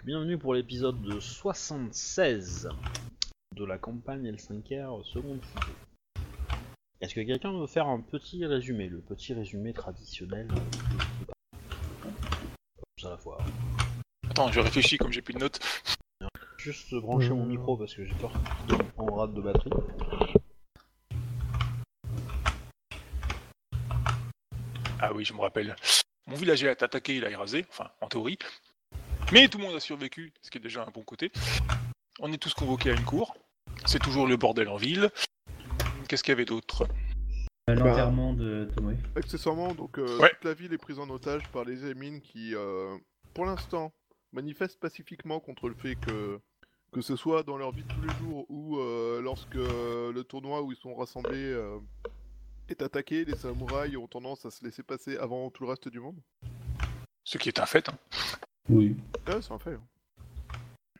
Donc, bienvenue pour l'épisode de 76 de la campagne L5R seconde physio. Est-ce que quelqu'un veut faire un petit résumé, le petit résumé traditionnel à la fois? Attends, je réfléchis comme j'ai plus de notes. Juste brancher mon micro parce que j'ai peur en rate de batterie. Ah oui, je me rappelle. Mon village est attaqué, il a érasé, enfin, en théorie. Mais tout le monde a survécu, ce qui est déjà un bon côté. On est tous convoqués à une cour. C'est toujours le bordel en ville. Qu'est-ce qu'il y avait d'autre? Euh, L'enterrement de Tomoe. Accessoirement, donc euh, Ouais. toute la ville est prise en otage par les émines qui, euh, pour l'instant, manifestent pacifiquement contre le fait que que ce soit dans leur vie de tous les jours ou euh, lorsque le tournoi où ils sont rassemblés euh, est attaqué, les samouraïs ont tendance à se laisser passer avant tout le reste du monde. Ce qui est un fait. hein. Oui. Ouais, c'est un fait.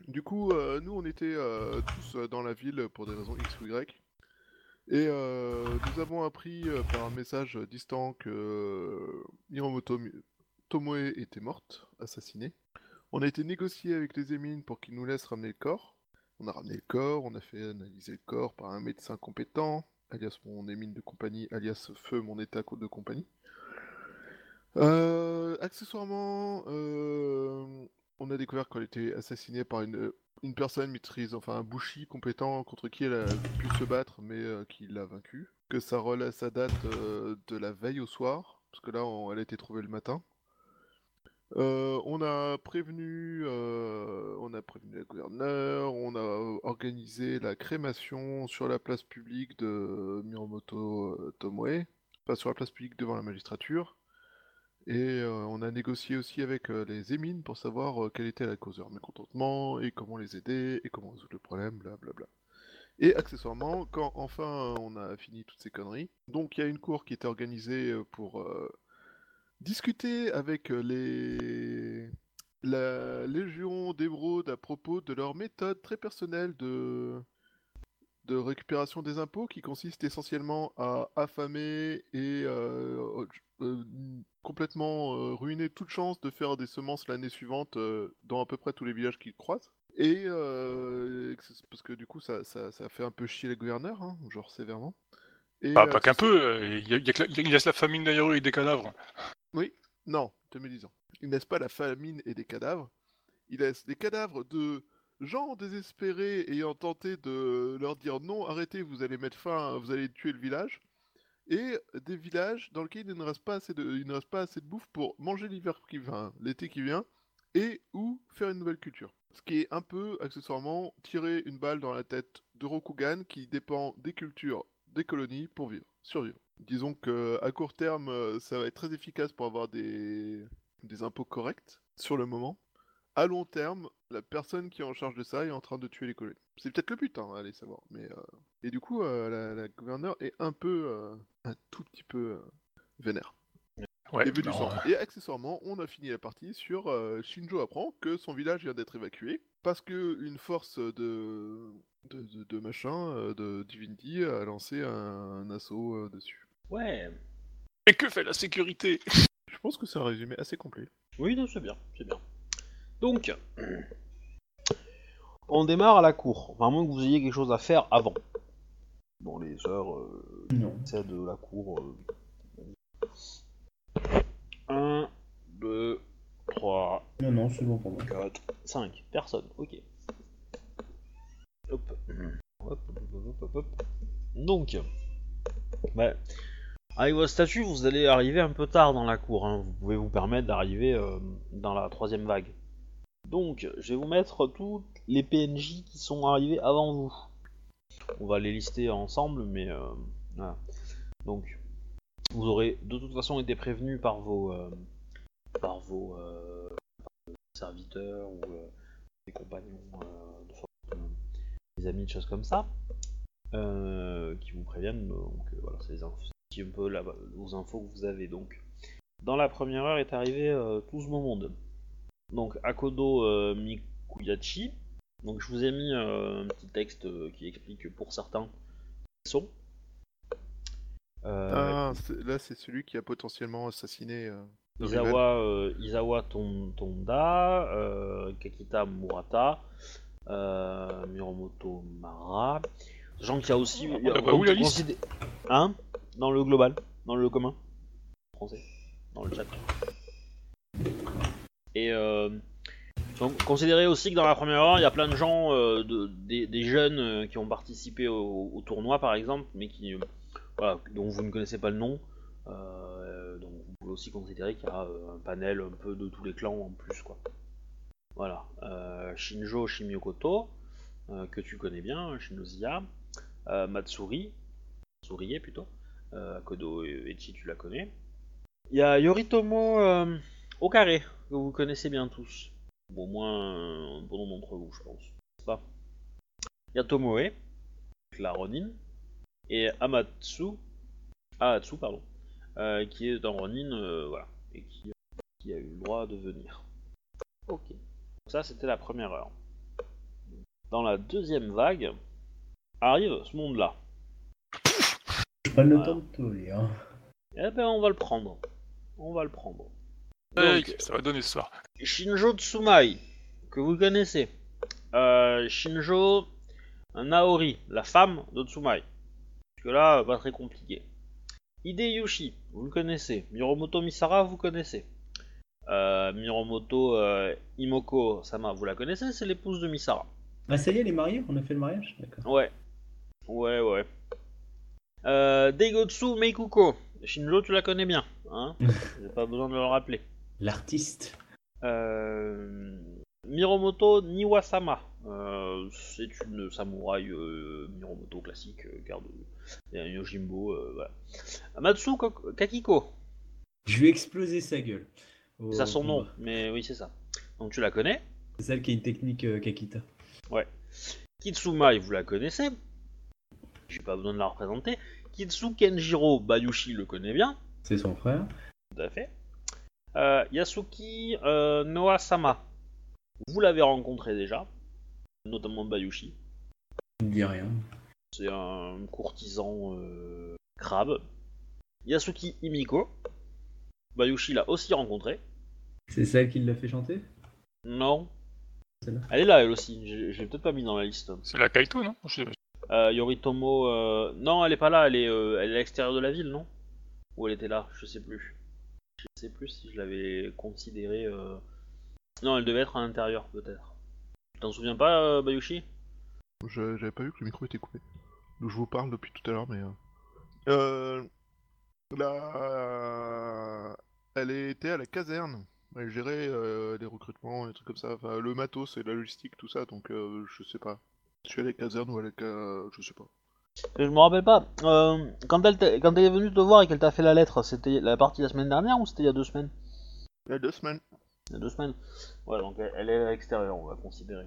Du coup, euh, nous, on était euh, tous euh, dans la ville pour des raisons X ou Y. Et nous avons appris par un message distant que Hiromoto Tomoe était morte, assassinée. On a été négocié avec les émines pour qu'ils nous laissent ramener le corps. On a ramené le corps, on a fait analyser le corps par un médecin compétent, alias mon émine de compagnie, alias Feu, mon état de compagnie. Euh, accessoirement, euh, on a découvert qu'elle était assassinée par une, une personne maîtrise, enfin un bushi compétent contre qui elle a pu se battre, mais euh, qui l'a vaincu. Que ça relève sa date euh, de la veille au soir, parce que là, elle a été trouvée le matin. Euh, on a prévenu, euh, on a prévenu on a organisé la crémation sur la place publique de Miyamoto euh, Tomoe, pas sur la place publique devant la magistrature. Et euh, on a négocié aussi avec euh, les émines pour savoir euh, quelle était la cause de leur mécontentement et comment les aider et comment résoudre le problème, blablabla. Et accessoirement, quand enfin on a fini toutes ces conneries, donc il y a une cour qui était organisée pour discuter avec les la Légion d'Émeraude à propos de leur méthode très personnelle de de récupération des impôts qui consiste essentiellement à affamer et euh, euh, complètement euh, ruiner toute chance de faire des semences l'année suivante dans à peu près tous les villages qu'ils croisent. Et parce que du coup ça, ça, ça fait un peu chier les gouverneurs, hein, genre sévèrement. Et, Pas, euh, pas qu'un peu, il y, a- il y a que la- il famine d'ailleurs et des cadavres. Oui, non, te me disant. Ils ne laissent pas la famine et des cadavres. Ils laissent des cadavres de gens désespérés ayant tenté de leur dire non, arrêtez, vous allez mettre fin, vous allez tuer le village. Et des villages dans lesquels il ne reste pas assez de, il ne reste pas assez de bouffe pour manger l'hiver qui vient, l'été qui vient, et ou faire une nouvelle culture. Ce qui est un peu, accessoirement, tirer une balle dans la tête de Rokugan qui dépend des cultures des colonies pour vivre, survivre. Disons que à court terme, ça va être très efficace pour avoir des, des impôts corrects sur le moment. À long terme, la personne qui est en charge de ça est en train de tuer les colonies. C'est peut-être le but, hein, allez savoir. Mais euh, et du coup, euh, la, la gouverneure est un peu, euh, un tout petit peu euh, vénère. Ouais, Et veut du non, sang. Et accessoirement, on a fini la partie sur euh, Shinjo apprend que son village vient d'être évacué parce que une force de de, de, de machin de Divinity a lancé un, un assaut euh, dessus. Ouais. Mais que fait la sécurité? Je pense que c'est un résumé assez complet. Oui, non, c'est bien, c'est bien. Donc, on démarre à la cour. À moins que vous ayez quelque chose à faire avant. Bon, les heures euh, Non. c'est de la cour. 1, 2, 3, Non, non, c'est bon pour moi. 4, 5. Personne, ok. Hop. Hop, hop, hop, hop, hop. Donc, ouais. avec votre statut, vous allez arriver un peu tard dans la cour. hein. Vous pouvez vous permettre d'arriver euh, dans la troisième vague. Donc, je vais vous mettre tous les PNJ qui sont arrivés avant vous. On va les lister ensemble, mais euh, voilà. Donc, vous aurez de toute façon été prévenu par vos, euh, par vos euh, serviteurs ou euh, des compagnons euh, euh, des amis, de choses comme ça, euh, qui vous préviennent. Donc euh, voilà, c'est un peu la, aux infos que vous avez. Donc, dans la première heure est arrivé euh, tout ce beau monde. Donc Akodo euh, Mikuyachi. Donc je vous ai mis euh, un petit texte euh, qui explique que pour certains qui sont. Euh, Ah, c'est- là c'est celui qui a potentiellement assassiné. euh, Izawa, euh, Izawa Ton- Tonda, euh, Kakita Murata, euh, Miromoto Mara. Qu'il y a aussi. il y a- On la voit où, la liste Hein? Dans le global, dans le commun. Français. Dans le chat. Et euh, donc, considérez aussi que dans la première heure, il y a plein de gens, euh, de, des, jeunes euh, qui ont participé au, tournoi par exemple, mais qui, voilà, dont vous ne connaissez pas le nom. Donc vous pouvez aussi considérer qu'il y a un panel un peu de tous les clans en plus quoi. Voilà. Shinjo Shimiokoto, euh, que tu connais bien, Shinoziya, Matsuri, Matsurie plutôt, Kodo Echi tu la connais. Il y a Yoritomo Okare, que vous connaissez bien tous. Bon, au moins un bon nombre d'entre vous je pense. pas Il y a Tomoe, la Ronin, et Amatsu, Aatsu pardon, euh, qui est un Ronin, euh, voilà, et qui, qui a eu le droit de venir. Ok. Ça, c'était la première heure. Dans la deuxième vague, arrive ce monde-là. Je prends le temps de tout lire. Eh ben, on va le prendre. On va le prendre. Donc, ça va donner ce soir. Shinjo Tsumai, que vous connaissez. Euh, Shinjo Naori, la femme de Tsumai. Parce que là, pas très compliqué. Hideyoshi, vous le connaissez. Miromoto Misara, vous connaissez. Euh, Miromoto euh, Imoko Sama, vous la connaissez, c'est l'épouse de Misara. Ah, ça y est, elle est mariée On a fait le mariage D'accord. Ouais. Ouais, ouais. Euh, Daigotsu Meikuko. Shinjo, tu la connais bien. Hein J'ai pas besoin de le rappeler. L'artiste. Euh, Miromoto Niwasama. Euh, c'est une samouraï euh, Miromoto classique, garde et un Yojimbo. voilà. Matsu Kok- Kakiko. Je vais exploser sa gueule. C'est ça son nom, mais oui, c'est ça. Donc tu la connais. C'est celle qui a une technique Kakita. Kitsumai, vous la connaissez. J'ai pas besoin de la représenter. Kitsu Kenjiro Bayushi le connaît bien. C'est son frère. Tout à fait. Euh, Yasuki euh, Noa-sama. Vous l'avez rencontré déjà, notamment Bayushi. Il me dit rien. C'est un courtisan euh, crabe. Yasuki Imiko. Bayushi l'a aussi rencontré. C'est celle qui l'a fait chanter? Non. Celle-là. Elle est là, elle aussi. Je je l'ai peut-être pas mis dans la liste. C'est la Kaito, non? Je Euh, Yoritomo. euh, Non, elle est pas là. Elle est, euh, elle est à l'extérieur de la ville, non? Ou elle était là Je sais plus. Sais plus si je l'avais considérée. euh, Non, elle devait être à l'intérieur, peut-être. Tu t'en souviens pas, euh, Bayushi? Je- J'avais pas vu que le micro était coupé. Je vous parle depuis tout à l'heure, mais. Euh... euh, La... Elle était à la caserne. Elle gérait euh, les recrutements, les trucs comme ça. Enfin, le matos et la logistique, tout ça. Donc euh, je sais pas. Je suis à la caserne ou à la. Je sais pas. Je me rappelle pas. Euh, quand, elle quand elle est venue te voir et qu'elle t'a fait la lettre, c'était la partie de la semaine dernière ou c'était il y a deux semaines? Il y a deux semaines. Il y a deux semaines. Ouais, donc elle, elle est à l'extérieur, on va considérer.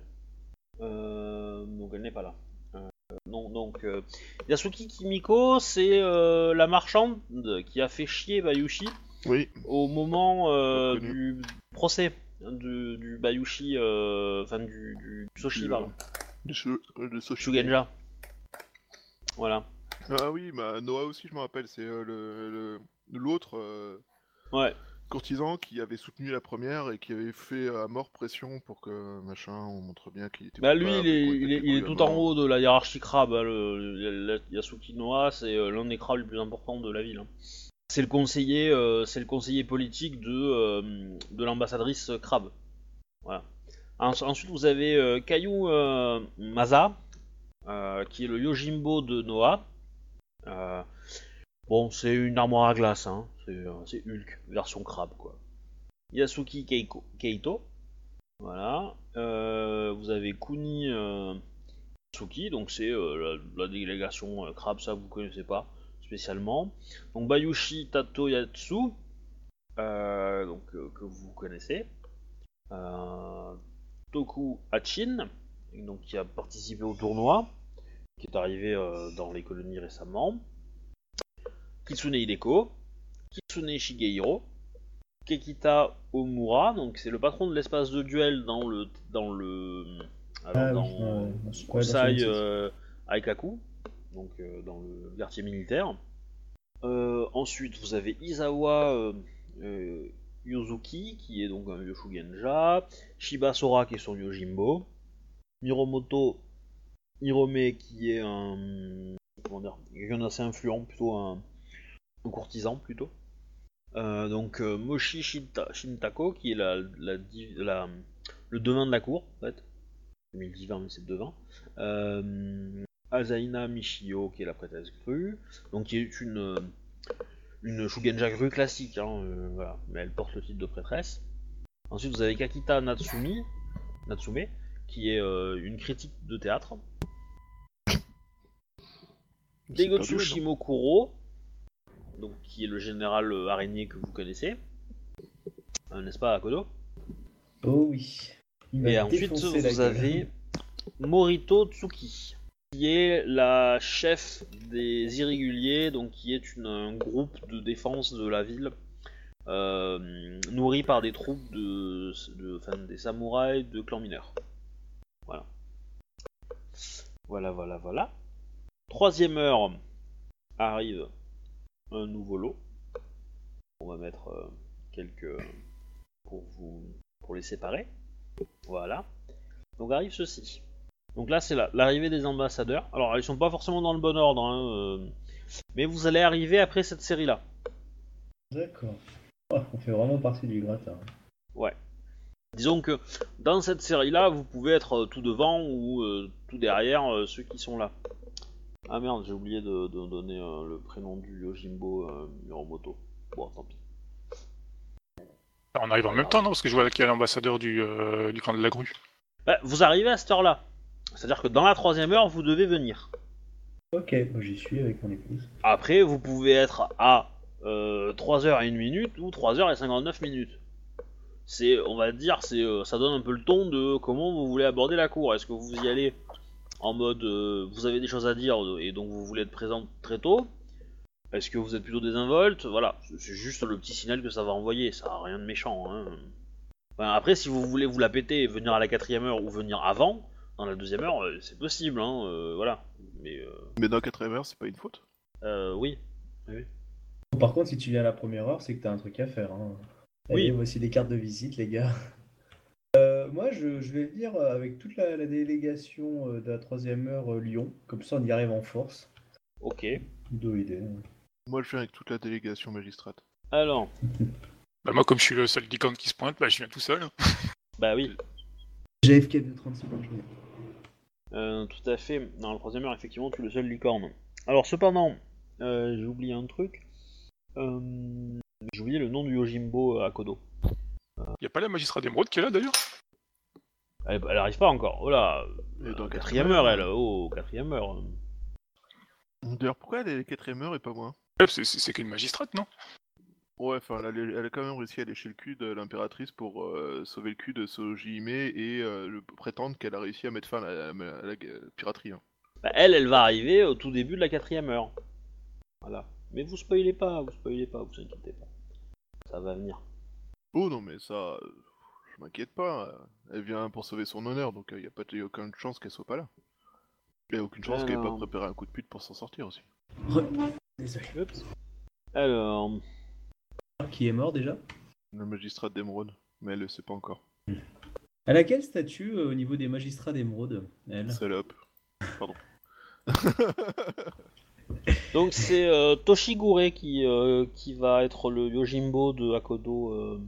Euh, donc elle n'est pas là. Euh, non, donc Yasuki Kimiko, c'est la marchande qui a fait chier Bayushi Oui. au moment du procès du, du Bayushi, enfin du, du Soshi, Du- pardon, de Soshi. Shugenja. Voilà. Ah oui, bah Noah aussi, je me rappelle. C'est euh, le le- l'autre. euh, Ouais. courtisan qui avait soutenu la première et qui avait fait à mort pression pour que machin on montre bien qu'il était Bah lui, il est, il est, il tout en haut de la hiérarchie crabe. hein, le, Yasuki Noa, c'est euh, l'un des crabes les plus importants de la ville. hein. C'est le conseiller, euh, c'est le conseiller politique de, euh, de l'ambassadrice crabe. Voilà. En- ensuite, vous avez euh, Maza, qui est le Yojimbo de Noah. Euh, bon, c'est une armoire à glace, hein. c'est euh, c'est Hulk, version crabe, quoi. Yasuki Keito, voilà. Euh, vous avez Kuni euh, Tsuki, donc c'est euh, la, délégation euh, crabe, ça vous connaissez pas spécialement. Donc Bayushi Tatoyatsu, euh, donc euh, que vous connaissez. Euh, Toku Hachin, donc qui a participé au tournoi, qui est arrivé euh, dans les colonies récemment. Kitsune Hideko, Kitsune Shigehiro, Kekita Omura, donc c'est le patron de l'espace de duel dans le dans le alors, Ah dans Kusai euh, Aikaku, donc euh, dans le quartier militaire. Euh, ensuite, vous avez Isawa euh, euh, Yozuki, qui est donc un vieux Shugenja, Shiba Sora, qui est son Yojimbo, Miromoto Hirome, qui est un. Comment dire Quelqu'un d'assez influent, plutôt un, courtisan, plutôt. Euh, donc euh, Moshi Shinta- Shintako, qui est le devin de la cour, en fait. Mais le divin, mais c'est devin. Euh, Azaina Michio, qui est la prêtresse grue, donc qui est une, une Shugenja grue classique, hein, voilà. mais elle porte le titre de prêtresse. Ensuite, vous avez Kakita Natsumi, Natsume, qui est euh, une critique de théâtre. Degotsu Shimokuro, donc qui est le général euh, araignée que vous connaissez, Euh, n'est-ce pas, Akodo Oh oui. Il Et ensuite, vous avez Morito Tsuki, qui est la chef des irréguliers, donc qui est une- un groupe de défense de la ville, euh, nourri par des troupes de, de- enfin, des samouraïs de clan mineur. Voilà. Voilà, voilà, voilà. Troisième heure arrive un nouveau lot. On va mettre euh, quelques pour vous pour les séparer. Voilà. Donc arrive ceci. Donc là c'est la- l'arrivée des ambassadeurs. Alors ils sont pas forcément dans le bon ordre, hein, euh, mais vous allez arriver après cette série là. D'accord. Oh, on fait vraiment partie du gratin. Disons que dans cette série là vous pouvez être euh, tout devant ou euh, tout derrière euh, ceux qui sont là. Ah merde j'ai oublié de, de donner euh, le prénom du Yojimbo euh, Miromoto. Bon tant pis. On arrive en même temps, non Parce que je vois qu'il y a l'ambassadeur du, euh, du camp de la grue. Bah, vous arrivez à cette heure là. C'est-à-dire que dans la troisième heure vous devez venir. Ok, moi j'y suis avec mon épouse. Après, vous pouvez être à euh, 3h et 1 minute ou 3h et 59 minutes. C'est, on va dire, c'est, euh, ça donne un peu le ton de comment vous voulez aborder la cour. Est-ce que vous y allez en mode euh, vous avez des choses à dire et donc vous voulez être présent très tôt? Est-ce que vous êtes plutôt désinvolte? Voilà, c'est- juste le petit signal que ça va envoyer, ça a rien de méchant. Hein. Enfin, après, si vous voulez vous la péter et venir à la quatrième heure ou venir avant, dans la deuxième heure, euh, c'est possible, hein, euh, voilà. Mais euh, Mais dans 4 heure, c'est pas une faute? euh, oui. Par contre, si tu viens à la première heure, c'est que t'as un truc à faire. Hein. Oui. Voici des cartes de visite, les gars. Euh, moi, je, je vais venir avec toute la, la délégation euh, de la troisième heure euh, Lyon. Comme ça, on y arrive en force. Ok. Deux idées. Moi, je viens avec toute la délégation magistrate. Alors, Bah, moi, comme je suis le seul licorne qui se pointe, bah, je viens tout seul. bah oui, JFK de 30 secondes. euh, tout à fait. Dans la troisième heure, effectivement, tu es le seul licorne. Alors, cependant, euh, j'ai oublié un truc. Euh, j'ai oublié le nom du Yojimbo à Kodo. Y a pas la magistrat d'émeraude qui est là d'ailleurs? Elle, elle arrive pas encore. Oh là, euh, dans quatrième heure, elle. Oh, quatrième heure. D'ailleurs, pourquoi elle est quatrième heure et pas moi C'est c'est- c'est qu'une magistrate, non? Ouais, enfin, elle, a- elle a quand même réussi à lécher le cul de l'impératrice pour euh, sauver le cul de Sojime et euh, le prétendre qu'elle a réussi à mettre fin à la, à la- à la piraterie. hein. Bah, elle, elle va arriver au tout début de la quatrième heure. Voilà. Mais vous spoilez pas, vous spoilez pas, vous inquiétez pas. Ça va venir. Oh non, mais ça, euh, je m'inquiète pas. euh, Elle vient pour sauver son honneur, donc il n'y a, pas y a aucune chance qu'elle soit pas là. Il n'y a aucune chance qu'elle ait pas préparé un coup de pute pour s'en sortir aussi. Désolé. Oups. Alors, Qui est mort déjà? Le magistrat d'émeraude, mais elle le sait pas encore. Elle a quel statut euh, au niveau des magistrats d'émeraude Elle? Salope. Pardon. donc c'est euh, Toshigure qui, euh, qui va être le Yojimbo de Akodo euh,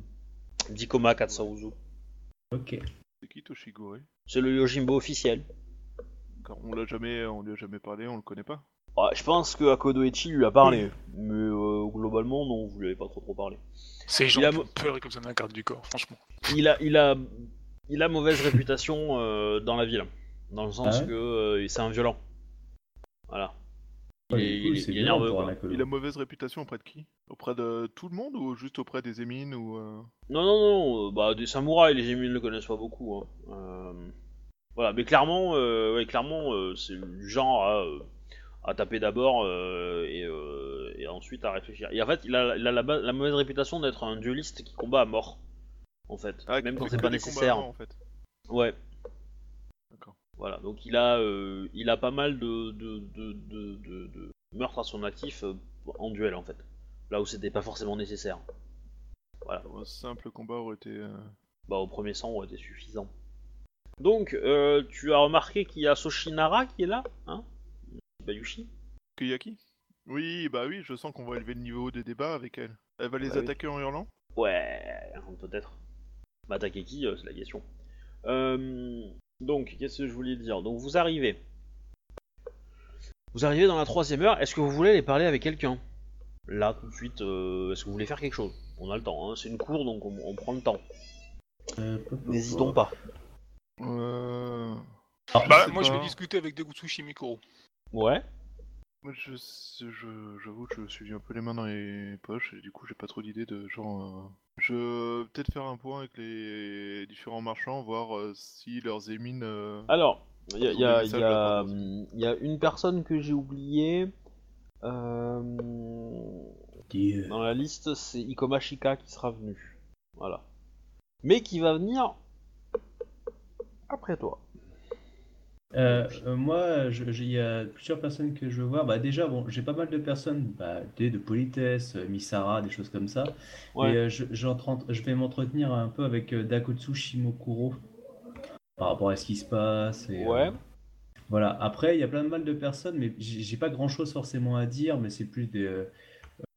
Dikoma Katsauzu. Ok. C'est qui Toshigure? C'est le Yojimbo officiel. Car on l'a jamais, on lui a jamais parlé, on le connaît pas? Ouais, je pense que Akodo Echi lui a parlé, mais euh, globalement non, vous lui avez pas trop trop parlé. Ces gens Il a peur et comme ça d'un garde du corps, franchement. Il a, il a, il a mauvaise réputation euh, dans la ville, dans le sens Ah ouais? que euh, c'est un violent. Voilà. Il est, du coup, il est- c'est il est violent nerveux. Il a mauvaise réputation auprès de qui? Auprès de tout le monde ou juste auprès des émines ou euh, Non, non, non, euh, bah des samouraïs, les émines ne le connaissent pas beaucoup. hein. Euh, voilà, mais clairement, euh, ouais, clairement, euh, c'est du genre à, euh, à taper d'abord euh, et, euh, et ensuite à réfléchir. Et en fait, il a, il a la, mauvaise réputation d'être un dueliste qui combat à mort, en fait, Ah, même quand c'est pas nécessaire. avant, en fait. Ouais. Voilà, donc il a, euh, il a pas mal de, de, de, de, meurtres à son actif euh, en duel en fait. Là où c'était pas forcément nécessaire. Voilà. Un simple combat aurait été. euh, Bah, au premier sang aurait été suffisant. Donc, euh, tu as remarqué qu'il y a Soshinara qui est là, hein? Bayushi? Kuyaki Oui, bah oui, je sens qu'on va élever le niveau des débats avec elle. Elle va les Bah oui. attaquer en hurlant? Ouais, peut-être. Bah, attaquer qui, euh, c'est la question. Euh, donc, qu'est-ce que je voulais dire? Donc, vous arrivez. Vous arrivez dans la troisième heure. Est-ce que vous voulez aller parler avec quelqu'un? Là, tout de suite, euh, est-ce que vous voulez faire quelque chose? On a le temps, hein, c'est une cour, donc on, on prend le temps. Euh, N'hésitons pas. Euh... Alors, Bah, moi, je vais discuter avec Degutsushi Mikoro. Ouais. Moi, je, je, j'avoue que je suis un peu les mains dans les poches et du coup, j'ai pas trop d'idées de genre. Je peut-être faire un point avec les différents marchands, voir euh, si leurs émines. euh, Alors, il y a, y y hum, y une personne que j'ai oubliée. Euh, euh, dans la liste, c'est Ikomashika qui sera venu. Voilà. Mais qui va venir après toi. Euh, euh, moi, il y a plusieurs personnes que je veux voir. Bah, déjà, bon, j'ai pas mal de personnes, bah, des de politesse, euh, Misara, des choses comme ça. Ouais. Et je, vais m'entretenir un peu avec Dakotsu Shimokuro par rapport à ce qui se passe. Et, Ouais. voilà. Après, il y a plein de mal de personnes, mais j'ai pas grand chose forcément à dire, mais c'est plus des,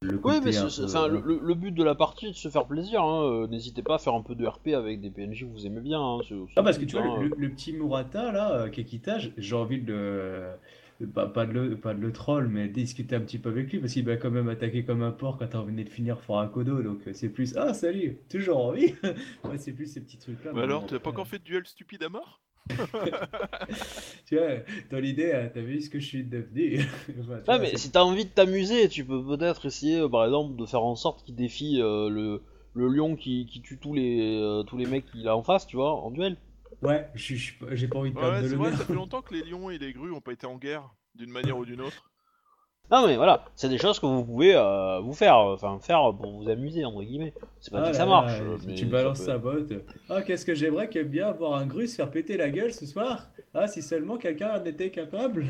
le Oui, mais peu, le, euh, le- but de la partie est de se faire plaisir. hein, euh, N'hésitez pas à faire un peu de RP avec des PNJ que vous aimez bien. hein, Ah, parce que tu vois, hein. le, le petit Murata, là, euh, Kekita, j- j'ai envie de le. Pas, pas de le, pas de le troll, mais discuter un petit peu avec lui, parce qu'il m'a quand même attaqué comme un porc quand on venait de finir Fort Akodo, donc euh, c'est plus Ah, salut, toujours en vie Ouais, c'est plus ces petits trucs-là. Bah mais alors, t'as pas encore fait de duel stupide à mort? Tu vois, dans l'idée, euh, t'as vu ce que je suis devenu Enfin, Ouais, vois, mais si t'as envie de t'amuser, tu peux peut-être essayer, euh, par exemple, de faire en sorte qu'il défie euh, le, le lion qui, qui tue tous les, euh, tous les mecs qu'il a en face, tu vois, en duel. Ouais, je suis- je suis pas- j'ai pas envie de perdre Ouais, de c'est vrai, ça fait longtemps que les lions et les grues ont pas été en guerre, d'une manière ou d'une autre. Non mais voilà, c'est des choses que vous pouvez euh, vous faire, euh, enfin faire pour vous amuser entre guillemets. C'est pas Ah dit que ça marche. mais tu balances peut- sa botte. Ah, qu'est-ce que j'aimerais qu'il bien avoir un gru se faire péter la gueule ce soir. Ah, si seulement quelqu'un en était capable.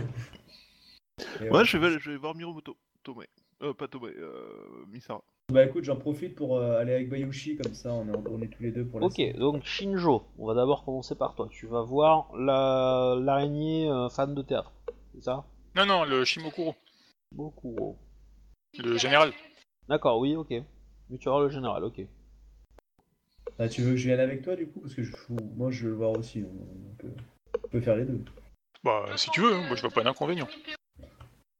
Ouais, je vais, je vais voir Miromoto. Tomé. Euh, pas Tomé, euh, Misara. Bah écoute, j'en profite pour euh, aller avec Bayushi, comme ça on est, on est tous les deux pour la Ok, donc Shinjo, on va d'abord commencer par toi. Tu vas voir la l'araignée euh, fan de théâtre, c'est ça? Non, non, le Shimokuro, Beaucoup. le général. D'accord, oui, ok. Mais tu vas voir le général, ok. Ah, tu veux que je vienne avec toi du coup? Parce que je, moi je veux le voir aussi. Donc, euh, on peut faire les deux. Bah, si tu veux, hein, moi je vois pas d'inconvénient.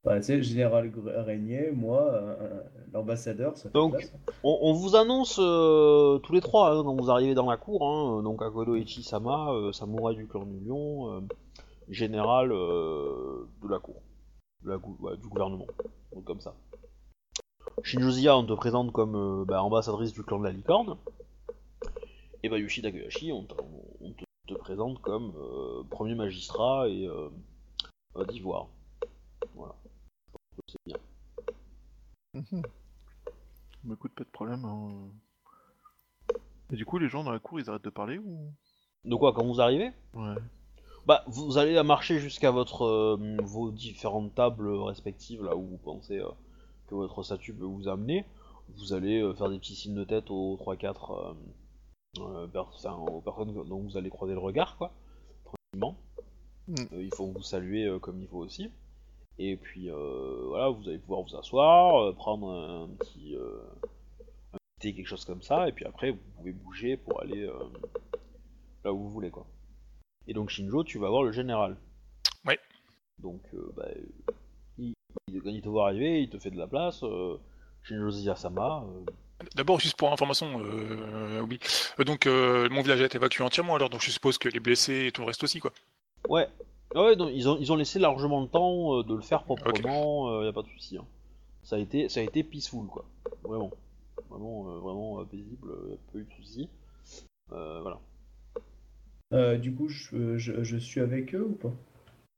Bah, tu sais, le général araignée, moi, euh, l'ambassadeur, ça fait Donc. On, on vous annonce euh, tous les trois hein, quand vous arrivez dans la cour, hein, donc Akodo Ichi-sama, euh, samouraï du clan du lion, euh, général euh, de la cour, de la gou- ouais, du gouvernement, donc comme ça. Shinjozia, on te présente comme euh, bah, ambassadrice du clan de la licorne, et Bayushi Takahashi, on, te- on te, te présente comme euh, premier magistrat et euh, d'ivoire. Voilà. C'est bien. Bah écoute, pas de problème. hein. Et du coup, les gens dans la cour, ils arrêtent de parler ou? De quoi, quand vous arrivez? Ouais. Bah, vous allez marcher jusqu'à votre euh, vos différentes tables respectives là où vous pensez euh, que votre statut peut vous amener. Vous allez euh, faire des petits signes de tête aux 3-4 euh, euh, per- enfin, aux personnes dont vous allez croiser le regard, quoi. Tranquillement. Mm. Il faut vous saluer comme il faut aussi. Et puis euh, voilà, vous allez pouvoir vous asseoir, prendre un, petit, un petit quelque chose comme ça, et puis après vous pouvez bouger pour aller là où vous voulez, quoi. Et donc Shinjo, tu vas voir le général. Ouais. Donc, euh, bah, il, il- quand il te voit arriver, il te fait de la place. Euh, Shinjo Ziyasama. euh, D'abord, juste pour information, euh, oui. Donc, mon village a été évacué entièrement, alors donc je suppose que les blessés et tout le reste aussi, quoi. Ouais. Ah ouais, donc, ils, ont, ils ont laissé largement le temps de le faire proprement, il y a pas de souci. hein. Ça, a été, ça a été peaceful, quoi. Vraiment. Vraiment, vraiment paisible, pas eu de soucis. Voilà. Euh, du coup, je, je, je suis avec eux ou pas?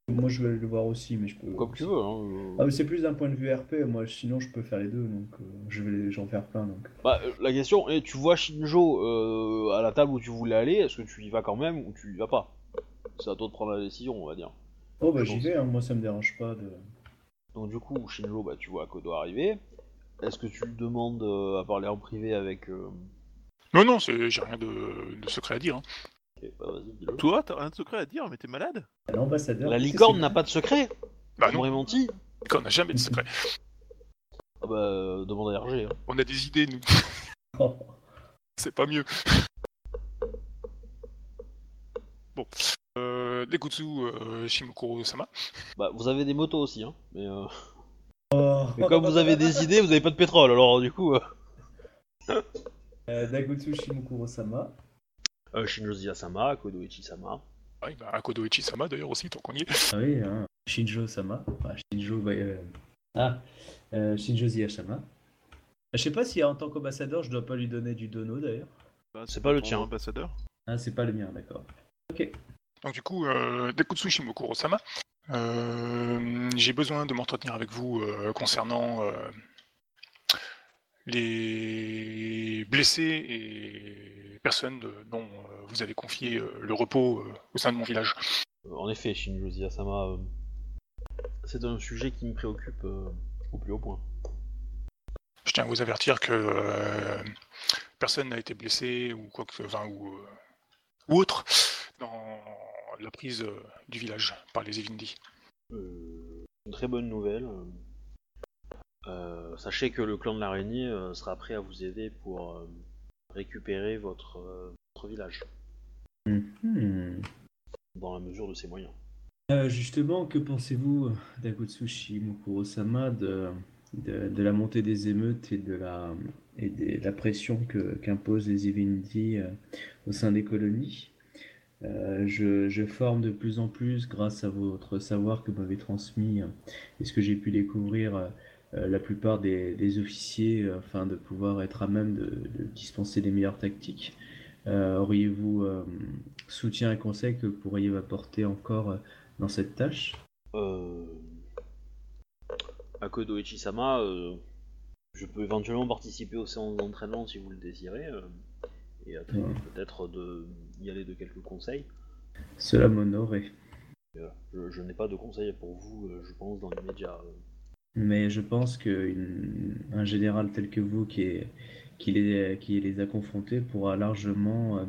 Moi je vais le voir aussi, mais je peux. Comme tu veux. Hein, euh. Ah, mais c'est plus d'un point de vue RP, moi sinon je peux faire les deux, donc euh, je vais j'en faire plein donc. Bah, euh, la question est, tu vois Shinjo euh, à la table où tu voulais aller, est-ce que tu y vas quand même ou tu y vas pas? C'est à toi de prendre la décision, on va dire. Oh bah j'y vais, hein, moi ça me dérange pas de. Donc du coup, Shinjo, bah, tu vois Kodo arriver. Est-ce que tu lui demandes euh, à parler en privé avec, euh, Non, non, c'est- j'ai rien de, de secret à dire. hein. Ok, bah vas-y, dis-le. Toi, t'as rien de secret à dire, mais t'es malade L'ambassadeur. La licorne n'a pas de secret Bah On non, menti on n'a jamais de secret. Ah bah, euh, demande à RG. Hein. On a des idées, nous. Oh. C'est pas mieux. Bon. Euh, Dekutsu euh, Shimokuro-sama. Bah, vous avez des motos aussi, hein. Mais, euh, Oh. mais comme vous avez des idées, vous avez pas de pétrole, alors du coup... Euh... Euh, Dagutsu Shimokuro-sama. Euh, Shinjozi Asama, Kodoichi Sama. Ouais, bah, Akodo Ichi-sama d'ailleurs aussi, tant qu'on y est. Ah oui, hein. Shinjo-sama. Enfin, Shinjo... bah, euh, Ah, euh, Shinjo Ziyashama. Je sais pas si en tant qu'ambassadeur, je dois pas lui donner du dono d'ailleurs. Bah, C'est pas le tien. ambassadeur. Ah, c'est pas le mien, d'accord. Ok. Donc du coup, euh, Dekutsu Shimokuro-sama, euh, j'ai besoin de m'entretenir avec vous euh, concernant euh, les blessés et personnes dont euh, vous avez confié euh, le repos euh, au sein de mon village. En effet, Shinjozi Asama, c'est un sujet qui me préoccupe au plus haut point. Je tiens à vous avertir que euh, personne n'a été blessé ou quoi que enfin, ou, euh, ou autre dans la prise euh, du village par les Evindi. Euh, une très bonne nouvelle. Euh. Sachez que le clan de l'araignée euh, sera prêt à vous aider pour euh, récupérer votre, votre village, Mhm. dans la mesure de ses moyens. Euh, justement, que pensez-vous, Dagutsu Shimokuro-sama, de, de, de la montée des émeutes et de la, et de la pression que- qu'imposent les euh, au sein des colonies? Euh, je, je forme de plus en plus, grâce à votre savoir que m'avez transmis euh, et ce que j'ai pu découvrir, euh, la plupart des, des officiers, euh, afin de pouvoir être à même de, de dispenser les meilleures tactiques. Euh, Auriez-vous euh, soutien et conseil que vous pourriez m'apporter encore euh, dans cette tâche? Euh... Akodo Ichisama, euh, je peux éventuellement participer aux séances d'entraînement si vous le désirez, euh, et Ouais. peut-être de y aller de quelques conseils. Cela voilà. Je, je n'ai pas de conseils pour vous, euh, je pense, dans l'immédiat. Mais je pense qu'un général tel que vous qui, les, a confrontés pourra largement euh,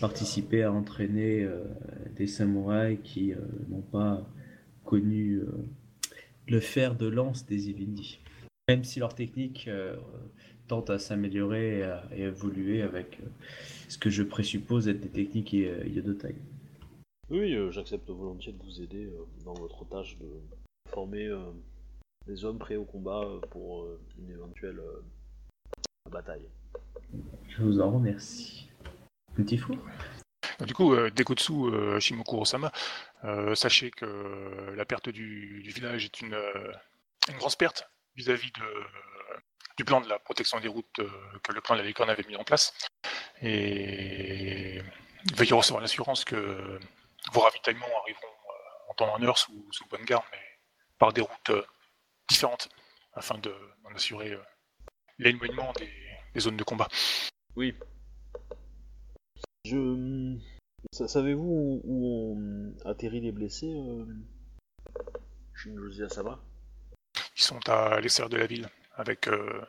participer à entraîner euh, des samouraïs qui euh, n'ont pas connu le fer de lance des Ivindi. Même si leur technique tente à s'améliorer et à, évoluer avec ce que je présuppose être des techniques Yodotai. Oui, j'accepte volontiers de vous aider dans votre tâche de former des hommes prêts au combat euh, pour euh, une éventuelle euh, bataille. Je vous en remercie. Petit four Donc, du coup, euh, Dekutsu euh, Shimokuro-sama, euh, sachez que la perte du, du village est une, euh, une grosse perte vis-à-vis de- du plan de la protection des routes euh, que le clan de la Licorne avait mis en place. Et veuillez recevoir l'assurance que vos ravitaillements arriveront euh, en temps et en heure sous, sous bonne garde, mais par des routes euh, différentes, afin de- d'en assurer euh, l'éloignement des, des zones de combat. Oui. Je. Sa- Savez-vous où, où ont atterri les blessés euh... Shinjozi Asama Ils sont à l'extérieur de la ville avec euh,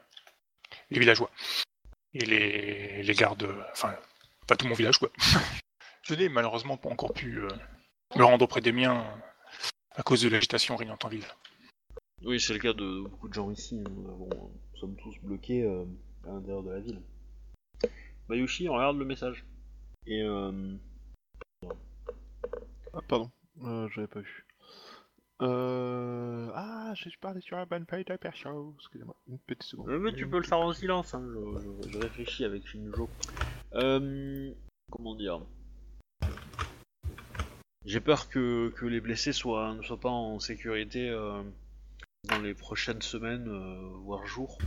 les villageois et les, les gardes, euh, enfin, pas tout mon village quoi. Je n'ai malheureusement pas encore pu euh, me rendre auprès des miens euh, à cause de l'agitation régnante en ville. Oui, c'est le cas de beaucoup de gens ici. Nous, avons- nous sommes tous bloqués euh, à l'intérieur de la ville. Bayushi, on regarde le message. Et euh, Ah, pardon, euh, j'avais pas vu. Euh... Ah, j'ai parlé sur la bonne feuille de perso. Excusez-moi, une petite seconde. mais tu peux le faire en silence. Hein, je, je- je réfléchis avec Shinjo. Euh, comment dire? J'ai peur que, que les blessés soient, ne soient pas en sécurité euh, dans les prochaines semaines, euh, voire jours,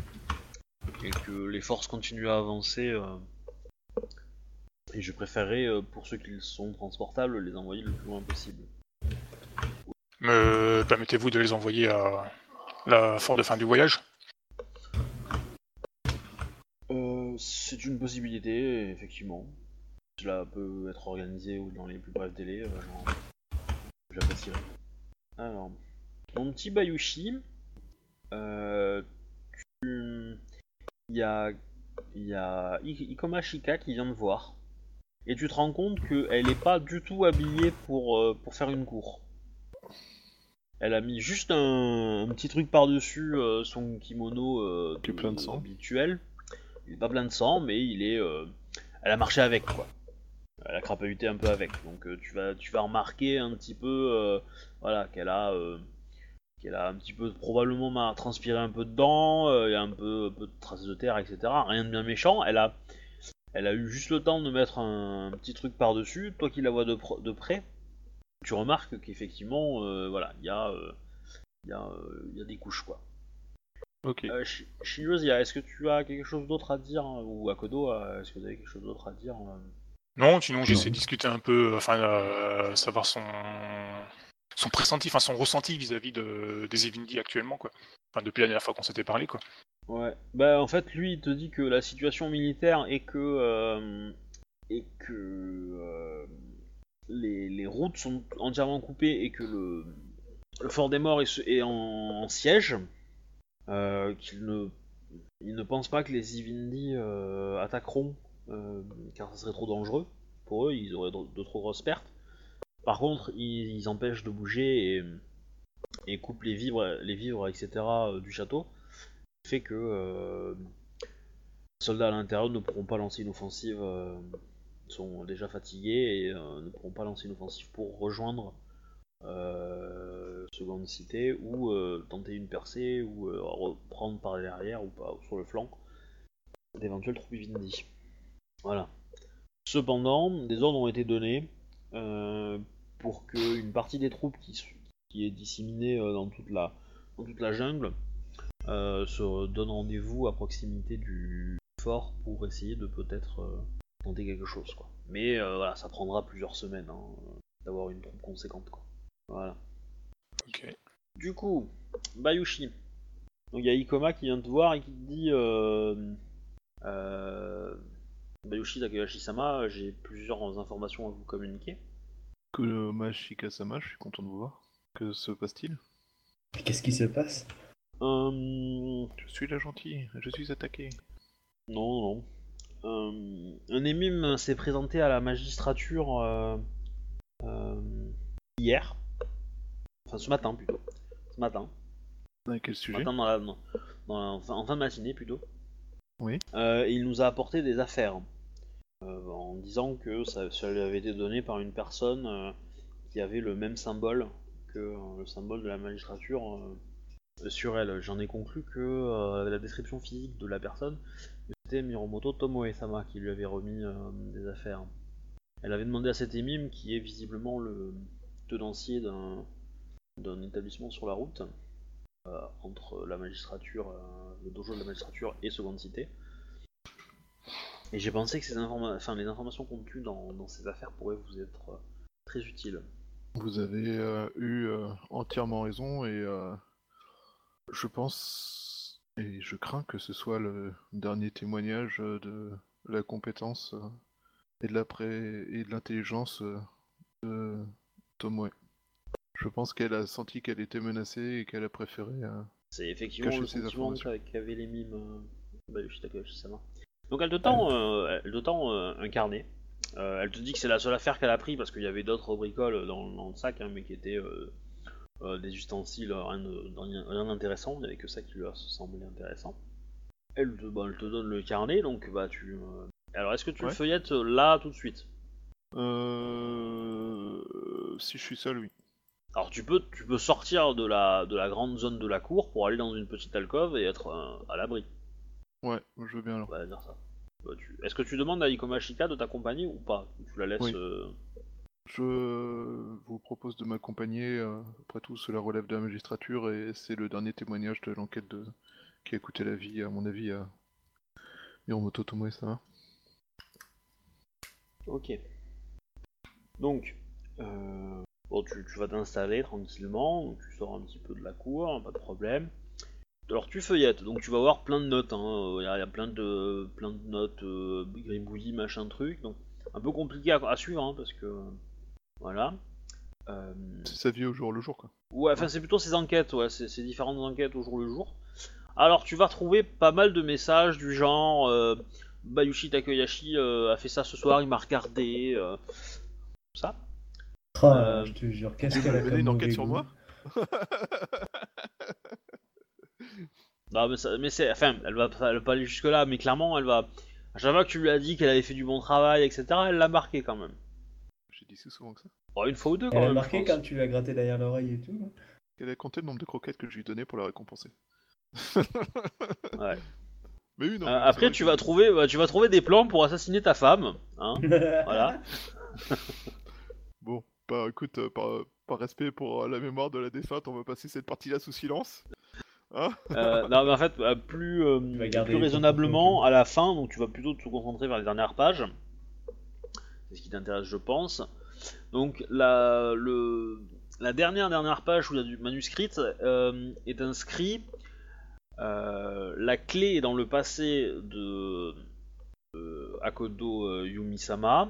et que les forces continuent à avancer. euh, et je préférerais, euh, pour ceux qui sont transportables, les envoyer le plus loin possible. Me permettez-vous de les envoyer à la fort de fin du voyage? Euh, c'est une possibilité, effectivement. Cela peut être organisé dans les plus brefs délais. euh, J'apprécierais. Alors, mon petit Bayushi, euh, tu- il y a, il y a Ikoma Shika qui vient te voir. Et tu te rends compte qu'elle n'est pas du tout habillée pour, euh, pour faire une cour. Elle a mis juste un, un petit truc par-dessus euh, son kimono plein de sang. habituel. Il est pas plein de sang, mais il est. elle a marché avec quoi. Elle a crapahuté un peu avec. Donc euh, tu vas tu vas remarquer un petit peu euh, voilà qu'elle a euh, qu'elle a un petit peu probablement ma- transpiré un peu dedans. euh, Il y a un peu, un peu de traces de terre, etc. Rien de bien méchant. Elle a elle a eu juste le temps de mettre un, petit truc par dessus. Toi qui la vois de, pro- de près, tu remarques qu'effectivement euh, voilà il y a euh, il y, a, euh, il y a des couches quoi. Ok. Euh, est-ce que tu as quelque chose d'autre à dire hein, ou Akodo, est-ce que vous avez quelque chose d'autre à dire Non, sinon j'essaie de discuter un peu, enfin, euh, savoir son son pressenti, enfin son ressenti vis-à-vis de, des Evindy actuellement, quoi. Enfin, depuis la dernière fois qu'on s'était parlé, quoi. Ouais. Bah en fait lui il te dit que la situation militaire est que euh, et que euh, les, routes sont entièrement coupées et que le, fort des morts est, en, siège. Euh, qu'il ne il ne pense pas que les Ivindi attaqueront car ça serait trop dangereux pour eux, ils auraient de trop grosses pertes. Par contre, ils, empêchent de bouger et, coupent les vivres, les vivres etc. euh, du château fait que euh, les soldats à l'intérieur ne pourront pas lancer une offensive, euh, sont déjà fatigués et euh, ne pourront pas lancer une offensive pour rejoindre euh, seconde cité ou euh, tenter une percée ou euh, reprendre par derrière ou sur le flanc d'éventuelles troupes Vindi. Voilà. Cependant, des ordres ont été donnés euh, pour qu'une partie des troupes qui, est disséminée euh, dans toute la dans toute la jungle euh, se donne rendez-vous à proximité du fort pour essayer de peut-être euh, tenter quelque chose quoi. Mais euh, voilà, ça prendra plusieurs semaines hein, d'avoir une troupe conséquente quoi. Voilà. Du coup, Bayushi. Donc il y a Ikoma qui vient te voir et qui te dit Bayushi Takahashi-sama, j'ai plusieurs informations à vous communiquer. Kuroma Shikasama, je suis content de vous voir. Que se passe-t-il? Qu'est-ce qui se passe? Euh, Je suis la gentille, je suis attaqué. Non, non. Euh, un émime s'est présenté à la magistrature euh, hier. Enfin, ce matin plutôt. Ce matin. À quel Ce sujet matin dans la, dans la- en, fin, de matinée plutôt. Oui. Il nous a apporté des affaires. Euh, en disant que ça, lui avait été donné par une personne euh, qui avait le même symbole que euh, le symbole de la magistrature sur elle. J'en ai conclu que la description physique de la personne c'était Miromoto Tomoe-sama qui lui avait remis des affaires. Elle avait demandé à cet émime, qui est visiblement le tenancier d'un d'un établissement sur la route, entre la magistrature, le dojo de la magistrature et Seconde Cité. Et j'ai pensé que ces informa- enfin, les informations contenues dans, dans ces affaires pourraient vous être euh, très utiles. Vous avez euh, eu euh, entièrement raison et je pense et je crains que ce soit le dernier témoignage de la compétence et de la pré- et de l'intelligence de Tomoe. Je pense qu'elle a senti qu'elle était menacée et qu'elle a préféré. C'est effectivement Cacher le ces sentiment informations. qu'a- qu'avait les mimes euh, Bayushi Takahashi-sama. Donc elle te tend, euh, elle te tend euh, un carnet. Euh, elle te dit que c'est la seule affaire qu'elle a pris parce qu'il y avait d'autres bricoles dans, dans le sac, hein, mais qui étaient des ustensiles, rien d'intéressant. Il n'y avait que ça qui lui a semblé intéressant. Elle te, bah, elle te donne le carnet, donc bah tu. Alors est-ce que tu le feuillettes là tout de suite? Euh... Si je suis seul, oui. Alors tu peux, tu peux sortir de la, de la grande zone de la cour pour aller dans une petite alcôve et être à l'abri. Ouais, je veux bien alors. On va dire ça. Bah, tu- Est-ce que tu demandes à Ikoma Shika de t'accompagner ou pas Tu la laisses. Oui. euh, Je vous propose de m'accompagner. euh, Après tout, cela relève de la magistrature et c'est le dernier témoignage de l'enquête de... qui a coûté la vie, à mon avis, à Miromoto Tomoe, ça va Ok. Donc, euh, bon, tu, tu vas t'installer tranquillement, tu sors un petit peu de la cour, hein, pas de problème. Alors tu feuillettes, donc tu vas avoir plein de notes, hein. il y, a il y a plein de, plein de notes, euh, gribouillis, machin truc, donc un peu compliqué à, à suivre, hein, parce que... Voilà. Euh, C'est sa vie au jour le jour, quoi. Ouais, enfin c'est plutôt ces enquêtes, ouais, différentes enquêtes au jour le jour. Alors tu vas retrouver pas mal de messages du genre euh, Bayushi Takeyashi euh, a fait ça ce soir, il m'a regardé. euh, ça. Euh, je te jure, qu'est-ce qu'elle a comme une enquête sur moi? Non, mais, ça- mais c'est. Enfin, elle va, pas- elle va pas aller jusque-là, mais clairement, elle va. À chaque fois que tu lui as dit qu'elle avait fait du bon travail, etc., elle l'a marqué quand même. J'ai dit si souvent que ça. Bon, une fois ou deux quand Elle a même. marqué je pense. quand tu lui as gratté derrière l'oreille et tout. Elle a compté le nombre de croquettes que je lui donnais pour la récompenser. Ouais. Mais oui, non. Euh, après, tu que- vas trouver, bah, tu vas trouver des plans pour assassiner ta femme. Hein voilà. Bon, bah écoute, euh, par, par respect pour euh, la mémoire de la défunte, on va passer cette partie-là sous silence. Hein Euh, non, mais en fait, euh, plus, euh, plus raisonnablement, à la fin, donc tu vas plutôt te concentrer vers les dernières pages. C'est ce qui t'intéresse, je pense. Donc, la, le, la dernière dernière page où il y a du manuscrit euh, est inscrit euh, la clé est dans le passé de, Akodo euh, Yumi-sama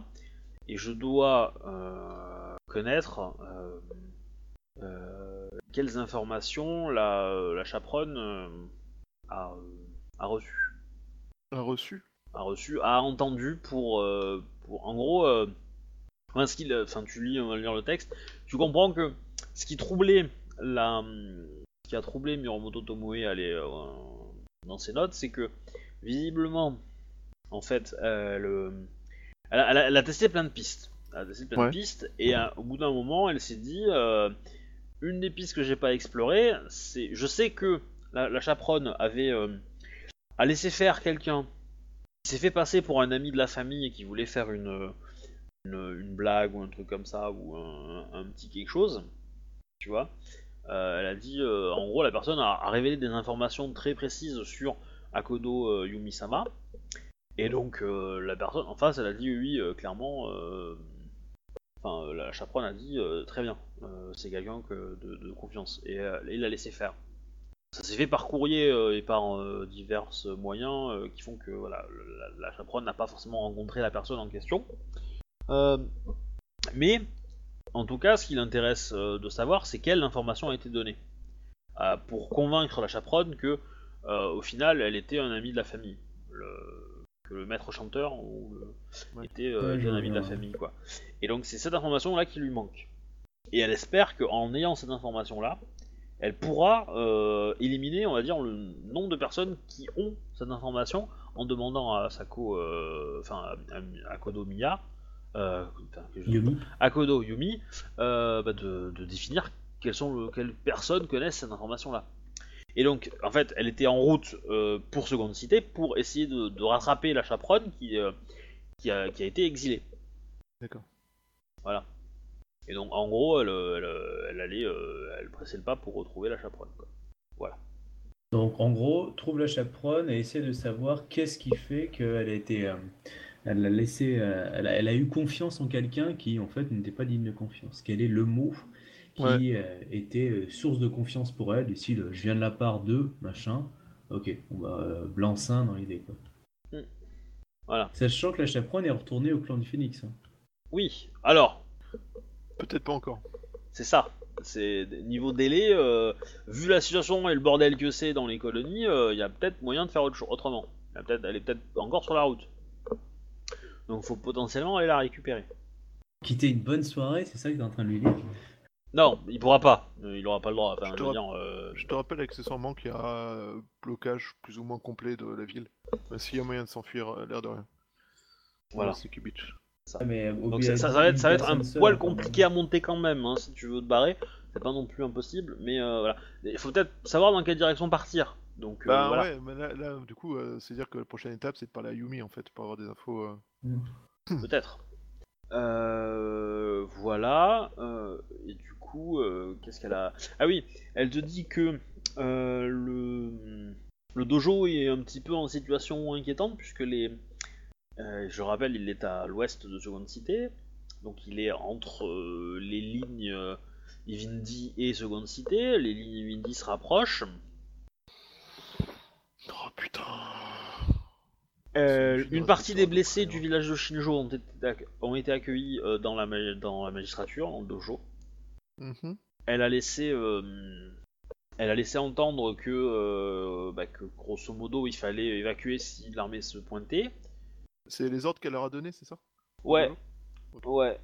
et je dois euh, connaître euh, euh, quelles informations la, la chaperonne euh, a, a reçues. Un reçu? A reçu, a entendu pour, euh, pour en gros, euh, enfin, ce qu'il, enfin tu lis, on va lire le texte, tu comprends que ce qui troublait la, ce qui a troublé Miromoto Tomoe aller euh, dans ses notes, c'est que visiblement, en fait, elle, euh, elle, a- elle a, elle a testé plein de pistes, elle a testé plein Ouais. de pistes, et euh, au bout d'un moment, elle s'est dit, euh, une des pistes que j'ai pas explorées, c'est, je sais que la, chaperonne avait euh, a laissé faire quelqu'un qui s'est fait passer pour un ami de la famille et qui voulait faire une, une, blague ou un truc comme ça, ou un, petit quelque chose, tu vois. Euh, elle a dit, euh, en gros, la personne a, révélé des informations très précises sur Akodo euh, Yumi-sama, et donc la personne en face, elle a dit, oui, clairement, enfin, euh, la chaperonne a dit, euh, très bien, euh, c'est quelqu'un que- de, confiance, et il l'a laissé faire. Ça s'est fait par courrier et par divers moyens qui font que voilà, la, chaperonne n'a pas forcément rencontré la personne en question. Mais, en tout cas, ce qui l'intéresse de savoir, c'est quelle information a été donnée. Pour convaincre la chaperonne que, au final, elle était un ami de la famille. Le- que le maître chanteur ou le- Ouais. était euh, Ouais, ami de la famille. quoi. Et donc, c'est cette information-là qui lui manque. Et elle espère qu'en ayant cette information-là, elle pourra euh, éliminer, on va dire, le nombre de personnes qui ont cette information en demandant à Sako, euh, enfin à, à Kodo Miya, euh, Yumi. à Kodo Yumi, euh, bah, de, de définir quelles, sont le- quelles personnes connaissent cette information-là. Et donc, en fait, elle était en route euh, pour Seconde Cité pour essayer de, de rattraper la chaperonne qui, euh, qui, a, qui a été exilée. D'accord. Voilà. Et donc, en gros, elle, euh, elle, elle allait, euh, elle pressait le pas pour retrouver la chaperonne. quoi. Donc en gros, trouve la chaperonne et essaie de savoir qu'est-ce qui fait qu'elle a été, euh, elle a laissé, euh, elle a, elle a eu confiance en quelqu'un qui en fait n'était pas digne de confiance. Quel est le mot qui Ouais. euh, était euh, source de confiance pour elle, du style je viens de la part de machin. Ok, on va euh, blanc-seing dans l'idée quoi. Voilà. Sachant que la chaperonne est retournée au clan du Phénix. hein. Oui, alors, Peut-être pas encore. c'est ça. C'est niveau délai, euh, vu la situation et le bordel que c'est dans les colonies, euh, il y a peut-être moyen de faire autre chose, autrement. Il y a peut-être, elle est peut-être encore sur la route. Donc, faut potentiellement aller la récupérer. Quitter une bonne soirée, c'est ça que tu es en train de lui dire? Non, il pourra pas. Euh, Il aura pas le droit. Enfin, Je te je dire, euh, Je te rappelle accessoirement qu'il y a euh, blocage plus ou moins complet de la ville. S'il y a moyen de s'enfuir, euh, l'air de rien. Voilà. C'est Kubitsch. Ah, mais Donc ça, ça va être, ça va être un poil même. compliqué à monter quand même, hein, si tu veux te barrer. C'est pas non plus impossible, mais euh, voilà. Il faut peut-être savoir dans quelle direction partir. Donc euh, Bah voilà. ouais, mais là, là, du coup, euh, c'est dire que la prochaine étape, c'est de parler à Yumi en fait, pour avoir des infos. euh. Peut-être. Euh, voilà. euh, et du coup, euh, qu'est-ce qu'elle a Ah oui, elle te dit que euh, le, le dojo est un petit peu en situation inquiétante puisque les. euh, je rappelle, il est à l'ouest de Seconde Cité, donc il est entre les lignes Ivindi et Seconde Cité. Les lignes Ivindi se rapprochent. Oh putain. Euh, une partie des blessés du village de Shinjo ont été, acc- ont été accueillis euh, dans, la, ma- dans la magistrature, dans le dojo. Mhm. Elle a laissé, euh, elle a laissé entendre que, euh, bah, que grosso modo il fallait évacuer si l'armée se pointait. C'est les ordres qu'elle leur a donnés, c'est ça? Ouais, ouais.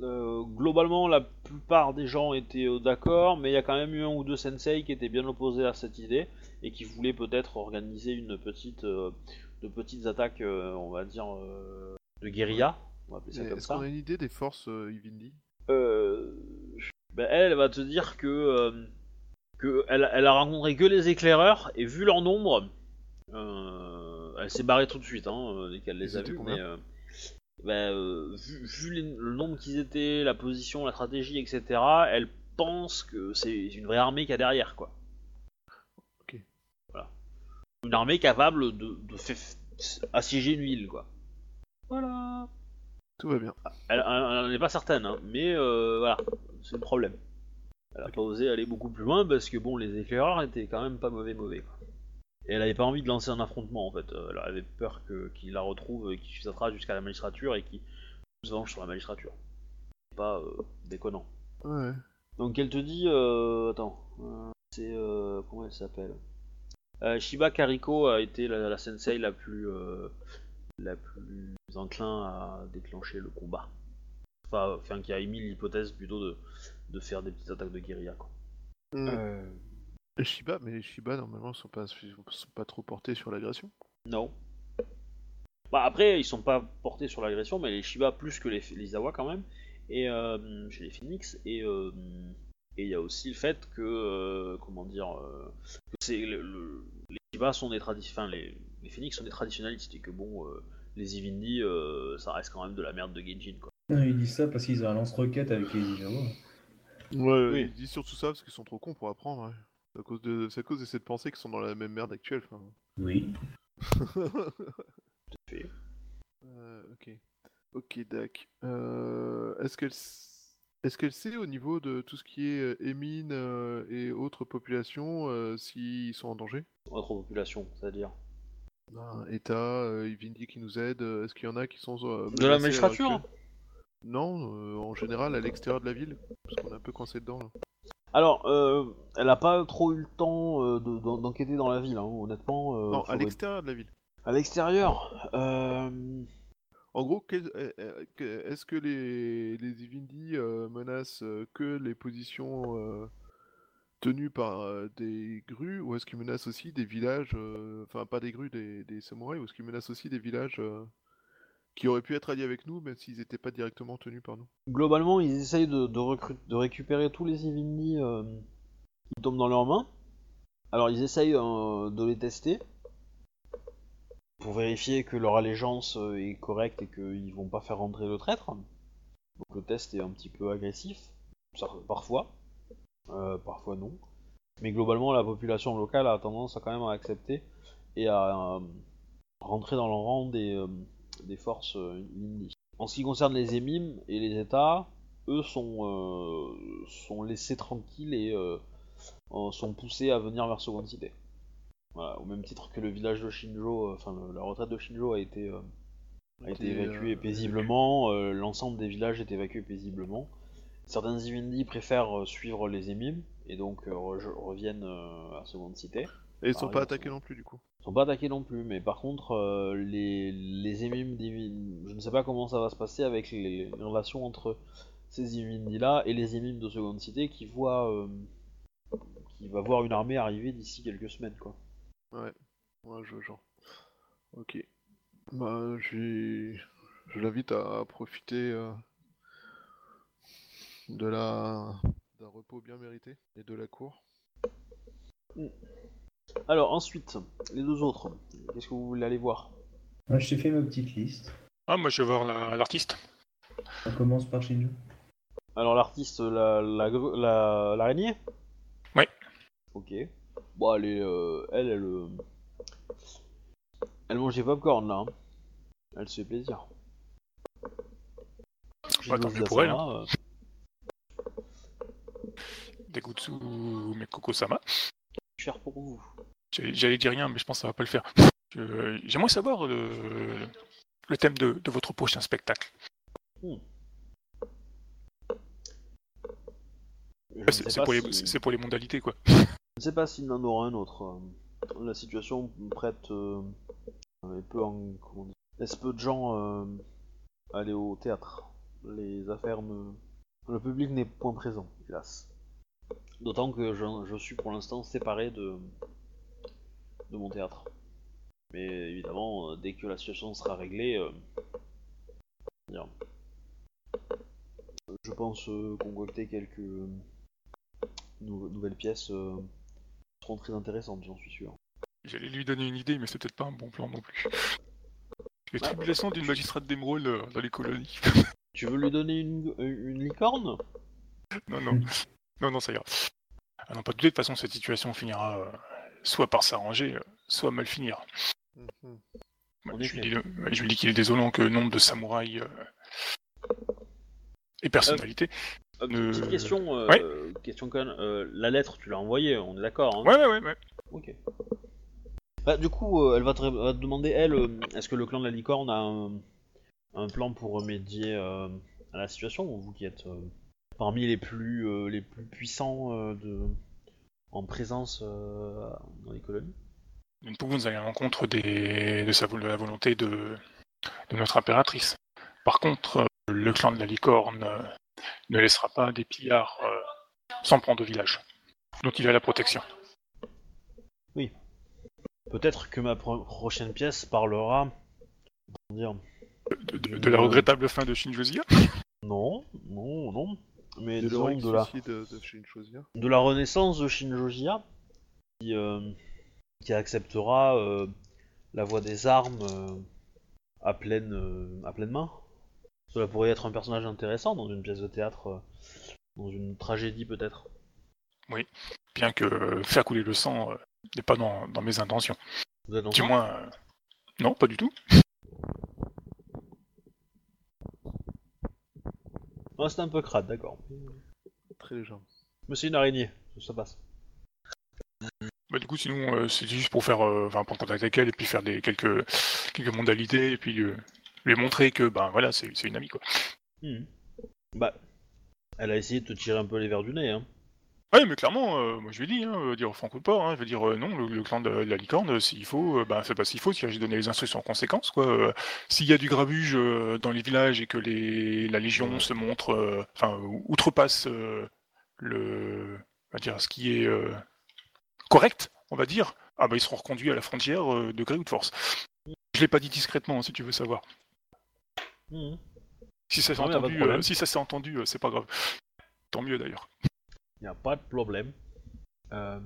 Euh, globalement, la plupart des gens étaient d'accord, mais il y a quand même eu un ou deux sensei qui étaient bien opposés à cette idée et qui voulaient peut-être organiser une petite, de petites attaques, on va dire, de guérilla. Est-ce qu'on a une idée des forces Ivindi Euh, ben, elle, elle va te dire que, euh, que elle, elle a rencontré que les éclaireurs et vu leur nombre, euh, elle s'est barrée tout de suite hein, euh, dès qu'elle les Ils a vus. Mais euh, ben, euh, vu, vu les- le nombre qu'ils étaient, la position, la stratégie, etc., elle pense que c'est une vraie armée qu'il y a derrière, quoi. Ok. Voilà. Une armée capable de, de assiéger une ville, quoi. Voilà. Tout va bien. Elle, elle n'est pas certaine, hein, mais euh, voilà, c'est le problème. Elle a pas osé aller beaucoup plus loin parce que bon, les éclaireurs étaient quand même pas mauvais mauvais. quoi. Et elle avait pas envie de lancer un affrontement en fait. Euh, Elle avait peur que qu'il la retrouve, et qu'il s'attrape jusqu'à la magistrature et qu'il se venge sur la magistrature. C'est pas euh, déconnant. Ouais. Donc elle te dit, euh, attends, euh, c'est euh, comment elle s'appelle? Euh, Shiba Kariko a été la, la sensei la plus euh, la plus enclin à déclencher le combat. Enfin, enfin qui a émis l'hypothèse plutôt de, de faire des petites attaques de guérilla. Quoi. Hmm. Euh, Les Shiba, mais les Shiba normalement sont pas, sont pas trop portés sur l'agression. Non. Bah après, ils sont pas portés sur l'agression, mais les Shiba plus que les, les Izawa quand même, et euh, chez les Phoenix, et euh, et il y a aussi le fait que, euh, comment dire, euh, que c'est le- le- les Shiba sont des tradis, enfin les, les Phoenix sont des traditionnalistes, et que bon, euh, les Ivindi, euh, ça reste quand même de la merde de Genjin quoi. Non, ils disent ça parce qu'ils ont un lance-roquette avec les Ijawa. Ouais, Oui. ils disent surtout ça parce qu'ils sont trop cons pour apprendre. Ouais. C'est à cause de, c'est à cause de cette pensée qu'ils sont dans la même merde actuelle. Oui. fait. Euh, ok. Ok, Dak. Euh, est-ce qu'elle est-ce qu'elle sait au niveau de tout ce qui est émine euh, et autres populations euh, s'ils sont en danger? Autre population, c'est-à-dire? État, euh, Ivindi qui nous aide, euh, est-ce qu'il y en a qui sont euh, De la magistrature Non, euh, en général à l'extérieur de la ville, parce qu'on est un peu coincé dedans. Là. Alors, euh, elle a pas trop eu le temps euh, de- d'en- d'enquêter dans la ville, hein, honnêtement. euh, non, à l'extérieur de la ville. À l'extérieur, euh, En gros, est-ce que les, les Ivindi euh, menacent que les positions tenues par des grues, ou est-ce qu'ils menacent aussi des villages, enfin pas des grues, des, des samouraïs, ou est-ce qu'ils menacent aussi des villages qui auraient pu être alliés avec nous, même s'ils n'étaient pas directement tenus par nous? Globalement, ils essayent de, de, de récupérer tous les Ivindi euh, qui tombent dans leurs mains. Alors, ils essayent euh, de les tester pour vérifier que leur allégeance est correcte et qu'ils vont pas faire rentrer le traître. Donc, le test est un petit peu agressif, parfois, parfois non. Mais globalement, la population locale a tendance à quand même à accepter et à euh, rentrer dans le rang des, euh, des forces euh, Ivindi. En ce qui concerne les émimes et les États, eux sont, euh, sont laissés tranquilles et euh, euh, sont poussés à venir vers Seconde Cité. Voilà, au même titre que le village de Shinjo, euh, enfin le- la retraite de Shinjo a été, euh, a été Été, évacuée euh, paisiblement, euh, l'ensemble des villages est évacué paisiblement. Certains Ivindi préfèrent euh, suivre les émimes et donc euh, re- reviennent euh, à Seconde Cité. Et ils sont pas attaqués non plus du coup. Ils sont pas attaqués non plus, mais par contre, euh, les, les émimes je ne sais pas comment ça va se passer avec les, les relations entre ces Ivindi là et les émimes de Seconde Cité qui voient, euh, qui va voir une armée arriver d'ici quelques semaines, quoi. Ouais, ouais, je genre. Ok. Bah, j'ai... je l'invite à profiter euh, de la d'un repos bien mérité et de la cour. Alors ensuite, les deux autres, qu'est-ce que vous voulez aller voir? Moi, je t'ai fait ma petite liste. Ah, moi je vais voir la- l'artiste. On commence par Shinjo. Alors l'artiste, la, la, la- l'araignée? Ouais. Ok. Bon, elle est, euh, elle, elle, euh, elle mange des popcorn là. hein. Elle se fait plaisir. Bah, tant Shigeru mieux pour elle, Zasama, euh, Degutsu mais Sama. cher pour vous. J'allais dire rien, mais je pense que ça va pas le faire. J'aimerais savoir le, le thème de, de votre prochain spectacle. Ah, C'est pour, les- si- c'est- c'est pour les modalités, quoi. Je ne sais pas s'il en aura un autre. euh. La situation prête euh, peu, en- laisse peu de gens euh, aller au théâtre. Les affaires ne... Le public n'est point présent, hélas. D'autant que je, je suis pour l'instant séparé de, de mon théâtre. Mais évidemment, euh, dès que la situation sera réglée, euh, je pense euh, concocter quelques nou- nouvelles pièces euh, seront très intéressantes, j'en suis sûr. J'allais lui donner une idée, mais c'est peut-être pas un bon plan non plus. Les tribulations d'une magistrate d'émeraude euh, dans les colonies. Tu veux lui donner une, une licorne? Non, non. Non, non, ça ira. À n'en pas douter, de toute façon, cette situation finira euh, soit par s'arranger, euh, soit mal finir. Mhm. Je, lui dis, le- ouais, je lui dis qu'il est désolant que nombre de samouraïs euh, et personnalités. Euh, Euh, Petite question, euh, ouais. question euh, la lettre, tu l'as envoyée, on est d'accord hein Ouais, ouais, ouais, ouais. Ok. Bah, du coup, euh, elle va te, ré- va te demander, elle, euh, est-ce que le clan de la licorne a un, un plan pour remédier euh, à la situation Vous qui êtes euh, parmi les plus, euh, les plus puissants euh, de, en présence euh, dans les colonies Nous ne pouvons aller à l'encontre des... de, sa... de la volonté de... de notre impératrice. Par contre, le clan de la licorne ne laissera pas des pillards s'en prendre au village. Donc il a la protection. Peut-être que ma pro- prochaine pièce parlera. comment dire De, de- de la regrettable fin de Shinjozia. Non, non, non. Mais De disons de la, suicide de, de Shinjozia. de la renaissance de Shinjojia, qui, euh, qui acceptera euh, la voie des armes euh, à, pleine, euh, à pleine main. Cela pourrait être un personnage intéressant dans une pièce de théâtre, euh, dans une tragédie peut-être. Bien que euh, faire couler le sang euh, n'est pas dans, dans mes intentions. Vous êtes Du moins, euh, non, pas du tout. Ouais, c'est un peu crade, d'accord. Très légèrement. Mais c'est une araignée, ça passe. Bah, du coup, sinon, euh, c'est juste pour faire, euh, enfin, pour contacter avec elle et puis faire des quelques quelques modalités et puis euh, lui montrer que, ben voilà, c'est c'est une amie quoi. Hmm. Bah, elle a essayé de te tirer un peu les verres du nez, hein. Ouais, mais clairement, euh, moi je lui dis, hein, euh, dire franc ou pas, hein, je veux dire euh, non, le, le clan de, la licorne, s'il faut, euh, bah, c'est pas s'il faut, si j'ai donné les instructions en conséquence, quoi. S'il y a du grabuge dans les villages et que les, la légion se montre, enfin, ou- outrepasse le, on va dire, ce qui est correct, on va dire, ah bah ils seront reconduits à la frontière de gré ou de force. Je l'ai pas dit discrètement, hein, si tu veux savoir. Hmm. Si ça s'est entendu, si ça s'est entendu, c'est pas grave. Tant mieux d'ailleurs. Y a pas de problème. Euh,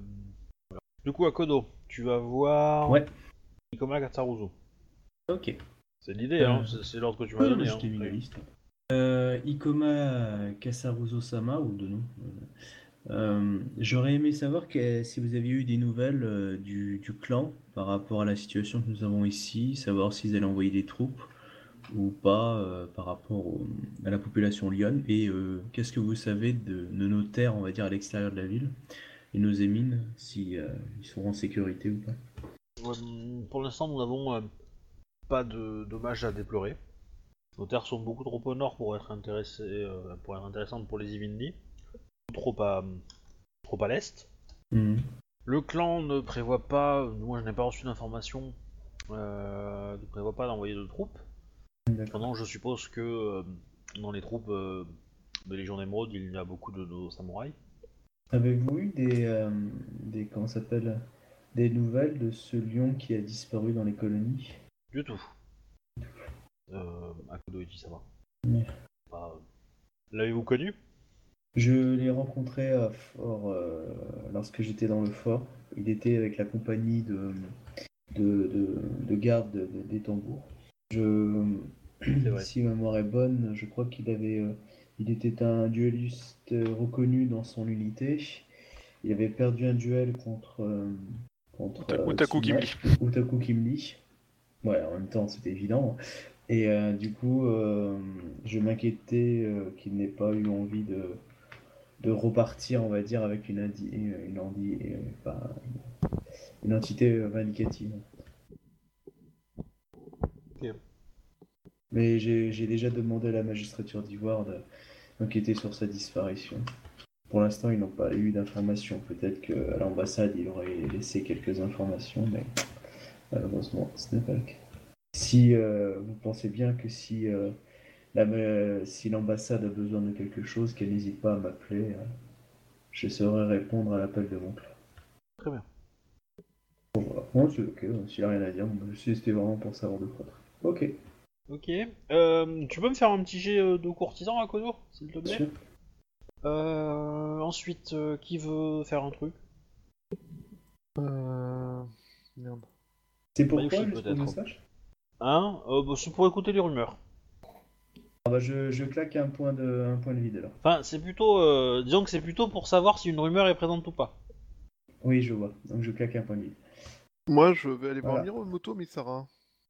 voilà. Du coup, à Kodo, tu vas voir Ouais. Nikoma Katsaruzo. Ok. C'est l'idée, Euh, hein, c'est- l'ordre que tu m'as donné. je hein. Euh, Ikoma Kasaruzo-sama, ou de nom. Euh, J'aurais aimé savoir que, si vous aviez eu des nouvelles euh, du, du clan par rapport à la situation que nous avons ici, savoir s'ils allaient envoyer des troupes ou pas euh, par rapport au- à la population Lyon, et euh, qu'est-ce que vous savez de, de nos terres, on va dire, à l'extérieur de la ville, et nos émines, si euh, ils seront en sécurité ou pas? Euh, pour l'instant, nous n'avons euh, pas de dommages à déplorer. Nos terres sont beaucoup trop au nord pour être, intéressées, euh, pour être intéressantes pour les Ivindi, trop à, trop à l'est. Mhm. Le clan ne prévoit pas, moi je n'ai pas reçu d'informations, euh, ne prévoit pas d'envoyer de troupes. Cependant, je suppose que euh, dans les troupes euh, de Légion d'Émeraude, il y a beaucoup de nos samouraïs. Avez-vous eu des, euh, des comment ça s'appelle des nouvelles de ce lion qui a disparu dans les colonies? Du tout. Euh, à Kodoichi, ça va. Euh, L'avez-vous connu? Je l'ai rencontré à fort euh, lorsque j'étais dans le fort. Il était avec la compagnie de, de, de, de garde de- de- des tambours. Je, si ma mémoire est bonne, je crois qu'il avait, euh, il était un dueliste euh, reconnu dans son unité. Il avait perdu un duel contre, euh, contre euh. Gimli. Otaku Kimli. Ouais, en même temps, c'était évident. Et euh, du coup, euh, je m'inquiétais euh, qu'il n'ait pas eu envie de, de repartir, on va dire, avec une, indi- une, indi- enfin, une entité vindicative. Ok. Mais j'ai déjà demandé à la magistrature d'Ivoire de- d'enquêter sur sa disparition. Pour l'instant, ils n'ont pas eu d'informations. Peut-être qu'à l'ambassade, il aurait laissé quelques informations, mais malheureusement, ce n'est pas le cas. Si euh, vous pensez bien que si, euh, la- si l'ambassade a besoin de quelque chose, qu'elle n'hésite pas à m'appeler, euh, je saurai répondre à l'appel de mon clerc. Très bien. Bon, voilà. Bon, c'est ok, s'il n'y a rien à dire, suis- c'était vraiment pour savoir de quoi. Ok, Ok. Euh, tu peux me faire un petit jet euh, de courtisan à Kodo, s'il te plaît. Euh, ensuite, euh, qui veut faire un truc Euh... Merde. C'est juste pour peut-être. message? Hein? Euh, bah, C'est pour écouter les rumeurs. ah bah, je, je claque un point de, un point de vide alors. Enfin, c'est plutôt... euh, disons que c'est plutôt pour savoir si une rumeur est présente ou pas. Oui, je vois. Donc je claque un point de vide. Moi, je vais aller voir Voilà. Miromoto Misara.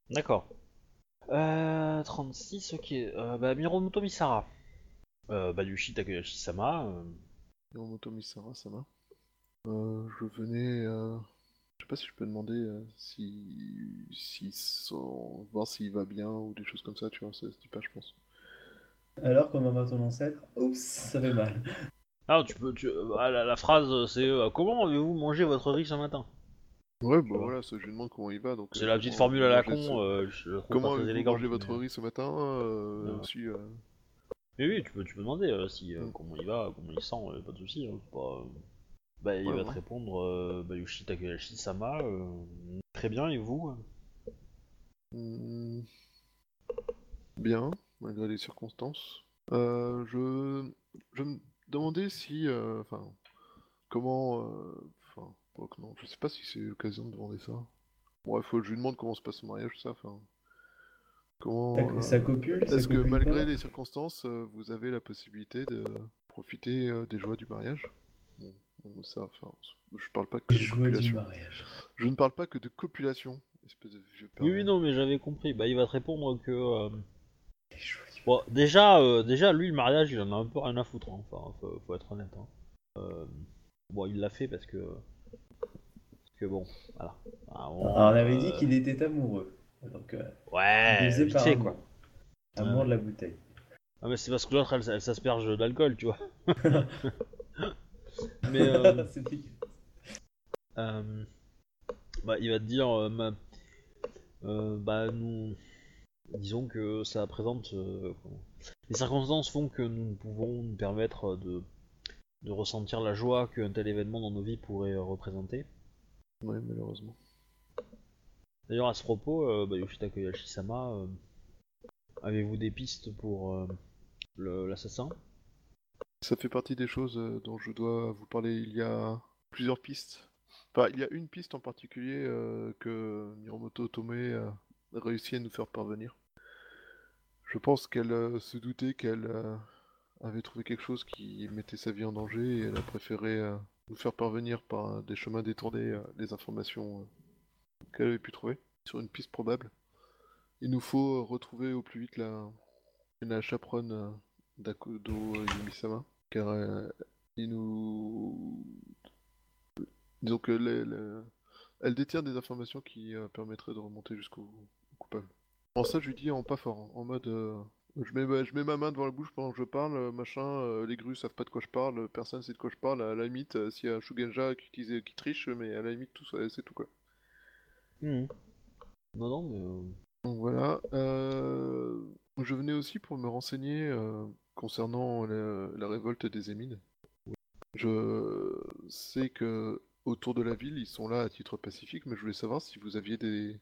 D'accord. Euh, 36, ok. Euh, bah, Miromoto Misara. Euh, Bayushi Takayashi-sama. euh, Miromoto Misara, ça va. Euh, je venais... euh, Je sais pas si je peux demander euh, si... si son- voir s'il va bien ou des choses comme ça, tu vois, ça se dit pas, je pense. Alors, comment va ton ancêtre Oups, ça fait mal. Ah, tu peux... Tu... ah, la, la phrase, c'est euh, Comment avez-vous mangé votre riz ce matin? Ouais, bah voilà, ça, je lui demande comment il va, donc... C'est euh, la petite formule à la vous mangez con, ce- euh, je Comment élégant. mangé votre mais- riz ce matin euh, aussi, euh, Mais oui, tu peux, tu peux demander euh, si, euh, Mm. comment il va, comment il sent, euh, pas de soucis. hein, pas, euh, Bah, il Ouais, va ouais. te répondre euh, Bayushi Takayashi-sama. euh, Très bien, et vous Hmm, Bien, malgré les circonstances. Euh, je... je me demandais si... euh, Enfin... comment... non, je sais pas si c'est l'occasion de demander ça. Bon, il faut que je lui demande comment se passe son mariage, ça, enfin... Comment... Ça, euh, ça copule ça Est-ce que copule malgré les circonstances, euh, vous avez la possibilité de profiter euh, des joies du mariage? Bon, bon, ça, enfin, je parle pas que Les de joies du copulation. mariage. Je ne parle pas que de copulation. Espèce de vieux Oui, oui, non, mais j'avais compris. Bah, il va te répondre que. euh, Bon, déjà, euh, déjà, lui, le mariage, il en a un peu rien à foutre. hein. Enfin, faut, faut être honnête. hein. Euh, Bon, il l'a fait parce que. Que bon, voilà. Ah, Alors, on avait euh, dit qu'il était amoureux. Donc, euh, Ouais, vite fait, amour. quoi. Amour Ouais. de la bouteille. Ah, mais c'est parce que l'autre, elle, elle s'asperge d'alcool, tu vois. mais. euh. Euh, bah, il va te dire, ma- bah, nous, disons que ça présente, les circonstances font que nous pouvons nous permettre de, de ressentir la joie qu'un tel événement dans nos vies pourrait représenter. Ouais, malheureusement. D'ailleurs, à ce propos, euh, bah, Yoshita Koyashi-sama, euh, avez-vous des pistes pour euh, le- l'assassin? Ça fait partie des choses euh, dont je dois vous parler. Il y a plusieurs pistes. Enfin, il y a une piste en particulier euh, que Miromoto Tome a réussi à nous faire parvenir. Je pense qu'elle euh, se doutait qu'elle euh, avait trouvé quelque chose qui mettait sa vie en danger et elle a préféré euh, nous faire parvenir par des chemins détournés euh, les informations euh, qu'elle avait pu trouver sur une piste probable. Il nous faut euh, retrouver au plus vite la, la chaperonne d'Akodo Yumisama car il nous disons que elle détient des informations qui permettraient de remonter jusqu'au au coupable. En ça, je lui dis en pas fort, hein, en mode euh, je, mets, ma- je mets ma main devant la bouche pendant que je parle, euh, machin, euh, les grues savent pas de quoi je parle, personne sait de quoi je parle, à la limite, euh, s'il y a un Shugenja qui, triche, mais à la limite, tout ça, c'est tout quoi. Non, non, mais. euh, Donc voilà. euh, Je venais aussi pour me renseigner euh, concernant la, la révolte des Émines. Je sais que autour de la ville, ils sont là à titre pacifique, mais je voulais savoir si vous aviez des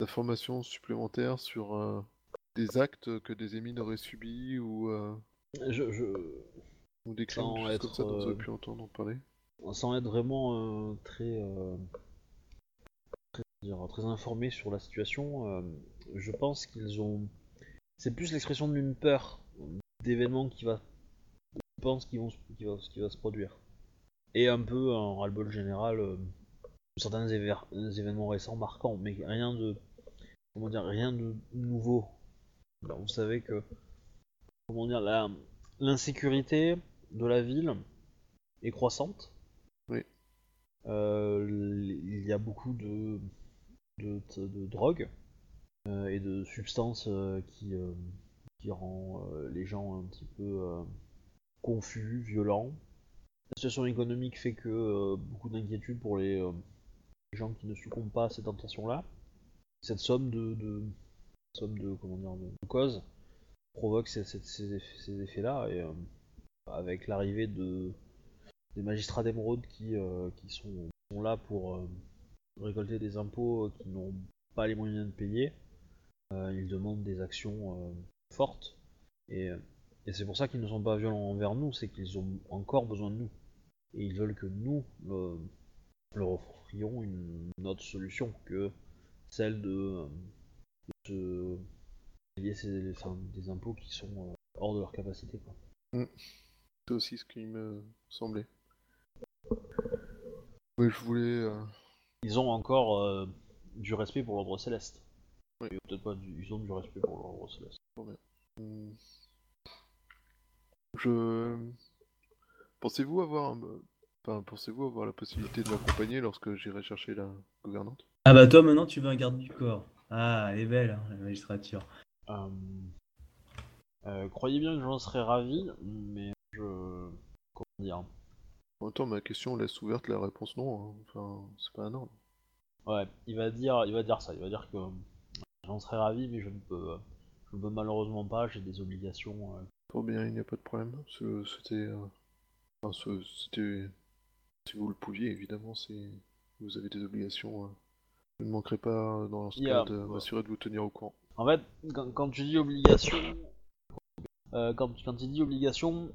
informations supplémentaires sur euh, des actes que des Émines auraient subis ou, euh, je, je, ou des crimes, Sans choses comme être, ça dont vous avez euh, pu entendre parler. sans être vraiment euh, très, très, dire, très informé sur la situation, je pense qu'ils ont. C'est plus l'expression d'une peur d'événements qui va. Je pense qu'ils vont, qui va, qui va se produire. Et un peu un ras-le-bol général euh, certains éver- événements récents marquants, mais rien de. Comment dire, rien de nouveau. Alors, vous savez que. Comment dire, la- l'insécurité de la ville est croissante. Euh, il y a beaucoup de, de, de drogue euh, et de substances euh, qui, qui rend les gens un petit peu confus, violents. La situation économique fait que beaucoup d'inquiétude pour les, les gens qui ne succombent pas à cette tentation-là. Cette somme de, de, somme de comment dire de cause provoque ces, ces- ces eff- ces effets-là et euh, avec l'arrivée de des magistrats d'émeraude qui euh, sont, là pour euh, récolter des impôts qui n'ont pas les moyens de payer, ils demandent des actions fortes et, c'est pour ça qu'ils ne sont pas violents envers nous, c'est qu'ils ont encore besoin de nous. Et ils veulent que nous le- leur offrions une, autre solution que celle de, de se payer ces- enfin, des impôts qui sont euh, hors de leur capacité. Quoi. C'est aussi ce qui me semblait. Mais je voulais. euh, Ils ont encore euh, du respect pour l'ordre céleste. Oui. Et Peut-être pas du, ils ont du respect pour l'ordre céleste. hmm, Je. Pensez-vous avoir. un- Enfin, pensez-vous avoir la possibilité de m'accompagner lorsque j'irai chercher la gouvernante? Ah bah toi maintenant tu veux un garde du corps. Ah, elle est belle, hein, la magistrature. Euh, euh, croyez bien que j'en serais ravi, mais je. Comment dire En même temps, ma question laisse ouverte la réponse non. hein. Enfin, c'est pas un ordre. Ouais, il va dire, il va dire ça. Il va dire que euh, j'en serais ravi, mais je ne peux, je ne peux malheureusement pas. J'ai des obligations. euh, Trop bien, il n'y a pas de problème. C'était. euh, Enfin, c'était. Si vous le pouviez, évidemment, si vous avez des obligations. Euh, Je ne manquerai pas, dans ce Il y cas, a- de m'assurer de vous tenir au courant. En fait, quand, quand tu dis obligation, euh, quand, quand il dit obligation,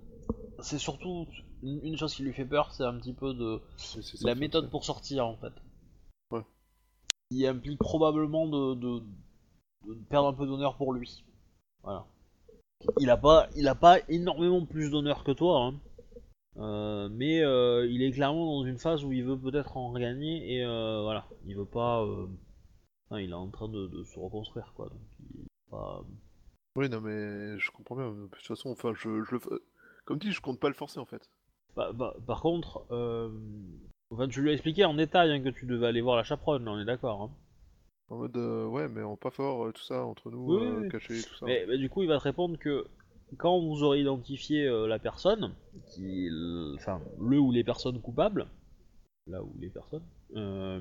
c'est surtout une, une chose qui lui fait peur, c'est un petit peu de ça, la méthode pour sortir en fait. Ouais. Il implique probablement de, de- de perdre un peu d'honneur pour lui. Voilà. Il a pas, il a pas énormément plus d'honneur que toi, hein. Euh, mais euh, il est clairement dans une phase où il veut peut-être en gagner et euh, voilà, il veut pas. enfin, il est en train de, de se reconstruire quoi. Donc il est pas. Oui, non, mais je comprends bien. De toute façon, enfin, je, je Comme dit, je compte pas le forcer en fait. Bah, bah, par contre, enfin, tu lui as expliqué en détail hein, que tu devais aller voir la chaperonne, là, on est d'accord. Hein. En mode, ouais, mais en pas fort, tout ça, entre nous, Oui, oui, oui. caché, tout ça. Mais, mais du coup, il va te répondre que quand vous aurez identifié euh, la personne, qui, enfin, le ou les personnes coupables, là où les personnes, euh,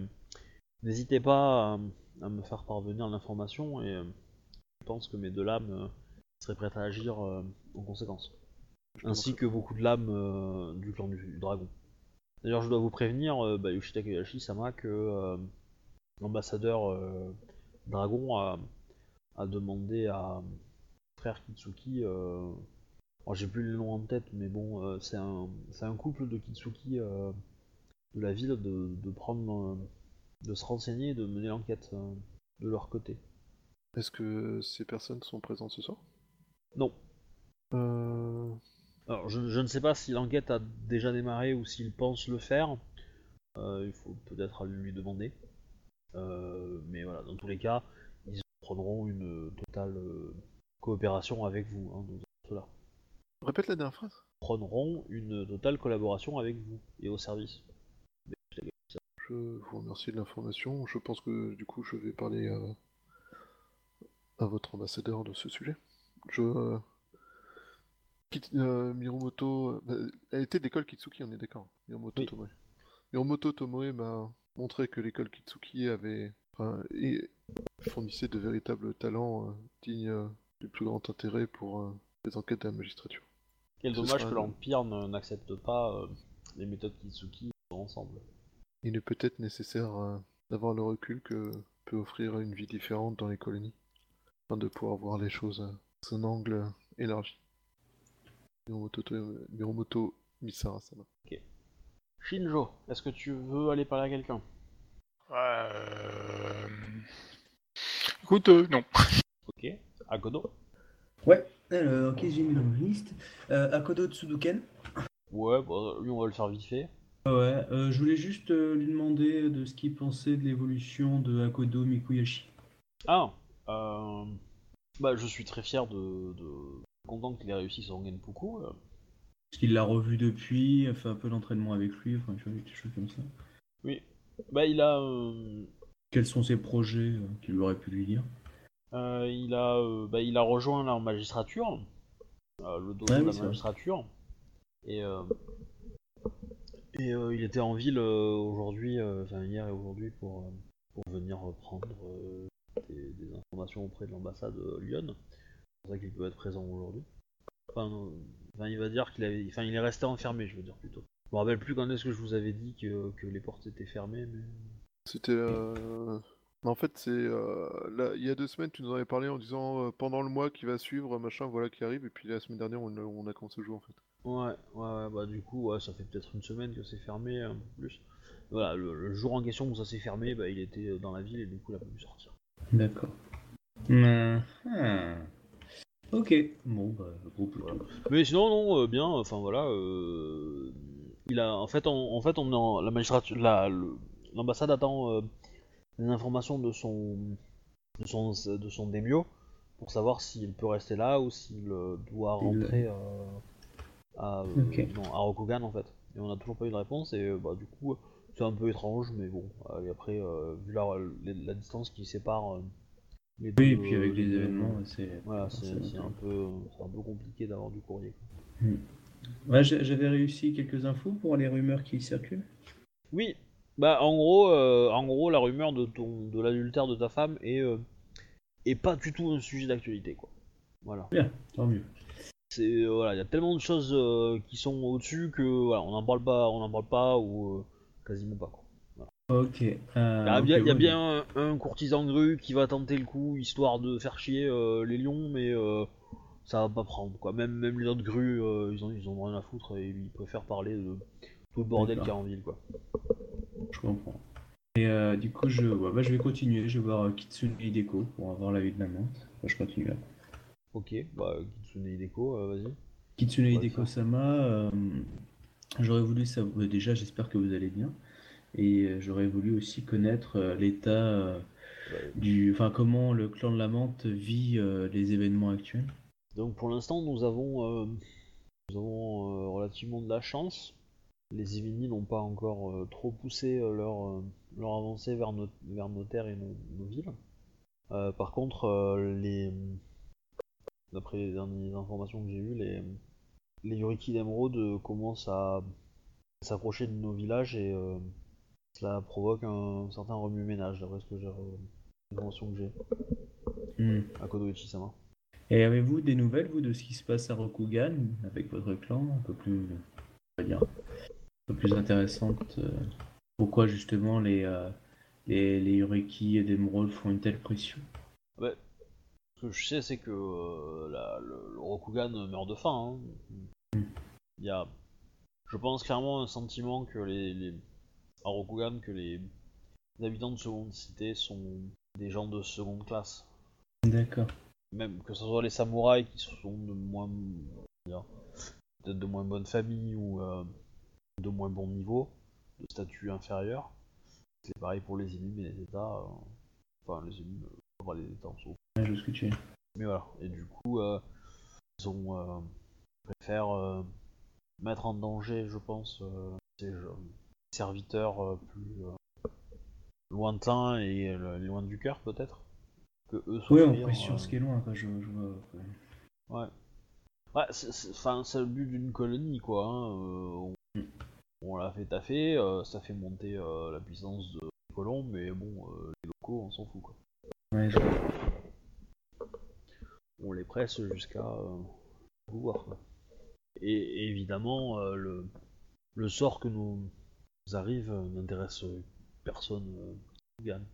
n'hésitez pas à, à me faire parvenir l'information et euh, je pense que mes deux lames seraient prêtes à agir en conséquence. Ainsi que beaucoup de lames du clan du, du dragon. D'ailleurs, je dois vous prévenir, bah, Yoshida Koyashi Sama, que l'ambassadeur dragon a, a demandé à frère Kitsuki, euh, alors, j'ai plus le nom en tête, mais bon, euh, c'est un, couple de Kitsuki euh, de la ville de, de prendre, de se renseigner et de mener l'enquête de leur côté. Est-ce que ces personnes sont présentes ce soir? Non. Euh... Alors, je, je ne sais pas si l'enquête a déjà démarré ou s'il pense le faire. Euh, il faut peut-être lui demander. Euh, mais voilà, dans tous les cas, ils prendront une totale coopération avec vous. Hein, dans cela. Répète la dernière phrase. Prendront une totale collaboration avec vous et au service. Je vous remercie de l'information. Je pense que du coup, je vais parler à, à votre ambassadeur de ce sujet. Je. euh, Kit- euh, Mirumoto. euh, bah, elle était de l'école Kitsuki, on est d'accord. Mirumoto Oui. Tomoe. Mirumoto Tomoe m'a montré que l'école Kitsuki avait. enfin, et fournissait de véritables talents euh, dignes euh, du plus grand intérêt pour euh, les enquêtes de la magistrature. Quel Ce dommage sera que l'Empire ne- n'accepte pas euh, les méthodes Kitsuki ensemble. Il est peut-être nécessaire euh, d'avoir le recul que peut offrir une vie différente dans les colonies, afin de pouvoir voir les choses euh, sous un angle euh, élargi. Mirumoto, To- Misara-sama. Shinjo, est-ce que tu veux aller parler à quelqu'un? Euh... Écoute, euh, non. Ok. Akodo Ouais, alors, ok, j'ai mis dans la liste. Euh, Akodo Tsuduken. Ouais, bah, lui on va le faire vite fait. Ouais, euh, je voulais juste euh, lui demander de ce qu'il pensait de l'évolution de Akodo Mikuyashi. Ah, euh, bah je suis très fier de, de... content qu'il ait réussi son Genpuku. Parce qu'il l'a revu depuis, a fait un peu d'entraînement avec lui, enfin, tu vois, des choses comme ça. Oui. Bah il a, Quels sont ses projets qu'il aurait pu lui dire? Il a, euh, bah, il a rejoint la magistrature, euh, le dojo Ah de oui, la magistrature, et euh, et euh, il était en ville euh, aujourd'hui, euh, enfin hier et aujourd'hui pour euh, pour venir reprendre euh, des, des informations auprès de l'ambassade euh, Lyon. C'est pour ça qu'il peut être présent aujourd'hui. Enfin, euh, enfin, il va dire qu'il avait, enfin, il est resté enfermé, je veux dire plutôt. Je me rappelle plus quand est-ce que je vous avais dit que, que les portes étaient fermées, mais C'était. euh, En fait, c'est. euh, là, il y a deux semaines, tu nous en avais parlé en disant euh, pendant le mois qui va suivre, machin, voilà qui arrive, et puis la semaine dernière, on, on a commencé à jouer en fait. Ouais, ouais, ouais, bah du coup, ouais, ça fait peut-être une semaine que c'est fermé, un peu plus. Voilà, le, le jour en question où ça s'est fermé, bah, il était euh, dans la ville et du coup, il a pas pu sortir. D'accord. Hum, ah. Ok, bon, bah, plutôt. Voilà. Mais sinon, non, euh, bien, enfin voilà, euh, il a, en fait, on, en fait, on est en- la magistrature, la, le- l'ambassade attend euh, des informations de son, de son, de son démio pour savoir s'il peut rester là ou s'il euh, doit rentrer euh, à, euh, Ok. non, à Rokugan en fait. Et on a toujours pas eu de réponse et bah du coup, c'est un peu étrange, mais bon, et après, vu la, la distance qui sépare les deux, Oui, et puis avec les événements, c'est. voilà, c'est un peu, un peu compliqué d'avoir du courrier. quoi. Ouais, j'a- j'avais réussi quelques infos pour les rumeurs qui circulent? Oui, bah en gros, euh, en gros, la rumeur de ton, de l'adultère de ta femme est, euh, est pas du tout un sujet d'actualité, quoi. Voilà. Tant mieux. C'est euh, voilà, il y a tellement de choses euh, qui sont au-dessus que voilà, on n'en parle pas, on n'en parle pas ou quasiment pas. Quoi. Ok. Il y a bien, y a bien un, un courtisan grue qui va tenter le coup histoire de faire chier les lions, mais ça va pas prendre quoi. Même, même les autres grues, ils ont ils ont rien à foutre et ils préfèrent parler de tout le bordel qu'il y a en ville quoi. Je comprends. Et euh, du coup, je, ouais, bah, je vais continuer. Je vais voir euh, Kitsune Hideko pour avoir la vie de maman. Enfin, je continue là. Ok, bah Kitsune Hideko, euh, vas-y. Kitsune Ouais, Hideko-sama, euh, j'aurais voulu savoir. Déjà, j'espère que vous allez bien. Et j'aurais voulu aussi connaître l'état Ouais. du. Enfin, comment le clan de la menthe vit les événements actuels. Donc pour l'instant, nous avons, nous avons relativement de la chance. Les Ivini n'ont pas encore euh, trop poussé euh, leur, euh, leur avancée vers nos, vers nos terres et nos, nos villes. Par contre, les, d'après les dernières informations que j'ai eues, les, les Yoriki d'Emeraude commencent à s'approcher de nos villages et cela provoque un, certain remue-ménage, d'après ce que j'ai, l'information que j'ai Hmm. à Kodoichi-sama. Et avez-vous des nouvelles, vous, de ce qui se passe à Rokugan avec votre clan Un peu plus. On va dire? Un peu plus intéressante. euh, pourquoi, justement, les, euh, les, les Yuriki et d'Emeraude font une telle pression Ouais. Ce que je sais, c'est que euh, la- le, le Rokugan meurt de faim. hein. Il y a, je pense clairement un sentiment que les, les à Rokugan que les, les habitants de seconde cité sont des gens de seconde classe. D'accord. Même que ce soit les samouraïs qui sont de moins, peut-être de moins bonne famille ou euh, de moins bon niveau, de statut inférieur. C'est pareil pour les élites et les états. euh, enfin, les élites, euh, pas les états en. Ouais, je vois ce que tu es. Mais voilà, et du coup, euh, ils ont préfèrent mettre en danger, je pense, ces serviteurs plus lointains et loin du cœur, peut-être. Que eux Oui, on euh, ce qui est loin, quoi. Je, je vois. ouais. Ouais. C'est- c'est enfin, c'est le but d'une colonie, quoi. hein, euh, on l'a fait taffer, euh, ça fait monter euh, la puissance de des colons, mais bon, euh, les locaux, on s'en fout, quoi. Ouais, je on les presse jusqu'à pouvoir. Quoi. Et, et évidemment, le, le sort que nous, nous arrive n'intéresse personne. Gagne.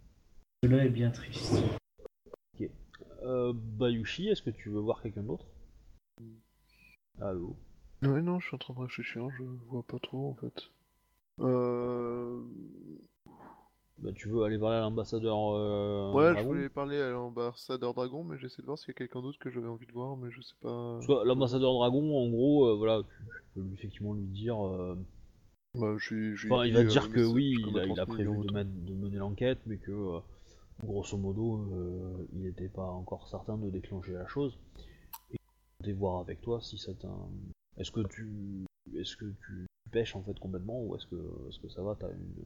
Cela est bien triste. Euh, Bayushi, est-ce que tu veux voir quelqu'un d'autre? Allô? Ouais, non, je suis en train de réfléchir, je vois pas trop en fait. Euh... bah, Tu veux aller parler à l'ambassadeur euh, Ouais, je voulais parler à l'ambassadeur Dragon, mais j'essaie de voir s'il y a quelqu'un d'autre que j'avais envie de voir, mais je sais pas. Parce que l'ambassadeur Dragon, en gros, euh, voilà, tu, tu peux lui, effectivement lui dire. euh, Bah, je suis- je Enfin, il va te euh, dire que oui, il a, il prévu de, mettre- de mener l'enquête, mais que grosso modo, il n'était pas encore certain de déclencher la chose. Et de voir avec toi si ça Est-ce que tu, est-ce que tu pêches en fait complètement ou est-ce que, est-ce que ça va T'as une,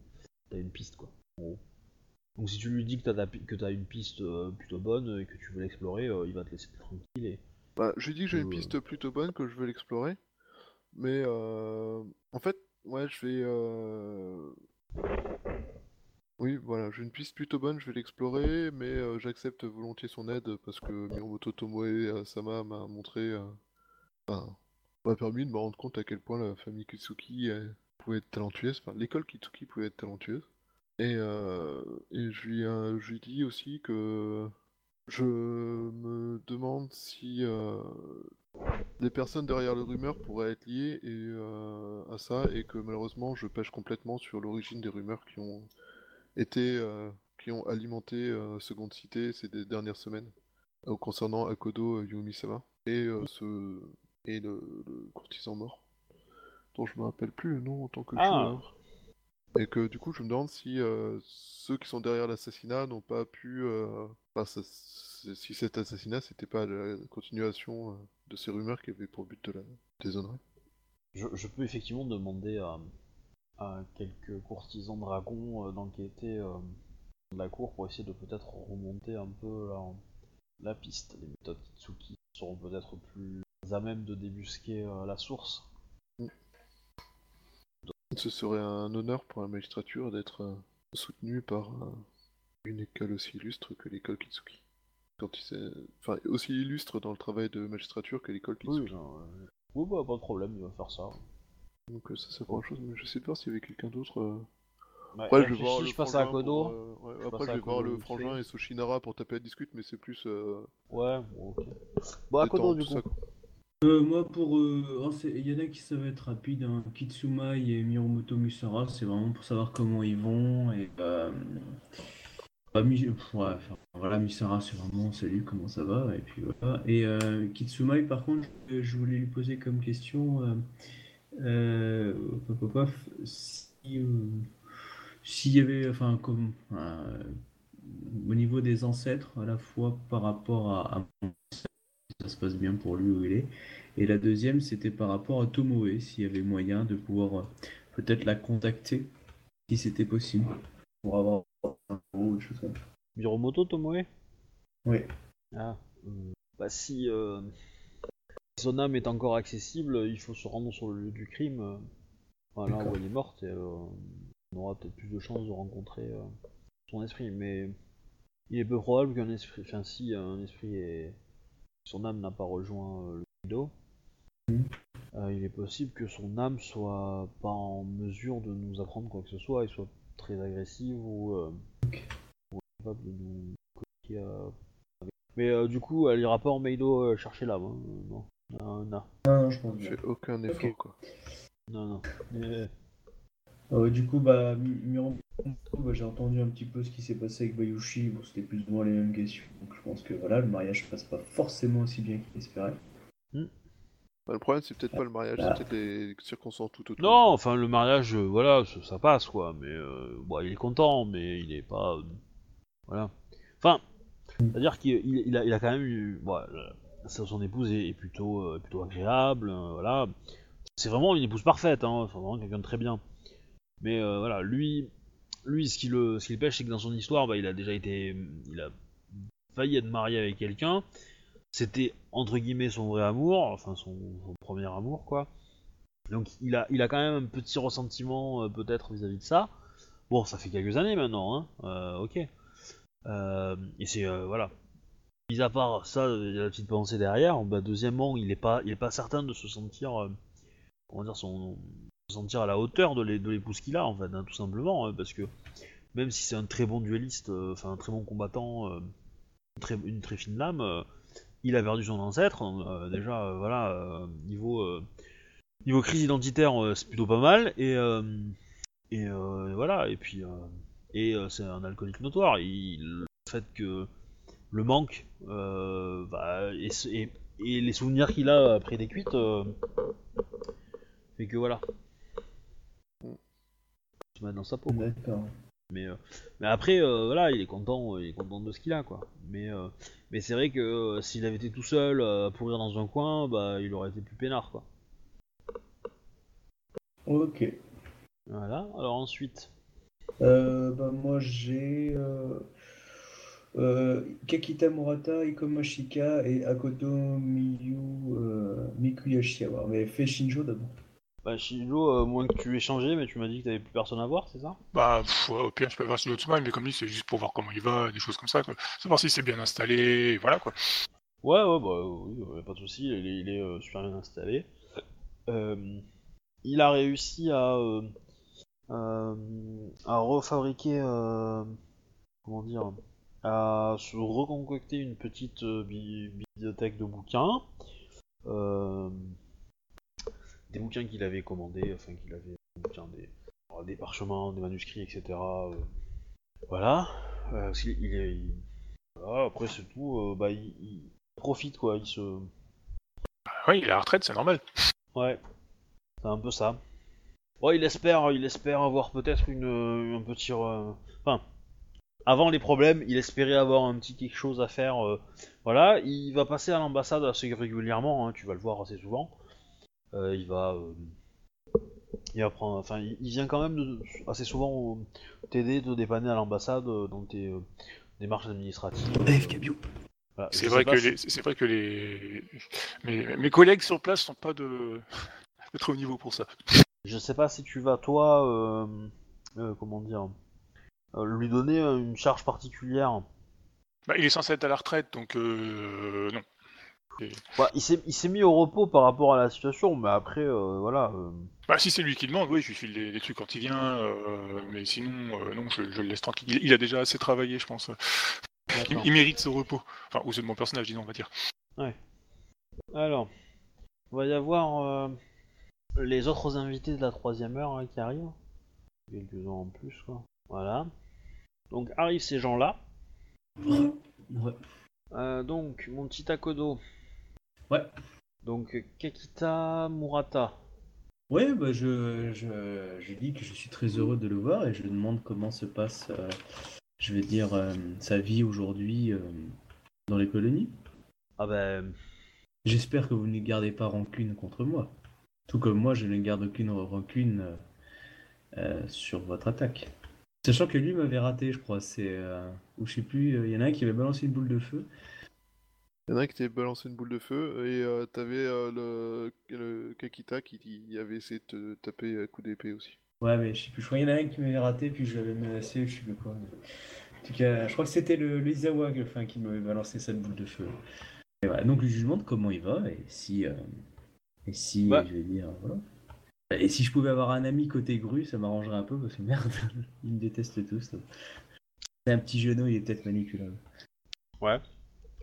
t'as une piste quoi. En gros? Donc si tu lui dis que t'as, que une piste euh, plutôt bonne et que tu veux l'explorer, euh, il va te laisser tranquille et Bah, je lui dis que j'ai une Euh. piste plutôt bonne, que je veux l'explorer. Mais euh, en fait, ouais, je vais. euh, Oui, voilà, j'ai une piste plutôt bonne, je vais l'explorer, mais euh, j'accepte volontiers son aide parce que Miyamoto Tomoe Sama m'a montré, euh, enfin, m'a permis de me rendre compte à quel point la famille Kitsuki pouvait être talentueuse, enfin, l'école Kitsuki pouvait être talentueuse. Et, euh, je lui, euh, je dis aussi que je me demande si euh, les personnes derrière les rumeurs pourraient être liées euh, à ça, et que malheureusement je pêche complètement sur l'origine des rumeurs qui ont été, qui ont alimenté Seconde Cité ces dernières semaines, concernant Akodo euh, Yumi-sama et, ce, et le, le courtisan mort, dont je me rappelle plus le nom en tant que Ah. joueur. Et que du coup, je me demande si euh, ceux qui sont derrière l'assassinat n'ont pas pu. euh, enfin, ça- c'est- si cet assassinat, c'était pas la continuation euh, de ces rumeurs qui avaient pour but de la déshonorer. Je, je peux effectivement demander à, à quelques courtisans dragons euh, d'enquêter euh, de la cour pour essayer de peut-être remonter un peu la, la piste. Les méthodes Kitsuki seront peut-être plus à même de débusquer euh, la source. Ce serait un honneur pour la magistrature d'être euh, soutenu par euh, une école aussi illustre que l'école Kitsuki. Quand il s'est- Enfin, aussi illustre dans le travail de magistrature que l'école Oui, Kitsuki. non, euh, oui, bah, pas de problème, il va faire ça. Donc ça, c'est pour une chose, mais je sais pas s'il y avait quelqu'un d'autre. euh, Après, je vais voir le je passe à euh, ouais, Je après, je à vais voir le frangin et Sushinara pour taper la discute, mais c'est plus. Ouais, bon, ok. Bon, à Kodo détente, du coup. ça. Euh, moi, pour. euh, oh, Il y en a qui savent être rapides. Hein. Et Miromoto Musara, c'est vraiment pour savoir comment ils vont. Et. Euh... voilà, Musara, c'est vraiment salut, comment ça va. Et puis voilà. Et euh, Kitsumai, par contre, je, voulais lui poser comme question. Euh, si. S'il y avait. Enfin, comme. au niveau des ancêtres, à la fois par rapport à, à ça se passe bien pour lui où il est. Et la deuxième, c'était par rapport à Tomoe, s'il y avait moyen de pouvoir euh, peut-être la contacter, si c'était possible, pour avoir un ou des choses comme ça. Miromoto Tomoe? Oui. Ah, euh, bah si euh, son âme est encore accessible, il faut se rendre sur le lieu du crime, voilà, D'accord. où elle est morte, et euh, on aura peut-être plus de chances de rencontrer euh, son esprit, mais il est peu probable qu'un esprit, enfin si un esprit est... son âme n'a pas rejoint euh, le Kido, Mhm. euh, il est possible que son âme soit pas en mesure de nous apprendre quoi que ce soit, et soit très agressive ou, euh, ou capable de nous euh, mais euh, du coup, elle ira pas en Meido euh, chercher l'âme. hein. Non. Non, non. Non, non, je pense aucun effort, quoi. Non, non. Mais- Euh, du coup, bah, Mi- Miromoto, bah, j'ai entendu un petit peu ce qui s'est passé avec Bayushi. Bon, c'était plus ou moins les mêmes questions. Donc je pense que voilà, le mariage passe pas forcément aussi bien qu'il espérait. Bah, le problème, c'est peut-être pas le mariage, Ah. c'est peut-être les circonstances tout autour. Non, enfin, le mariage, euh, voilà, ça, ça passe, quoi. Mais euh, bon, il est content, mais il est pas. euh, voilà. Enfin, c'est-à-dire qu'il il- a, il a quand même eu. Voilà, sa- son épouse est, est plutôt, euh, plutôt agréable, euh, voilà. C'est vraiment une épouse parfaite, hein. C'est vraiment quelqu'un de très bien. Mais euh, voilà, lui, lui, ce qui le, pêche, c'est que dans son histoire, bah, il a déjà été, il a failli être marié avec quelqu'un. C'était entre guillemets son vrai amour, enfin son, premier amour, quoi. Donc il a, il a quand même un petit ressentiment euh, peut-être vis-à-vis de ça. Bon, ça fait quelques années maintenant, hein. Euh, ok. Euh, et c'est voilà. Mis à part ça, il y a la petite pensée derrière. Bah, deuxièmement, il est pas, pas certain de se sentir, comment dire, son, sentir à la hauteur de l'é- de l'épouse qu'il a en fait, hein, tout simplement, hein, parce que même si c'est un très bon dueliste, euh, enfin un très bon combattant, euh, une, très, une très fine lame, euh, il a perdu son ancêtre. déjà, voilà, niveau niveau crise identitaire, c'est plutôt pas mal. Et et voilà. Et puis et c'est un alcoolique notoire. Il, le fait que le manque bah, et, et- les souvenirs qu'il a après des cuites fait que voilà. Se mettre dans sa peau. quoi. D'accord. Mais, euh, mais après, euh, voilà, il est content, il est content de ce qu'il a, quoi. Mais, euh, mais c'est vrai que s'il avait été tout seul à pourrir dans un coin, bah, il aurait été plus peinard, quoi. Ok. Voilà. Alors ensuite, bah, moi j'ai Kakita Murata, Ikoma Shika et Akoto Miyu Mikuyashiwa. Mais fait Shinjo d'abord. Bah, Shilo, euh, moins que tu aies changé, mais tu m'as dit que t'avais plus personne à voir, c'est ça? Bah, pff, ouais, au pire, je peux voir l'autre mal, mais comme dit, c'est juste pour voir comment il va, des choses comme ça, quoi. Savoir si c'est bien installé, et voilà, quoi. Ouais, ouais, bah oui, ouais, pas de souci, il est, il est, euh, super bien installé. Euh, il a réussi à, euh, à refabriquer, comment dire, à se reconcocter une petite bi- bibliothèque de bouquins. Euh, des bouquins qu'il avait commandés, enfin qu'il avait, des, des parchemins, des manuscrits, etc. euh, voilà. Euh, parce qu'il- il est, il- voilà, après c'est tout, euh, bah il, profite quoi, il se... Bah, oui, il est à la retraite, c'est normal. Ouais, c'est un peu ça. Ouais, il espère, il espère avoir peut-être une, euh, un petit... euh, Enfin, avant les problèmes, il espérait avoir un petit quelque chose à faire. euh, voilà, il va passer à l'ambassade assez régulièrement, hein, tu vas le voir assez souvent. Euh, il va... euh, il va prendre... Enfin, il, il vient quand même de- assez souvent euh, t'aider, te dépanner à l'ambassade euh, dans tes euh, démarches administratives. Voilà, je C'est vrai, que si- les, c'est vrai que les... Mes, mes collègues sur place sont pas de, haut niveau pour ça. Je sais pas si tu vas toi, euh, euh, comment dire, lui donner une charge particulière. Bah, il est censé être à la retraite, donc euh, non. Bah, il s'est il mis au repos par rapport à la situation, mais après, euh, voilà. euh, Bah, si c'est lui qui demande, oui, je lui file des, des trucs quand il vient, euh, mais sinon, euh, non, je, je le laisse tranquille. Il, il a déjà assez travaillé, je pense. Il, d'accord. il mérite ce repos. Enfin, ou c'est de mon personnage, disons, on va dire. Alors, il va y avoir euh, les autres invités de la troisième heure hein, qui arrivent. Quelques-uns en plus, quoi. Voilà. Donc arrivent ces gens-là. Ouais. Euh, donc, mon petit Takodo. Ouais. Donc, Kakita Murata. Ouais, bah je, je, je dis que je suis très heureux de le voir et je lui demande comment se passe, euh, je vais dire, euh, sa vie aujourd'hui euh, dans les colonies. Ah ben, J'espère que vous ne gardez pas rancune contre moi. Tout comme moi, je ne garde aucune rancune sur votre attaque. Sachant que lui m'avait raté, je crois. C'est. ou je sais plus, il y en a un qui avait balancé une boule de feu. Il y en a un qui t'avait balancé une boule de feu et euh, t'avais euh, le, le Kakita qui, qui avait essayé de te taper à coup d'épée aussi. Ouais, mais je sais plus. Je crois qu'il y en a un qui m'avait raté, puis je l'avais menacé, je sais plus quoi. mais- En tout cas, je crois que c'était le, le Izawa enfin, qui m'avait balancé cette boule de feu. Et voilà, donc je lui demande comment il va et si. euh, et si, Bah. je vais dire, voilà. Et si je pouvais avoir un ami côté grue, ça m'arrangerait un peu parce que merde, ils me détestent tous. C'est un petit genou, il est peut-être manipulable. ouais.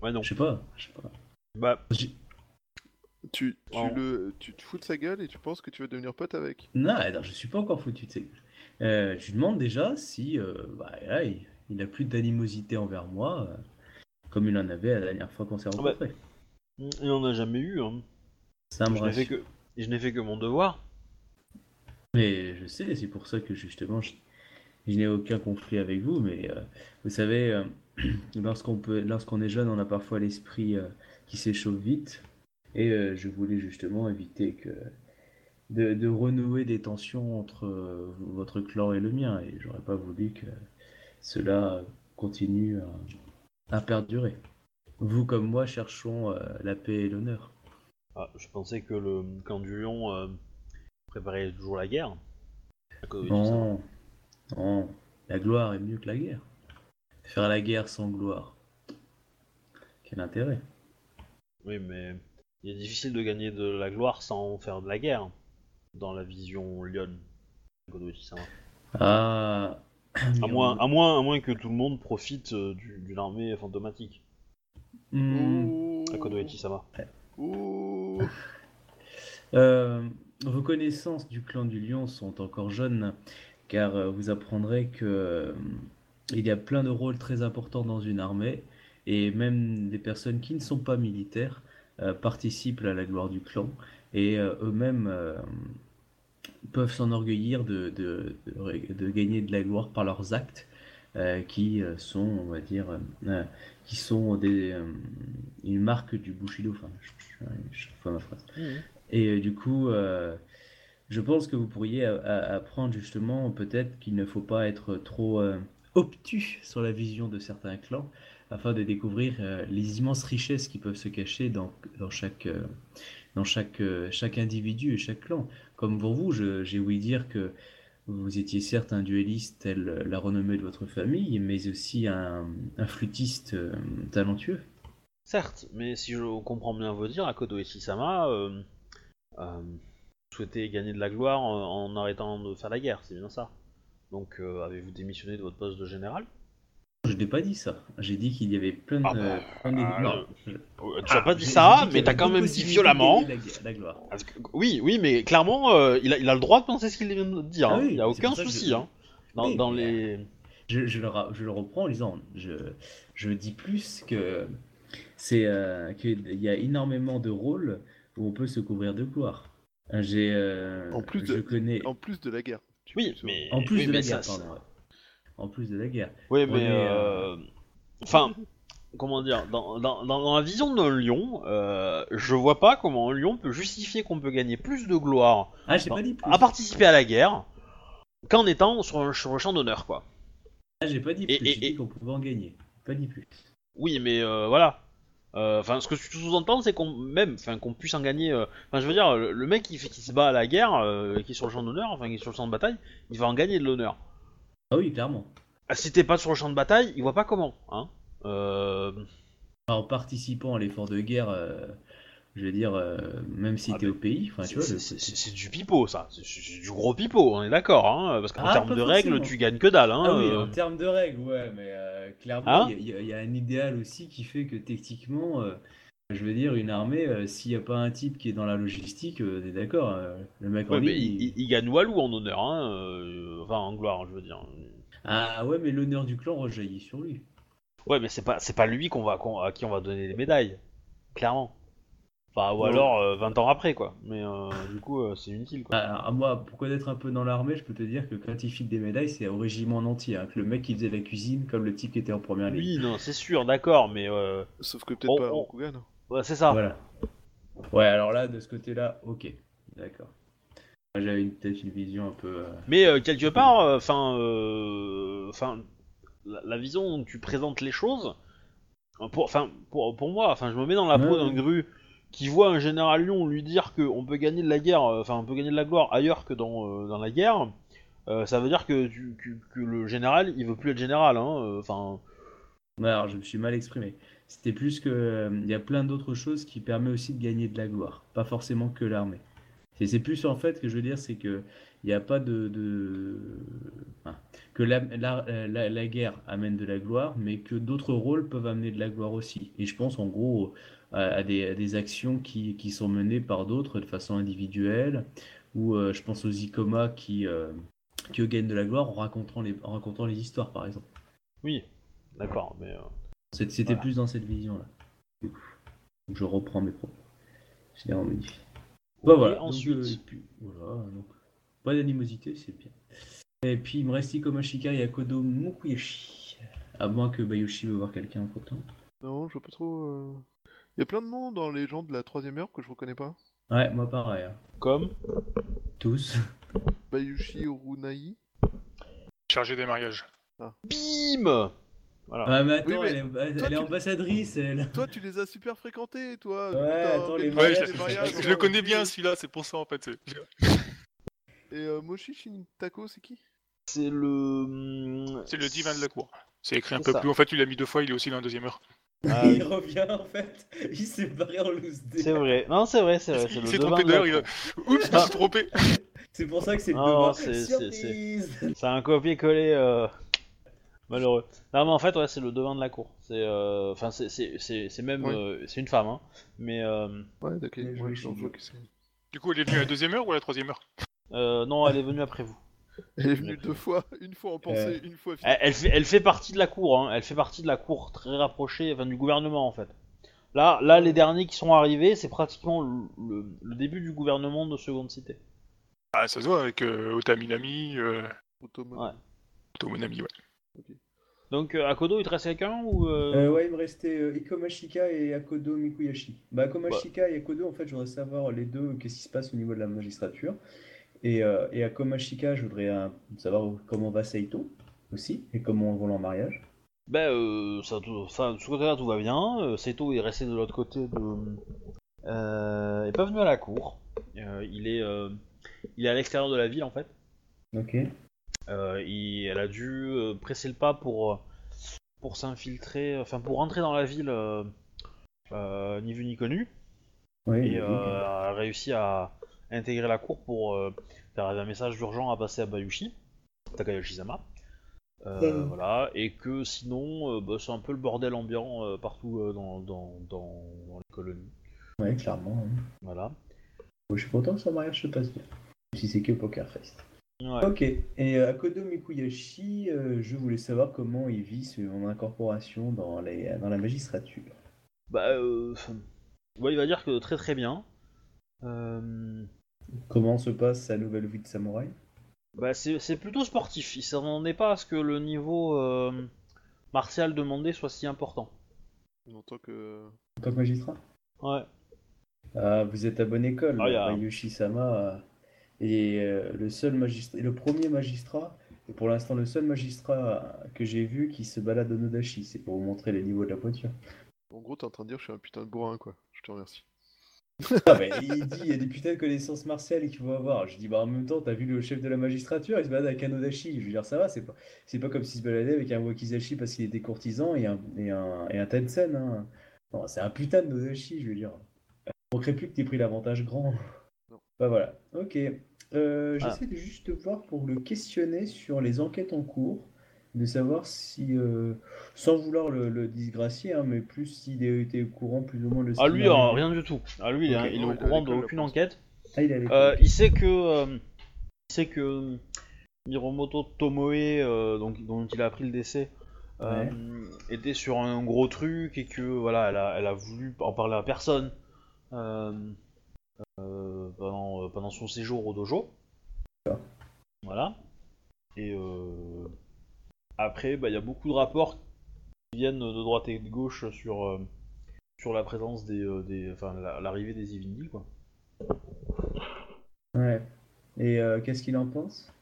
Ouais, non. Je sais pas, je sais pas. Bah, Tu, tu, Oh. le, tu te fous de sa gueule et tu penses que tu vas devenir pote avec. Non, alors, je suis pas encore foutu de sais. Euh, je lui demande déjà si euh, bah, là, il, il a plus d'animosité envers moi, euh, comme il en avait la dernière fois qu'on s'est bah, rencontrés. il en a jamais eu. Hein. Ça me Je n'ai fait rassure. que, je n'ai fait que mon devoir. Mais je sais, c'est pour ça que justement, je, je n'ai aucun conflit avec vous. Mais euh, vous savez, euh, lorsqu'on peut, lorsqu'on est jeune, on a parfois l'esprit euh, qui s'échauffe vite. Et euh, je voulais justement éviter que de, de renouer des tensions entre euh, votre clan et le mien. Et j'aurais pas voulu que cela continue à, à perdurer. Vous comme moi cherchons la paix et l'honneur. Ah, je pensais que le camp du lion préparait toujours la guerre. Non, la gloire est mieux que la guerre. Faire la guerre sans gloire. Quel intérêt Oui, mais il est difficile de gagner de la gloire sans faire de la guerre. Dans la vision Lyon. Ah, À moins, à, moins, à moins que tout le monde profite euh, du- d'une armée fantomatique. Hmm. Ouh. À Kodoichi-sama. Ouh. Euh, vos connaissances du clan du lion sont encore jeunes, car euh, vous apprendrez que euh, il y a plein de rôles très importants dans une armée, et même des personnes qui ne sont pas militaires euh, participent à la gloire du clan, et euh, eux-mêmes euh, peuvent s'enorgueillir de, de, de- de gagner de la gloire par leurs actes, qui sont, on va dire, qui sont des, une marque du Bushido. Enfin, je, je, ma phrase. Et euh, du coup, je pense que vous pourriez apprendre justement peut-être qu'il ne faut pas être trop euh, obtus sur la vision de certains clans afin de découvrir euh, les immenses richesses qui peuvent se cacher dans, dans chaque, euh, dans chaque, euh, chaque individu et chaque clan. comme pour vous, j'ai ouï dire que vous étiez certes un duelliste tel la renommée de votre famille, mais aussi un, flûtiste talentueux. Certes, mais si je comprends bien vos dires, Akodo Ishisama euh, euh, souhaitait gagner de la gloire en arrêtant de faire la guerre, c'est bien ça? Donc euh, avez-vous démissionné de votre poste de général? Je n'ai pas dit ça. J'ai dit qu'il y avait plein de. Ah bah, euh, plein de- ah, non, je- Euh, Tu as pas dit ça, mais t'as quand même dit violemment. de gagner La, la gloire. Parce que- oui, oui, mais clairement, euh, il, a, il a le droit de penser ce qu'il vient de dire. Ah hein. il n'y a aucun souci. je- Hein. Dans, Oui, dans mais, les. Je, je le, ra- je le reprends en disant, je, je dis plus que c'est euh, qu'il y a énormément de rôles où on peut se couvrir de gloire. Euh, J'ai, euh, En plus je de- connais, En plus de la guerre. Oui, mais. en plus oui, de la guerre, ça- pardon. ouais. En plus de la guerre. Oui, mais. est, euh, Enfin, comment dire dans, dans, dans- dans la vision d'un lion, euh, je vois pas comment un lion peut justifier qu'on peut gagner plus de gloire Ah, j'ai Non, pas dit plus. à participer à la guerre qu'en étant sur, un, sur le champ d'honneur, quoi. Ah, j'ai pas dit Et- plus. et- qu'on pouvait en gagner. Pas dit plus. Oui, mais euh, voilà. Euh, Enfin, ce que tu sous-entends, c'est qu'on même, enfin, qu'on puisse en gagner. euh, Enfin, je veux dire, le, le mec qui, fait, qui se bat à la guerre, euh, qui est sur le champ d'honneur, enfin, qui est sur le champ de bataille, il va en gagner de l'honneur. Ah oui, clairement. Ah, Si t'es pas sur le champ de bataille, il voit pas comment, hein. Euh... En participant à l'effort de guerre, euh, je veux dire, euh, même si Ah, t'es au pays, C'est du pipeau, ça. C'est du gros pipeau, on est d'accord, hein. Parce qu'en Ah, termes de règles, tu gagnes que dalle, hein. Ah oui, euh. en termes de règles, ouais, mais euh, clairement, Hein il y, a- il y a un idéal aussi qui fait que techniquement, euh, je veux dire, une armée, euh, s'il n'y a pas un type qui est dans la logistique, euh, t'es d'accord, euh, le mec en mais ligne, il, il- gagne Walou en honneur, hein. euh, Enfin, en gloire, je veux dire. Ah ouais, mais l'honneur du clan rejaillit sur lui. Ouais, mais c'est pas, c'est pas lui qu'on va, qu'on- à qui on va donner les médailles, clairement. Enfin, ou alors euh, 20 ans après, quoi. Mais euh, du coup, euh, c'est inutile, quoi. Ah, à moi, pour connaître un peu dans l'armée, je peux te dire que quand il file des médailles, c'est au régiment en entier, hein, que le mec qui faisait la cuisine, comme le type qui était en première ligne. Oui, non, c'est sûr, d'accord, mais euh, Sauf que peut-être On- pas à on- Rokugan. ouais, c'est ça. Voilà. Ouais, alors là, de ce côté-là, ok, d'accord. Moi, j'avais une- peut-être une vision un peu. euh, Mais euh, quelque part, enfin, enfin, la, la vision dont tu présentes les choses, pour, enfin, pour, pour moi, enfin, je me mets dans la peau d'un gru qui voit un général Lion lui dire que on peut gagner de la guerre, euh, enfin, on peut gagner de la gloire ailleurs que dans, euh, dans la guerre. euh, ça veut dire que, le général, il veut plus être général, hein. Enfin, alors je me suis mal exprimé. C'était plus que il y a plein d'autres choses qui permettent aussi de gagner de la gloire, pas forcément que l'armée. Et c'est plus en fait que je veux dire, c'est que il n'y a pas de, que la, la- la guerre amène de la gloire, mais que d'autres rôles peuvent amener de la gloire aussi. Et je pense en gros à, à des, à des actions qui, qui sont menées par d'autres de façon individuelle, ou euh, je pense aux Icoma qui, euh, qui gagnent de la gloire en racontant les, en racontant les histoires, par exemple. oui, d'accord, mais. euh, C'est- C'était Voilà. plus dans cette vision-là. Je reprends mes propos. Je les remodifie. Bah et voilà. donc, ensuite, puis, voilà, donc, pas d'animosité, c'est bien. Et puis il me reste Ikomashika et Akodo Mukuyashi. À moins que Bayoshi veut voir quelqu'un entre temps. Non, je vois pas trop. Il y a plein de noms dans les gens de la troisième heure que je reconnais pas. Ouais, moi pareil. hein. comme? Tous. Bayushi Orunai. Chargé des mariages. Bim Voilà. Ah, mais attends, Oui, mais elle est, elle toi, est tu- ambassadrice, elle. Toi, tu les as super fréquentés, toi. Ouais, attends, les Ouais, mariages, je le connais bien celui-là, c'est pour ça en fait. c'est- Et euh, Moshi Shintako, c'est qui? C'est le. hum, C'est le divin de la cour. C'est écrit un peu ça. plus. En fait, tu l'as mis deux fois, il est aussi dans la deuxième heure. Ah oui. il revient en fait. Il s'est barré en loose day. C'est vrai. Non, c'est vrai, c'est vrai. C'est Il le s'est trompé d'heure, il a-. Oups, je me suis trompé. C'est pour ça que c'est le devant. c'est- c'est- Surprise C'est un copier-coller euh, malheureux. Non, mais en fait, ouais, c'est le devin de la cour. C'est, euh, enfin, c'est, c'est, c'est, c'est même, Ouais. euh, c'est une femme, hein. Mais euh, Ouais, d'accord. Ouais. Du coup, elle est venue à la deuxième heure ou à la troisième heure? Euh, non, elle est venue après vous. Elle est venue deux fois, une fois en pensée, une fois Elle, elle fait, elle fait partie de la cour. Hein. Elle fait partie de la cour très rapprochée, enfin du gouvernement en fait. Là, là, les derniers qui sont arrivés, c'est pratiquement le, le- le début du gouvernement de Seconde Cité. Ah, ça se voit avec euh, Otaminami, euh, Ottoman. Ouais. Otomonami, ouais. Donc, euh, Akodo, il te reste quelqu'un ou euh... Euh, ouais, il me restait euh, Ikomashika et Akodo Mikuyashi. Bah, Akomashika et Akodo, en fait, je voudrais savoir les deux, qu'est-ce qui se passe au niveau de la magistrature. Et, euh, et Akomashika, je voudrais euh, savoir comment va Saito aussi, et comment vont leur mariage. Ben, euh, ça, tout- de ce côté-là, tout va bien. Euh, Seto est resté de l'autre côté de. Euh, est pas venu à la cour. Il est, il est à l'extérieur de la ville en fait. Ok. Il- elle a dû presser le pas pour, pour s'infiltrer, enfin pour rentrer dans la ville ni vu ni connu. Oui, Et elle a réussi à intégrer la cour pour euh, faire un message urgent à passer à Bayushi, Takayoshi-sama. Euh, Mhm. Voilà, et que sinon, euh, bah, c'est un peu le bordel ambiant euh, partout dans, dans, dans, dans les colonies. Ouais, clairement. hein. Voilà. Bon, je suis content que son mariage se passe bien. Si c'est que Poker Face. Ouais. Ok. Et Akodo Mikuyashi, je voulais savoir comment il vit son incorporation dans, les, dans la magistrature. Bah, euh, ouais, il va dire que très très bien. Euh, Comment se passe sa nouvelle vie de samouraï? Bah, c'est c'est plutôt sportif. Il s'attendait pas à ce que le niveau euh, martial demandé soit si important. En tant que. en tant que magistrat? Ouais. Ah, vous êtes à bonne école. Ah, y a- Ryushi-sama euh, est euh, le seul magistrat, le premier magistrat, et pour l'instant le seul magistrat que j'ai vu qui se balade au Nodashi. C'est pour vous montrer les niveaux de la poiture. En gros, t'es en train de dire que je suis un putain de bourrin, quoi. Je te remercie. Ah, bah, il dit il y a des putains de connaissances martiales qu'il faut avoir. Je dis bah en même temps t'as vu le chef de la magistrature, il se balade avec un Odashi. Je veux dire ça va, c'est pas c'est pas comme s'il se baladait avec un Wakizashi parce qu'il était courtisan et un et un, et un Tensen. Hein. Non, c'est un putain de Odashi, je veux dire. Il manquerait plus que t'aies pris l'avantage grand. Non. Bah voilà, ok. Euh, Ah. J'essaie de juste voir pour le questionner sur les enquêtes en cours, de savoir si, euh, sans vouloir le, le disgracier, hein, mais plus s'il était au courant plus ou moins de ce Ah lui, m'arrive. euh, rien du tout. Ah lui, il est- Ok. il est au il est à courant l'école, d'aucune enquête. Ah, il. Euh, il sait que euh, il sait que Miromoto Tomoe, euh, donc dont il a appris le décès, euh, était sur un gros truc et que voilà, elle a, elle a voulu en parler à personne euh, euh, pendant, pendant son séjour au dojo. Voilà. Et euh, après, bah, il y a beaucoup de rapports qui viennent de droite et de gauche sur euh, sur la présence des, euh, des enfin la- l'arrivée des Ivindi quoi. Ouais. Et euh, qu'est-ce qu'il en pense?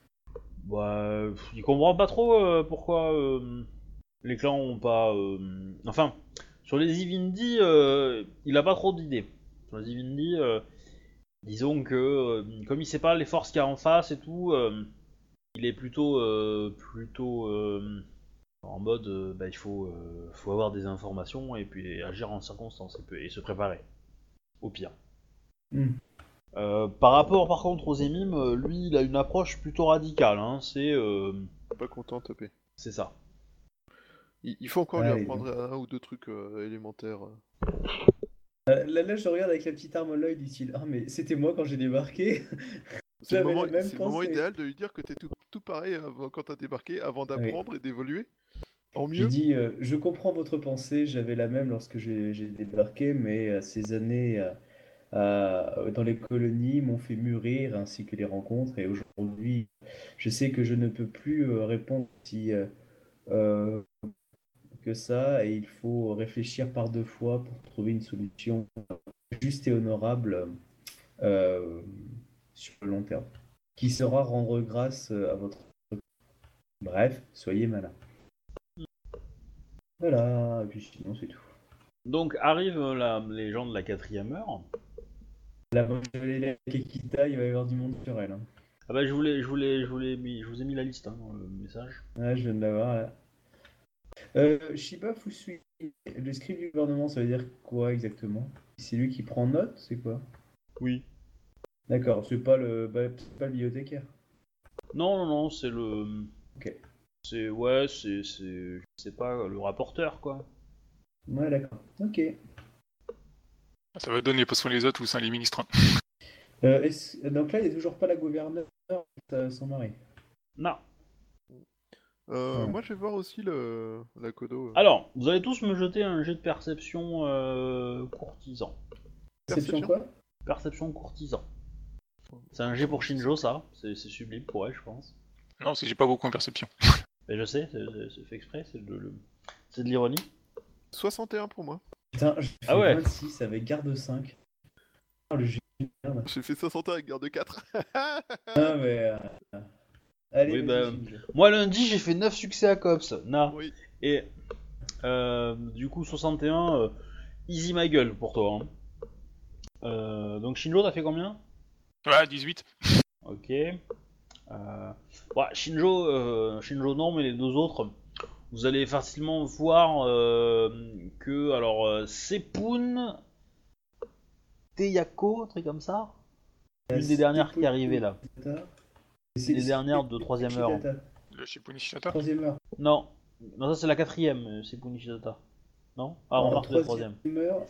Bah, pff, il comprend pas trop euh, pourquoi euh, les clans ont pas. euh, Enfin, sur les Ivindi, euh, il a pas trop d'idées. Sur les Ivindi, euh, disons que euh, comme il sait pas les forces qu'il y a en face et tout, euh, il est plutôt euh, plutôt euh, en mode euh, bah, il faut euh, faut avoir des informations et puis agir en circonstance et, puis- et se préparer au pire. Hmm. Euh, par rapport par contre aux émimes, lui il a une approche plutôt radicale, hein, c'est euh, Pas content, tapé. c'est ça. Il, il faut encore Ah, lui apprendre un ou deux trucs euh, élémentaires. Euh, là, là, je regarde avec la petite arme à l'œil style Ah, mais c'était moi quand j'ai débarqué. C'est le moment, le idéal de lui dire que t'es tout, tout pareil avant- quand t'as débarqué, avant Oui. d'apprendre et d'évoluer. En mieux. dit euh, Je comprends votre pensée, j'avais la même lorsque j'ai débarqué, mais euh, ces années euh, dans les colonies m'ont fait mûrir ainsi que les rencontres. Et aujourd'hui, je sais que je ne peux plus répondre si que ça, et il faut réfléchir par deux fois pour trouver une solution juste et honorable euh, sur le long terme, qui sera rendre grâce euh, à votre. Bref, soyez malin. Voilà, et puis sinon c'est tout. Donc arrivent euh, la- les gens de la quatrième heure. La chevalier Kekita, il va y avoir du monde sur elle. hein. Ah bah je voulais, je voulais, je voulais, je vous ai mis la liste hein, dans le message. Ouais, je viens de l'avoir là. Euh, Shiba Fusui, le script du gouvernement, ça veut dire quoi exactement? C'est lui qui prend note, c'est quoi? Oui. D'accord, c'est pas le, bah, c'est pas le bibliothécaire. Non non non, c'est le, Ok. c'est ouais, c'est, c'est, je sais pas, le rapporteur quoi. Ouais, d'accord. Ok. Ça va donner, parce qu'on les a tous, hein, les ministres. Euh, Donc là, il n'y a toujours pas la gouverneure, euh, son mari? Non. Euh, Ouais. Moi, je vais voir aussi le, la Kodo. euh. Alors, vous allez tous me jeter un jet de perception euh, courtisan. Perception quoi? Perception courtisan. C'est un jet pour Shinjo ça, c'est, sublime pour elle je pense. Non, c'est j'ai pas beaucoup en perception. Mais je sais, c'est, fait exprès, c'est de, le- c'est de l'ironie. 61 pour moi. Putain, j'ai fait Ah ouais. 26 avec garde 5. Oh, le jeu de merde. J'ai fait 61 avec garde 4. Ah, mais. euh, Allez, Oui, bah. Moi lundi j'ai fait 9 succès à Cops, na. oui. Et euh, du coup 61, euh, easy my gueule pour toi. hein. Euh, donc Shinjo t'as fait combien? Ouais, 18. Ok. Euh, ouais, Shinjo, euh, Shinjo non, mais les deux autres, vous allez facilement voir euh, que alors euh, Sepun, Teyako, un truc comme ça, une des dernières qui est arrivée là. C'est Les dernières de troisième heure. Le Shippuni Shinata Troisième heure. Non, non ça c'est la quatrième, Sepun Nishidata. Non? Ah, En remarque la troisième. heure,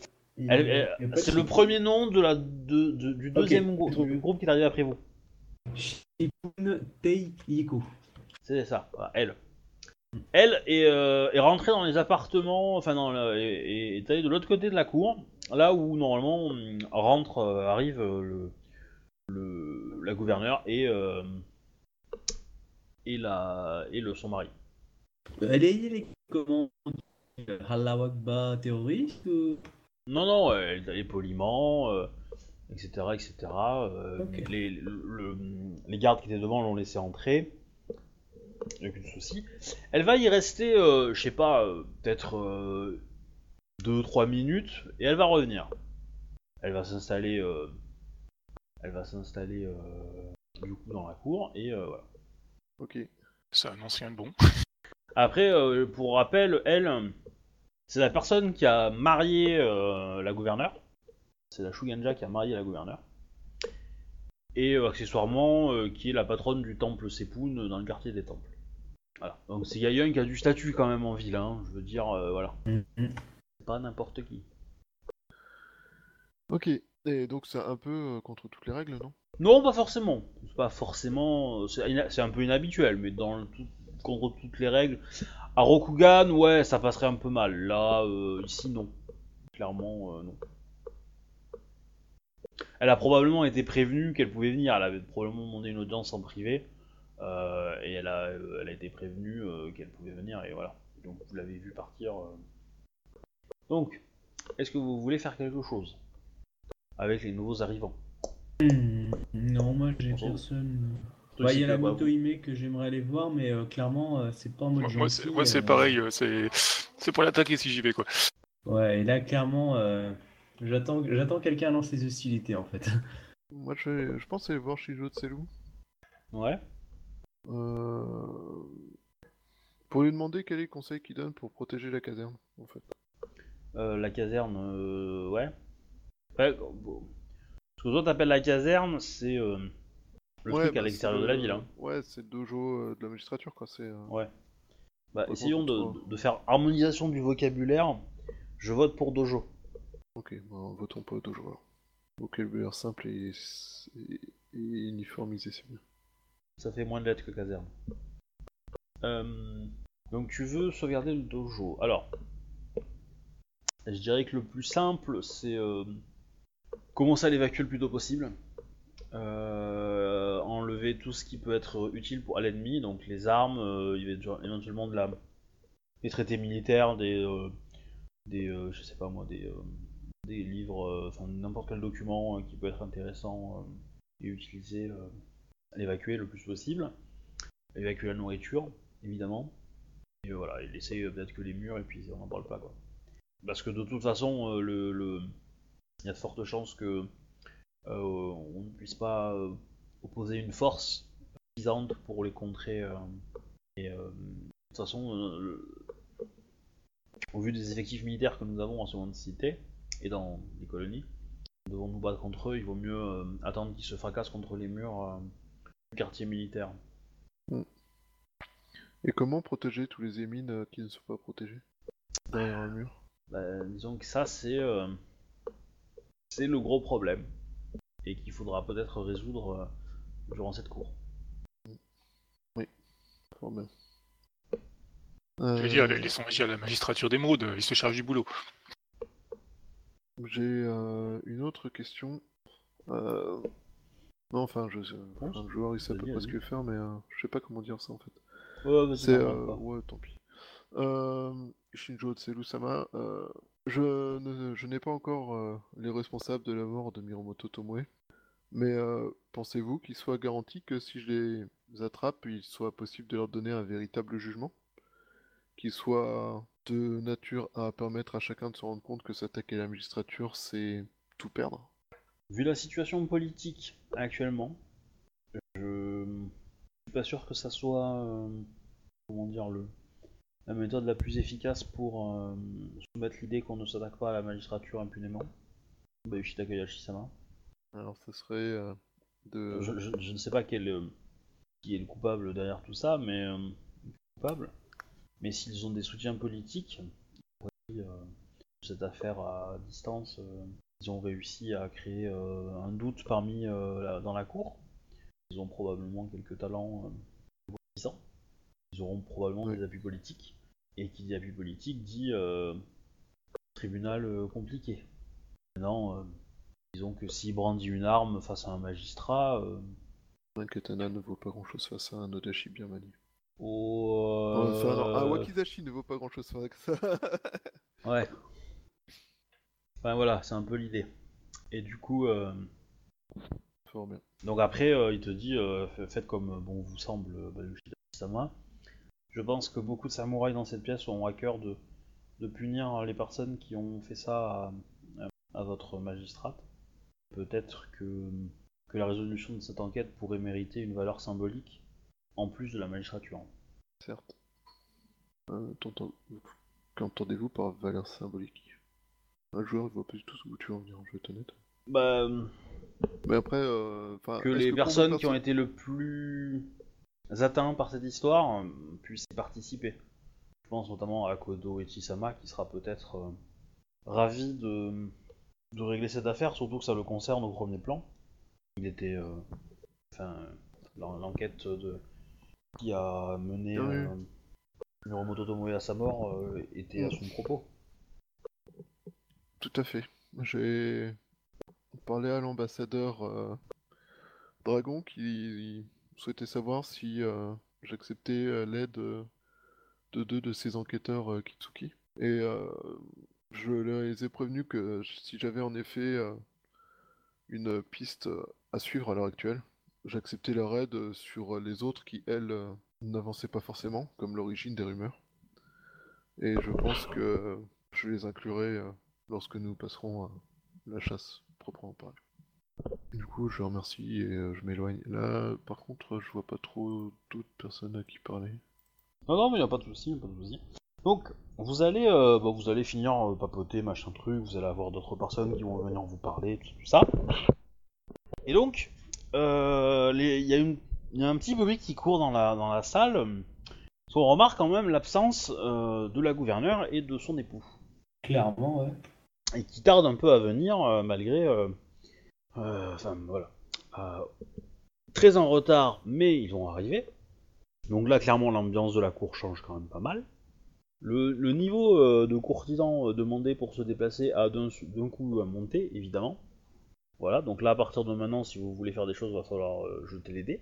c'est le premier nom de la, de, de- du deuxième grou- trop du groupe qui est arrivé après vous. Shippuden Teiyiko. C'est ça, voilà, elle. Elle est, euh, est rentrée dans les appartements, enfin dans le- est, allée de l'autre côté de la cour, là où normalement rentre, euh, arrive euh, le, le- la gouverneure et euh, et la et le son mari. Elle est, elle est comment? Allah terroriste ou... Non non, elle est allée poliment, euh, etc etc. euh, les, le- le- les gardes qui étaient devant l'ont laissé entrer. Il n'y a aucun souci. Elle va y rester, euh, je sais pas, euh, peut-être 2-3 minutes, et elle va revenir. Elle va s'installer, euh, elle va s'installer euh, du coup dans la cour, et euh, voilà. Ok. C'est un ancien de bon. Après, euh, pour rappel, elle, c'est la personne qui a marié euh, la gouverneure. C'est la Shuganja qui a marié la gouverneure. Et euh, accessoirement, euh, qui est la patronne du temple Sepun dans le quartier des temples. Voilà. Donc c'est Yayun qui a du statut quand même en ville, hein. je veux dire, euh, voilà. C'est pas n'importe qui. Ok. Et donc c'est un peu euh, contre toutes les règles, non? Non, pas forcément. C'est pas forcément. C'est un peu inhabituel, mais dans le tout- contre toutes les règles. À Rokugan, ouais, ça passerait un peu mal. Là, euh, ici, non. Clairement, euh, non. Elle a probablement été prévenue qu'elle pouvait venir. Elle avait probablement demandé une audience en privé. euh, et elle a, elle a été prévenue qu'elle pouvait venir, et voilà. Donc vous l'avez vu partir. Donc, est-ce que vous voulez faire quelque chose avec les nouveaux arrivants? Hmm, Non, moi j'ai personne. Bah, il y a la bah, moto Ime que j'aimerais aller voir, mais euh, clairement, euh, c'est pas en mode Moi, moi, c'est gentil, moi, c'est euh, pareil, euh, c'est c'est pour l'attaquer si j'y vais quoi. Ouais, et là, clairement, euh, j'attends j'attends quelqu'un lance les hostilités en fait. Moi je, vais- je pense aller voir Shijo Tselu. Ouais. Euh... Pour lui demander quel est le conseil qu'il donne pour protéger la caserne, en fait. Euh, la caserne, euh, ouais. Ouais, bon. Ce que toi t'appelles la caserne, c'est euh, le Ouais, truc à bah, l'extérieur de la le- ville. Hein. Ouais, c'est le dojo euh, de la magistrature, quoi. C'est. euh, Ouais. Bah, Ouais, essayons de, faire harmonisation du vocabulaire. Je vote pour Dojo. Ok, bon, votons pas dojo alors. Vocabulaire simple et, et, et uniformisé, c'est bien. Ça fait moins de lettres que caserne. Euh, donc tu veux sauvegarder le dojo. Alors, je dirais que le plus simple, c'est euh, commencer à l'évacuer le plus tôt possible. Euh, enlever tout ce qui peut être utile pour à l'ennemi, donc les armes, euh, éventuellement de la, des traités militaires, des, euh, je sais pas moi, des, livres, enfin n'importe quel document qui peut être intéressant et utilisé à l'évacuer le plus possible. Évacuer la nourriture, évidemment. Et voilà, et laisser peut-être que les murs et puis on n'en parle pas quoi. Parce que de toute façon, il y a de fortes chances que on ne puisse pas euh, opposer une force suffisante pour les contrer. euh, et euh, de toute façon, euh, le- au vu des effectifs militaires que nous avons en seconde cité et dans les colonies, nous devons nous battre contre eux. Il vaut mieux euh, attendre qu'ils se fracassent contre les murs euh, du quartier militaire. Et comment protéger tous les émines euh, qui ne sont pas protégés Derrière un mur? Bah, disons que ça, c'est euh, c'est le gros problème et qu'il faudra peut-être résoudre euh, durant cette cour. Fort bien. Je veux dire, Euh, laissons agir la magistrature d'émeraude, ils se chargent du boulot. J'ai euh, une autre question. Euh... Non, enfin, je, enfin, le joueur il sait à peu près ce veut faire, mais euh, je sais pas comment dire ça en fait. Ouais, vas-y, C'est. euh. Ouais, tant pis. Euh, Shinjo Tseru-sama, euh, je, ne- je n'ai pas encore euh, les responsables de la mort de Miromoto Tomoe, mais euh, pensez-vous qu'il soit garanti que si je les attrape, il soit possible de leur donner un véritable jugement? Qu'il soit de nature à permettre à chacun de se rendre compte que s'attaquer à la magistrature, c'est tout perdre? Vu la situation politique actuellement, je suis pas sûr que ça soit euh, comment dire le la méthode la plus efficace pour euh, soumettre l'idée qu'on ne s'attaque pas à la magistrature impunément. Bah, Yoshida Koyashi-sama. Alors, ce serait euh, de. Je, je- je ne sais pas quel, euh, qui est le coupable derrière tout ça, mais euh, coupable. Mais s'ils ont des soutiens politiques, euh, cette affaire à distance, euh, ils ont réussi à créer euh, un doute parmi euh, la- dans la cour. Ils ont probablement quelques talents euh, puissants. Ils auront probablement Oui. des appuis politiques. Et qui dit appui politique dit euh, tribunal euh, compliqué. Maintenant, euh, disons que s'il brandit une arme face à un magistrat, euh, Un katana ne vaut pas grand chose face à un Odashi bien manié. Enfin, non, un euh, Wakizashi ne vaut pas grand chose face à ça. Ouais. Enfin voilà, c'est un peu l'idée. Et du coup, euh, Fort bien. donc après, euh, il te dit, euh, fa- faites comme euh, bon vous semble, euh, Yoshida-sama. Je pense que beaucoup de samouraïs dans cette pièce ont à cœur de, de punir les personnes qui ont fait ça à, à votre magistrate. Peut-être que, que la résolution de cette enquête pourrait mériter une valeur symbolique en plus de la magistrature. Certes. Euh, Qu'entendez-vous par valeur symbolique? Un joueur ne voit pas du tout où tu veux en venir, je vais être honnête. Bah, Mais après, euh, que les personnes qui ont été le plus atteints par cette histoire euh, puissent y participer. Je pense notamment à Kodo Echisama qui sera peut-être euh, ravi de, de régler cette affaire, surtout que ça le concerne au premier plan. Il était. euh, enfin, l'en- l'enquête de qui a mené Ah oui. euh, Miromoto Tomoe à sa mort euh, était à son propos. Tout à fait. J'ai parlé à l'ambassadeur euh, Dragon qui souhaitait savoir si j'acceptais l'aide de deux de ses enquêteurs Kitsuki. Et je les ai prévenus que si j'avais en effet euh, une piste euh, à suivre à l'heure actuelle, j'acceptais leur aide sur les autres qui, elles, euh, n'avançaient pas forcément, comme l'origine des rumeurs. Et je pense que je les inclurai lorsque nous passerons à la chasse proprement parlée. Du coup, je remercie et je m'éloigne. Là, par contre, je vois pas trop d'autres personnes à qui parler. Non, non, mais y a pas de souci, pas de souci. Donc, vous allez, euh, bah, vous allez finir euh, papoter, machin truc, vous allez avoir d'autres personnes qui vont venir vous parler, tout, tout ça. Et donc, euh, il y, a y un petit bobby qui court dans la, dans la salle. On remarque quand même l'absence euh, de la gouverneure et de son époux. Clairement, ouais. Et qui tarde un peu à venir, malgré... Enfin, voilà. Très en retard, mais ils vont arriver. Donc là, clairement, l'ambiance de la cour change quand même pas mal. Le, le niveau euh, de courtisan euh, demandé pour se déplacer a d'un coup euh, monté, évidemment. Voilà, donc là, à partir de maintenant, si vous voulez faire des choses, il va falloir euh, jeter les dés.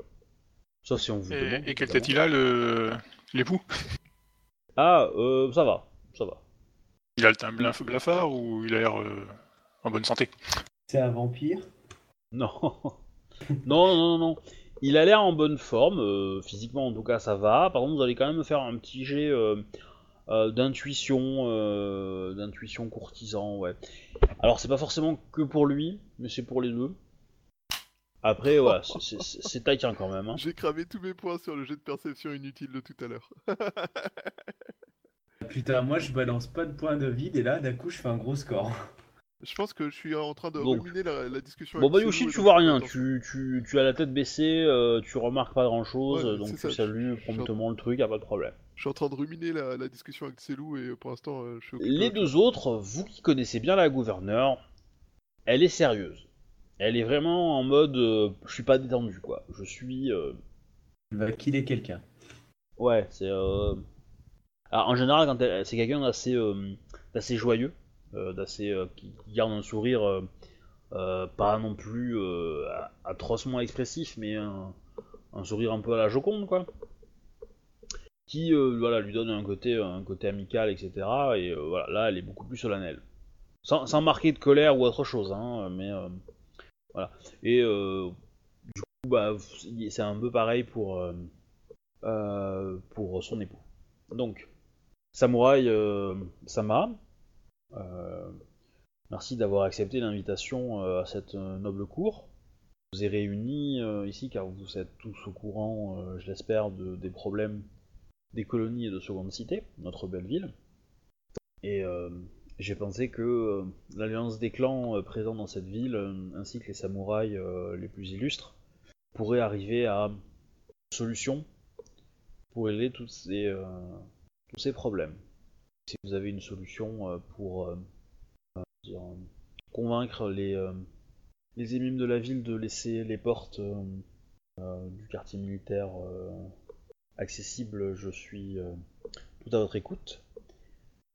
Sauf si on vous Et, demande. et quelle tête il a, le l'époux? Ah, euh, ça va, ça va. Il a le teint blaf- blafard ou il a l'air euh, en bonne santé? C'est un vampire? Non. non, non, non, non. Il a l'air en bonne forme, euh, physiquement en tout cas ça va. Par contre, vous allez quand même faire un petit jet euh, euh, d'intuition, euh, d'intuition courtisan, ouais. Alors c'est pas forcément que pour lui, mais c'est pour les deux. Après, voilà, c'est- taquin quand même. Hein. J'ai cramé tous mes points sur le jet de perception inutile de tout à l'heure. Putain, moi je balance pas de points de vide et là d'un coup je fais un gros score. Je pense que je suis en train de Donc. ruminer la, la discussion. Bon avec bah Yoshi, tu vois rien, tu, tu, tu as la tête baissée, euh, tu remarques pas grand chose, Ouais, donc tu ça, je- salues promptement le truc, y a pas de problème. Je suis en train de ruminer la, la discussion avec Célou et pour l'instant euh, je suis occupé Les deux autres, vous qui connaissez bien la gouverneure, elle est sérieuse. Elle est vraiment en mode euh, je suis pas détendu quoi. Je suis euh, Il va killer quelqu'un. ouais, c'est euh... Alors, en général quand elle- c'est quelqu'un d'assez euh, d'assez joyeux, euh, d'assez euh, qui, qui garde un sourire euh, euh, pas non plus euh, atrocement expressif mais un, un sourire un peu à la Joconde quoi. Qui euh, voilà lui donne un côté un côté amical etc. Et euh, voilà là elle est beaucoup plus solennelle. Sans, sans marquer de colère ou autre chose, hein, mais euh, voilà. Et du coup, bah, c'est un peu pareil pour, pour son époux. Donc, Samouraï Sama, merci d'avoir accepté l'invitation à cette noble cour. vous ai réunis ici car vous êtes tous au courant, je l'espère, de, des problèmes des colonies et de Seconde Cité, notre belle ville. Et euh, j'ai pensé que euh, l'alliance des clans euh, présents dans cette ville, ainsi que les samouraïs les plus illustres, pourraient arriver à une solution pour régler tous ces, tous ces problèmes. Si vous avez une solution pour convaincre les, les émimes de la ville de laisser les portes du quartier militaire accessibles, je suis euh, tout à votre écoute.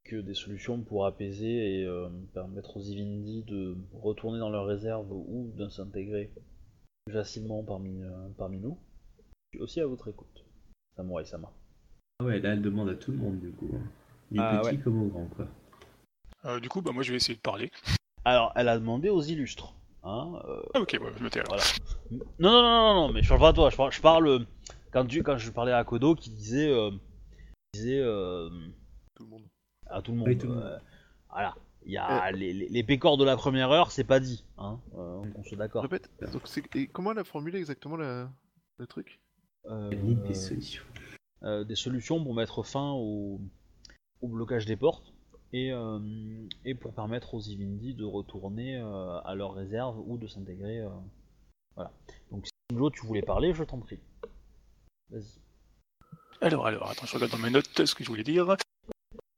Que des solutions pour apaiser et euh, permettre aux Ivindi de retourner dans leur réserve ou de s'intégrer plus facilement parmi, euh, parmi nous. Je suis aussi à votre écoute. Samurai Sama. Ah ouais, là, elle demande à tout le monde, du coup. hein. Du Ah petit ouais. comme au grand, quoi. Euh, du coup, bah, moi je vais essayer de parler. Alors, elle a demandé aux illustres. Hein, euh, Ah, ok, ouais, je me tais alors. Voilà. Non, non, non, non, non, mais je parle pas à toi. Je parle, je parle euh, quand, tu, quand je parlais à Kodo qui disait, euh, disait euh, Tout le monde. à tout le monde. Oui, tout le monde. euh, voilà. Il y a les, les, les pécores de la première heure, c'est pas dit. Hein, euh, on soit d'accord. Répète. Donc, c'est- et comment elle a formulé exactement la... le truc? Euh, des solutions. euh, des solutions pour mettre fin au, au blocage des portes et, euh, et pour permettre aux Ivindi de retourner euh, à leur réserve ou de s'intégrer. euh, voilà. Donc si tu voulais parler, je t'en prie. Vas-y. Alors, alors, attends, je regarde dans mes notes ce que je voulais dire.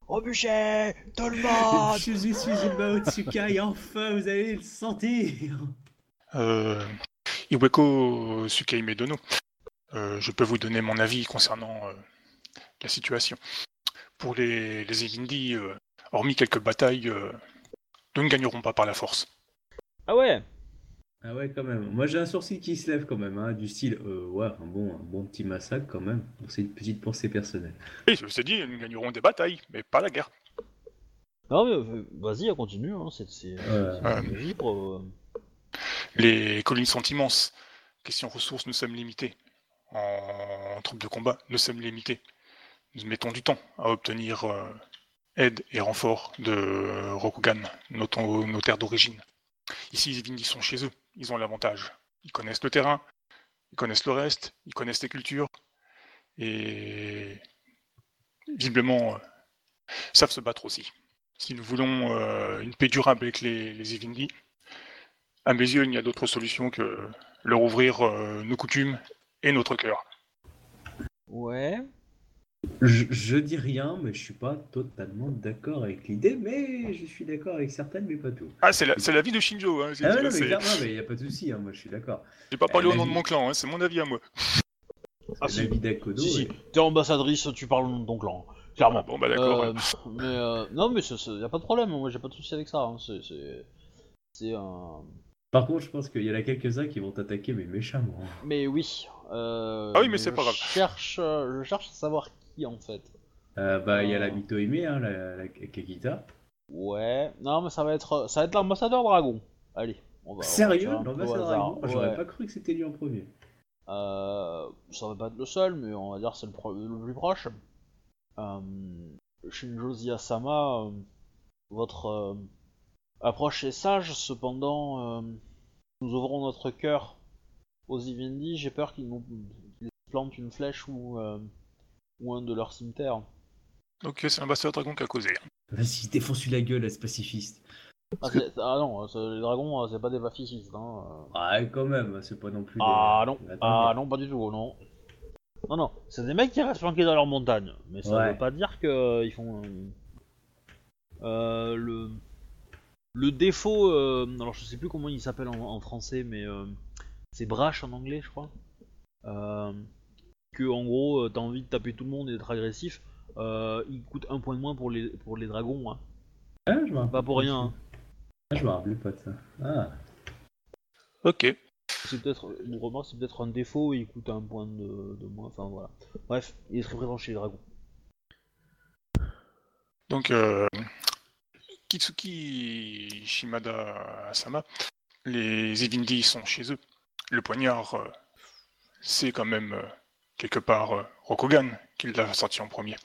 Au bûcher Tout le Je suis Uzuma Otsukai, enfin, vous allez le sentir Euh, Iweko Sukeime Dono. Euh, je peux vous donner mon avis concernant euh, la situation. Pour les, les euh, hormis quelques batailles, euh, nous ne gagnerons pas par la force. Ah ouais? Ah ouais, quand même. Moi, j'ai un sourcil qui se lève quand même, hein, du style, euh, ouais, un bon, un bon petit massacre quand même. Donc, C'est une petite pensée personnelle. Oui, je vous ai dit, nous gagnerons des batailles, mais pas la guerre. Non mais euh, vas-y, continue, hein, c'est libre. euh. Les collines sont immenses. Question ressources, nous sommes limités. En troupes de combat, nous sommes limités. Nous mettons du temps à obtenir euh, aide et renfort de Rokugan, nos, nos terres d'origine. Ici, les Evindi sont chez eux. Ils ont l'avantage. Ils connaissent le terrain, ils connaissent le reste, ils connaissent les cultures. Et visiblement, euh, savent se battre aussi. Si nous voulons euh, une paix durable avec les, les Evindi, à mes yeux, il n'y a d'autre solution que leur ouvrir euh, nos coutumes et notre cœur. Ouais. Je, je dis rien, mais je suis pas totalement d'accord avec l'idée, mais je suis d'accord avec certaines, mais pas tout. Ah, c'est la, c'est la vie de Shinjo. Hein. Ah non, mais c'est- clairement, mais y a pas de souci, hein, moi je suis d'accord. J'ai pas parlé au nom de mon clan, hein, c'est mon avis à moi. Ah, C'est si. la vie d'Akodo. Si, si, et- t'es ambassadrice, tu parles au nom de ton clan. Clairement. Ah, bon, bah d'accord. Euh, mais euh, non, mais c'est- c'est- y a pas de problème, moi j'ai pas de souci avec ça. hein, C'est, un. Par contre, je pense qu'il y en a quelques-uns qui vont t'attaquer, mais méchamment. Mais oui. euh, Ah oui, mais c'est pas grave. Cherche, euh, je cherche à savoir qui en fait. Euh, bah, il y a la Ah. Mitohime, hein, la, la Kakita. Ouais. Non, mais ça va être, ça va être l'ambassadeur dragon. Allez. On va, Sérieux L'ambassadeur. Dragon J'aurais Ouais. pas cru que c'était lui en premier. Euh, ça va pas être le seul, mais on va dire c'est le, pro- le plus proche. Euh, Shinjo Ziyasama, euh, votre euh, approche est sage, cependant, euh, nous ouvrons notre cœur aux Ivindi. J'ai peur qu'ils nous plantent une flèche ou, euh, ou un de leurs cimetières. Ok, c'est l'ambassadeur dragon qui a causé. Vas-y, défonce-lui la gueule, la pacifiste. Ah, ah non, les dragons, euh, c'est pas des pacifistes. Hein. euh. Ah, quand même, c'est pas non plus. des- Ah non, ah non, pas du tout, non. Non, non, c'est des mecs qui restent planqués dans leur montagne, mais ça Ouais. veut pas dire qu'ils font. euh, euh, le. Le défaut, euh, alors je sais plus comment il s'appelle en, en français, mais euh, c'est brash en anglais, je crois. Que en gros, euh, t'as envie de taper tout le monde et d'être agressif. Euh, il coûte un point de moins pour les, pour les dragons, hein. Ah, je rappelle pas pour rien. hein. Ah, je me rappelais pas de ça. Ah. Ok. C'est peut-être, une remarque, c'est peut-être un défaut il coûte un point de, de moins. Enfin voilà. Bref, il est très présent chez les dragons. Donc, euh, Kitsuki Shimada Sama, les Evindi sont chez eux. Le poignard, euh, c'est quand même euh, quelque part euh, Rokugan qui l'a sorti en premier.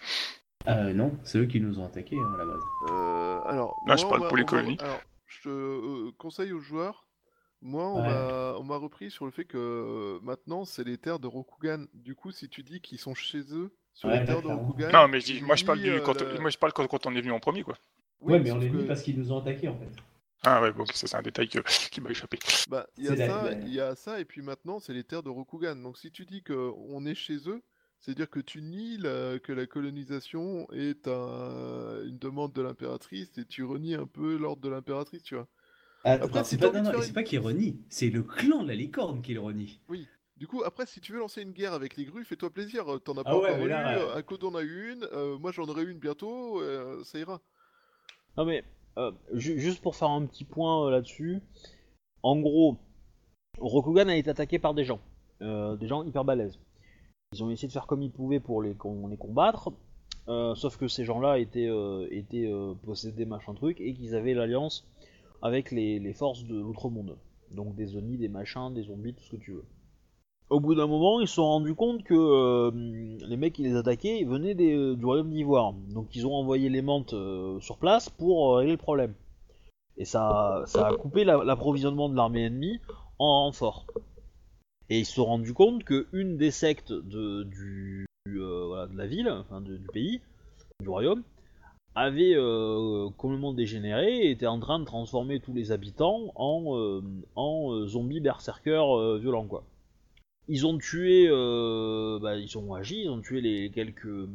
Euh, non, c'est eux qui nous ont attaqués hein, à la base. Euh, alors, Là, je moi, parle va- pour les va- colonies. Alors, je euh, conseille aux joueurs Moi, on Ouais. m'a on m'a repris sur le fait que euh, maintenant, c'est les terres de Rokugan. Du coup, si tu dis qu'ils sont chez eux, sur Ouais, les terres de. Rokugan... Non, mais je dis- moi je parle du quand, la- moi je parle quand, quand on est venu en premier quoi. Oui, ouais, mais on est venu que- parce qu'ils nous ont attaqués en fait. Ah ouais, bon, ça c'est un détail que- qui m'a échappé. Bah, il y a ça, la- il y a ça, et puis maintenant, c'est les terres de Rokugan. Donc, si tu dis que on est chez eux, c'est-à-dire que tu nies la- que la colonisation est un- une demande de l'impératrice, et tu renies un peu l'ordre de l'impératrice, tu vois. Attends, Après, c'est pas, non, c'est pas qu'il renie, c'est le clan de la licorne qui le renie. Du coup, après, si tu veux lancer une guerre avec les grues, fais-toi plaisir. euh, T'en as Ah pas ouais, encore eu, là, euh, un Code en a eu une, euh, moi j'en aurai une bientôt, euh, ça ira. Non mais, euh, ju- juste pour faire un petit point euh, là-dessus, en gros, Rokugan a été attaqué par des gens, euh, des gens hyper balèzes. Ils ont essayé de faire comme ils pouvaient pour les, com- les combattre, sauf que ces gens-là étaient, possédés machin truc et qu'ils avaient l'alliance avec les, forces de l'outre-monde. Donc des zombies, des machins, des zombies, tout ce que tu veux. Au bout d'un moment, ils se sont rendus compte que euh, les mecs qui les attaquaient venaient du royaume d'Ivoire. Donc ils ont envoyé les mantes euh, sur place pour euh, régler le problème. Et ça, a coupé la- l'approvisionnement de l'armée ennemie en renfort. Et ils se sont rendus compte que une des sectes de, la ville, enfin du pays, du royaume, avait complètement dégénéré et était en train de transformer tous les habitants en, zombies berserkers violents quoi. Ils ont tué, euh, bah, ils ont agi, ils ont tué les quelques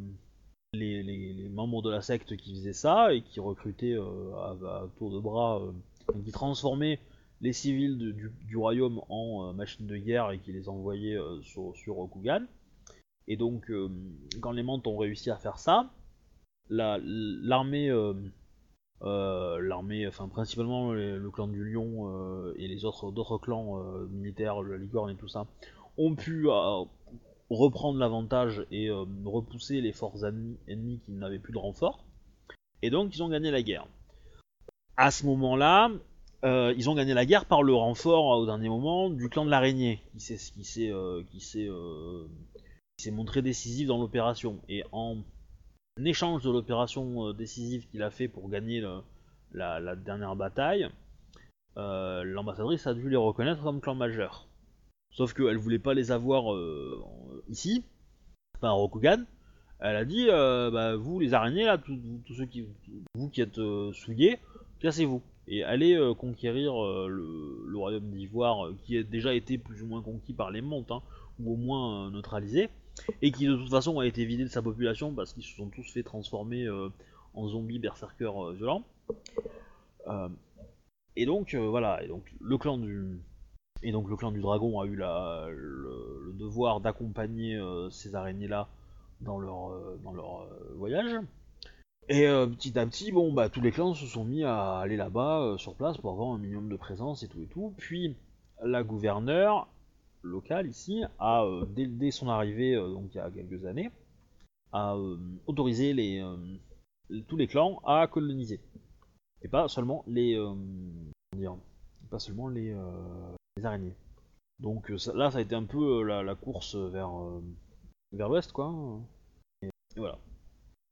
membres de la secte qui faisaient ça et qui recrutaient euh, à, tour de bras, euh, qui transformaient les civils du, royaume en machines de guerre et qui les envoyaient sur, sur Rokugan. Et donc, quand les Mantes ont réussi à faire ça, la- l'armée, l'armée, enfin principalement le, clan du Lion et les autres d'autres clans militaires, la licorne et tout ça, ont pu euh, reprendre l'avantage et euh, repousser les forces ennemies, qui n'avaient plus de renfort. Et donc ils ont gagné la guerre. À ce moment-là, euh, ils ont gagné la guerre par le renfort au dernier moment du clan de l'araignée, qui s'est montré décisif dans l'opération. Et en échange de l'opération décisive qu'il a fait pour gagner la, la dernière bataille, l'ambassadrice a dû les reconnaître comme clan majeur. Sauf qu'elle voulait pas les avoir euh, ici, enfin Rokugan. Elle a dit, euh, bah, vous les araignées là, tous ceux qui, vous qui êtes euh, souillés, cassez-vous et allez conquérir le, royaume d'Ivoire qui a déjà été plus ou moins conquis par les montes, hein, ou au moins neutralisé, et qui de toute façon a été vidé de sa population parce qu'ils se sont tous fait transformer en zombies berserkers violents. Et donc voilà, et donc le clan du et donc le clan du dragon a eu le, devoir d'accompagner euh, ces araignées là dans leur euh, euh, voyage. Et petit à petit, bon bah tous les clans se sont mis à aller là-bas sur place pour avoir un minimum de présence et tout et tout. Puis la gouverneure locale ici a dès, son arrivée donc il y a quelques années a autorisé tous les clans à coloniser et pas seulement les comment dire, pas seulement les, les araignées. Donc euh, là ça a été un peu euh, la, course vers euh, vers l'ouest quoi. Et, et voilà.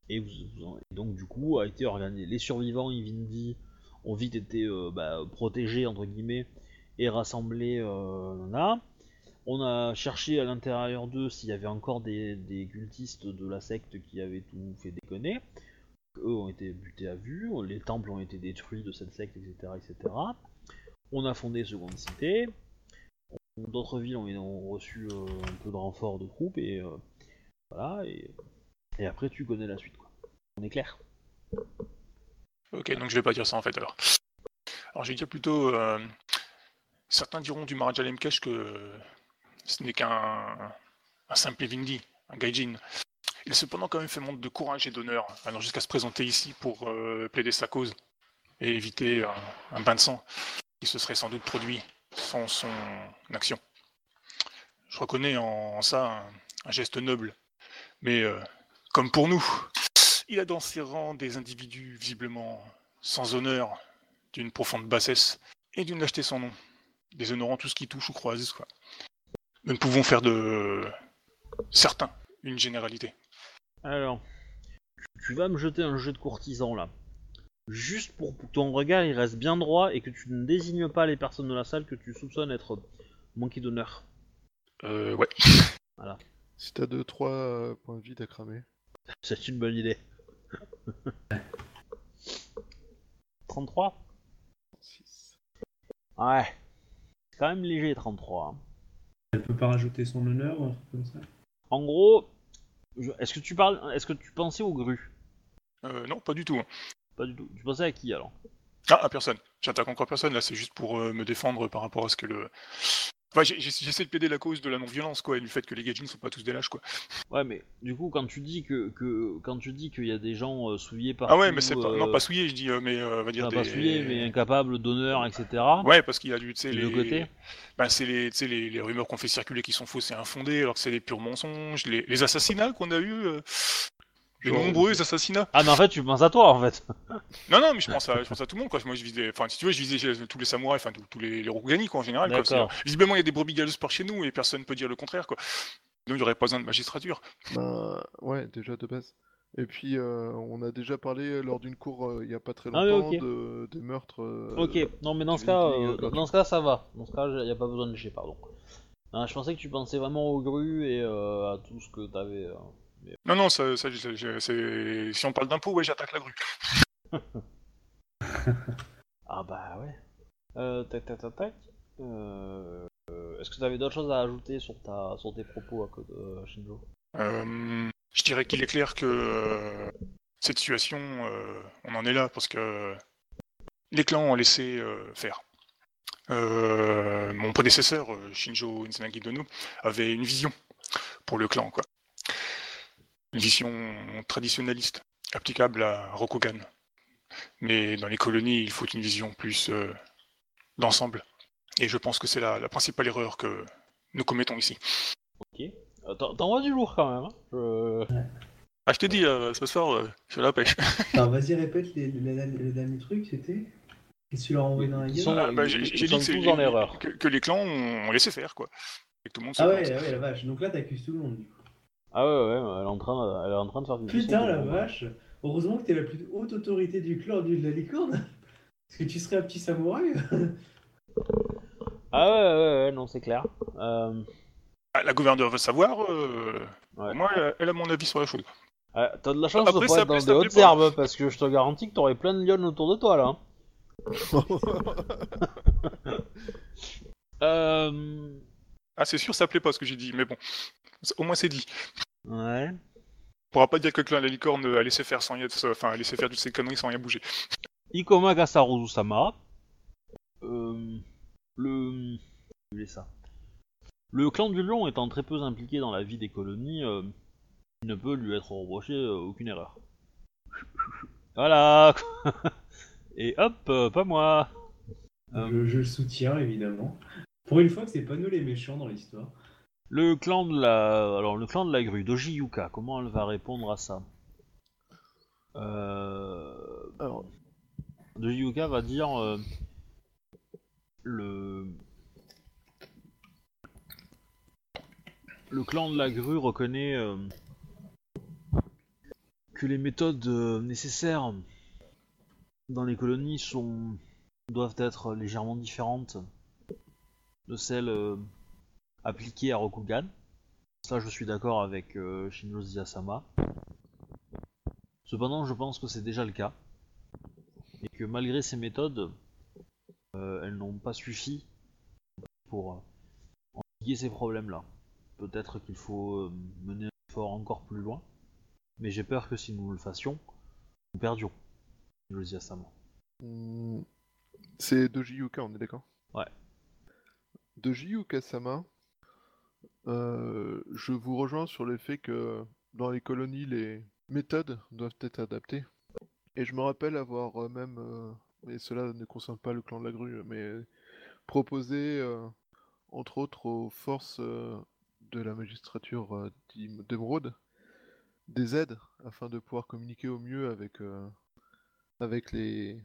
Et, vous- et donc du coup a été organisé. Les survivants Ivindi ont vite été bah, protégés entre guillemets et rassemblés là. On a cherché à l'intérieur d'eux s'il y avait encore des, des cultistes de la secte qui avaient tout fait déconner. Eux ont été butés à vue, les temples ont été détruits de cette secte, etc. etc. On a fondé Seconde Cité. D'autres villes ont, reçu euh, un peu de renfort de troupes et euh, voilà. Et, après tu connais la suite quoi. On est clair? Ok, donc je vais pas dire ça en fait alors. Alors je vais dire plutôt. euh, certains diront du Maharaja Lemkesh que ce n'est qu'un un simple Vindi, un Gaijin. Il a cependant quand même fait montre de courage et d'honneur, allant jusqu'à se présenter ici pour plaider sa cause et éviter un, un bain de sang qui se serait sans doute produit sans son action. Je reconnais en, ça un, geste noble, mais euh, comme pour nous, il a dans ses rangs des individus visiblement sans honneur, d'une profonde bassesse et d'une lâcheté sans nom, déshonorant tout ce qui touche ou croise. Nous ne pouvons faire de certains une généralité. Alors, tu vas me jeter un jeu de courtisan là. Juste pour que ton regard il reste bien droit et que tu ne désignes pas les personnes de la salle que tu soupçonnes être manquées d'honneur. Euh, ouais. Si t'as 2-3 points de vie à cramer. C'est une bonne idée. 33 6. Ouais. C'est quand même léger 33. hein. Elle peut pas rajouter son honneur ou un truc comme ça? En gros, je- est-ce que tu parles, est-ce que tu pensais aux grues Euh, non, pas du tout. Pas du tout. Tu pensais à qui alors? Ah, à personne. J'attaque encore personne, là, c'est juste pour euh, me défendre par rapport à ce que le. Enfin, j'essaie de plaider la cause de la non-violence, quoi, et du fait que les Gaijin sont pas tous des lâches, quoi. Ouais, mais du coup, quand tu dis que, que quand tu dis qu'il y a des gens euh, souillés par Ah ouais, mais c'est pas. Non, pas souillé, je dis, euh, mais euh, va dire des. pas souillés, mais incapables d'honneur, etc. Ouais, parce qu'il y a du, tu sais, De les. côtés Ben, c'est les, tu sais, les, les rumeurs qu'on fait circuler qui sont fausses et infondées, alors que c'est des purs mensonges. Les, les assassinats qu'on a eu, euh, les Genre, nombreux assassinats. Ah, mais en fait, tu penses à toi en fait. Non, non, mais je pense à, je pense à tout le monde, quoi. Moi, je visais, enfin, si tu veux, je visais tous les samouraïs, enfin, tous, les, les Rokugani, quoi, en général, quoi. Visiblement, il y a des brebis galeuses par chez nous et personne peut dire le contraire, quoi. Donc, il n'y aurait pas besoin de magistrature. Bah, ouais, déjà de base. Et puis, euh, on a déjà parlé lors d'une cour euh, il y a pas très Ah longtemps de, des meurtres. euh, Ok, non, mais dans ce tu cas, euh, euh, dans, ce cas, ça va. Dans ce cas, il n'y a pas besoin de G, pardon. Ah, je pensais que tu pensais vraiment aux grues et euh, à tout ce que t'avais. Non, non, ça, ça, je- je- c'est... si on parle d'impôts, ouais, j'attaque la grue. Ah bah ouais. Euh, tac, tac, tac, tac. Euh, Est-ce que tu avais d'autres choses à ajouter sur, ta, sur tes propos à côté de Shinjo Euh, je dirais qu'il est clair que euh, cette situation, euh, on en est là parce que les clans ont laissé euh, faire. Euh, mon prédécesseur, Shinjo Izanagi Dono, avait une vision pour le clan, quoi. Une vision traditionnaliste, applicable à Rokugan. Mais dans les colonies, il faut une vision plus euh, d'ensemble. Et je pense que c'est la, la principale erreur que nous commettons ici. Ok. Euh, T'en t'en vois du lourd quand même. Hein je... Ah, je t'ai dit, euh, ce soir, euh, je suis à la pêche. Alors vas-y, répète les, les- les- le dernier truc, c'était? Qu'est-ce que tu leur as envoyé dans la gueule? Ah, bah, ils- j'ai dit que, tous dans l'erreur. que, que les clans ont, laissé faire, quoi. Et que tout le monde Ah ouais, ah ouais, la vache. Donc là, t'accuses tout le monde, du coup. Ah ouais, ouais, elle est en train, elle est en train de faire du Putain, la vache Heureusement que t'es la plus haute autorité du clan du de la licorne Parce que tu serais un petit samouraï Ah ouais, ouais, ouais, non, c'est clair. Euh, Ah, la gouverneure veut savoir. euh, Ouais. Moi, elle, a mon avis sur la chose. T'as de la chance Après, de pas être dans des hautes herbes parce que je te garantis que t'aurais plein de lionnes autour de toi là. Euh... Ah, c'est sûr, ça plaît pas ce que j'ai dit, mais bon. Au moins, c'est dit. Ouais. On pourra pas dire que le clan de la licorne a laissé faire sans y être, enfin, a laissé faire toutes ces conneries sans rien bouger. Ikoma Gasaruzu-sama. Euh, le... ça. Le clan du lion étant très peu impliqué dans la vie des colonies, euh, il ne peut lui être reproché euh, aucune erreur. Voilà Et hop, euh, pas moi Euh, je, je le soutiens, évidemment. Pour une fois que c'est pas nous les méchants dans l'histoire. Le clan de la... Alors, le clan de la grue, Doji Yuka, comment elle va répondre à ça? Euh... Alors, Doji Yuka va dire... euh, Le... Le clan de la grue reconnaît euh, que les méthodes nécessaires dans les colonies sont doivent être légèrement différentes de celles appliquées à Rokugan. Ça, je suis d'accord avec euh, Shinjo Ziyasama. Cependant, je pense que c'est déjà le cas. Et que malgré ces méthodes, euh, elles n'ont pas suffi pour euh, endiguer ces problèmes-là. Peut-être qu'il faut euh, mener un effort encore plus loin. Mais j'ai peur que si nous le fassions, nous perdions. Shinjo Ziyasama. hmm, c'est Doji Yuka, on est d'accord? Ouais. Doji Yuka-sama, euh, je vous rejoins sur le fait que dans les colonies, les méthodes doivent être adaptées. Et je me rappelle avoir euh, même, euh, et cela ne concerne pas le clan de la grue, mais proposé, entre autres, aux forces de la magistrature d'Emeraude, des aides afin de pouvoir communiquer au mieux avec, avec les,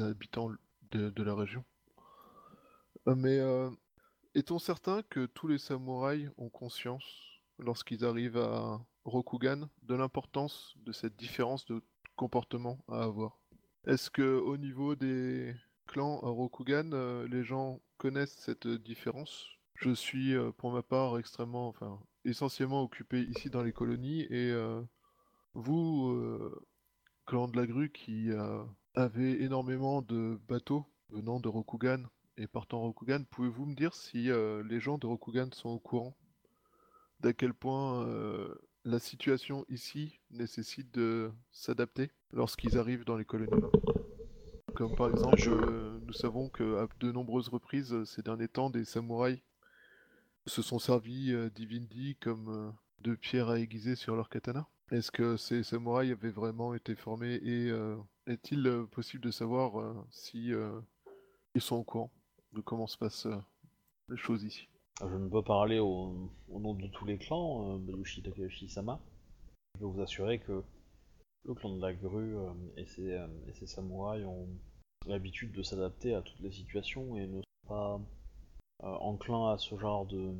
habitants de, de la région. Mais est-on certain que tous les samouraïs ont conscience, lorsqu'ils arrivent à Rokugan, de l'importance de cette différence de comportement à avoir? Est-ce que au niveau des clans à Rokugan, euh, les gens connaissent cette différence? Je suis euh, pour ma part extrêmement, essentiellement occupé ici dans les colonies et euh, vous, clan de la grue qui avez énormément de bateaux venant de Rokugan et partant Rokugan, pouvez-vous me dire si euh, les gens de Rokugan sont au courant d'à quel point euh, la situation ici nécessite de s'adapter lorsqu'ils arrivent dans les colonies? Comme par exemple, Je- euh, nous savons que à de nombreuses reprises ces derniers temps, des samouraïs se sont servis d'Ivindi comme de pierres à aiguiser sur leur katana. Est-ce que ces samouraïs avaient vraiment été formés et est-il possible de savoir si ils sont au courant? De comment se passent euh, les choses ici Je ne peux parler au, au nom de tous les clans, euh, Bayushi Takayoshi-sama. Je peux vous assurer que le clan de la grue euh, et, ses, et ses samouraïs ont l'habitude de s'adapter à toutes les situations et ne sont pas euh, enclins à ce genre de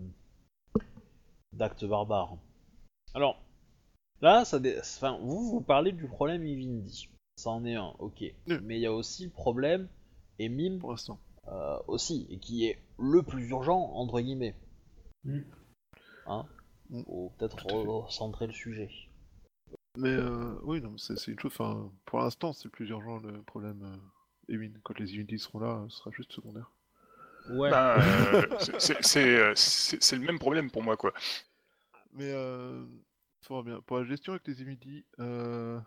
d'actes barbares. Alors, là, ça dé- enfin, vous, vous parlez du problème Ivindi. Ça en est un, ok. Oui. Mais il y a aussi le problème Emim pour l'instant euh, aussi, et qui est le plus urgent, entre guillemets. Mm. Hein Mm. Faut peut-être recentrer le sujet. Mais euh, oui, non, mais c'est c'est une chose. Enfin, pour l'instant, c'est le plus urgent le problème. Euh, Ewin. Quand les Ivindis seront là, ce sera juste secondaire. Ouais. Ben, euh, c'est- c'est- c'est c'est- c'est le même problème pour moi, quoi. Mais euh, fort bien. Pour la gestion avec les Ivindis, euh...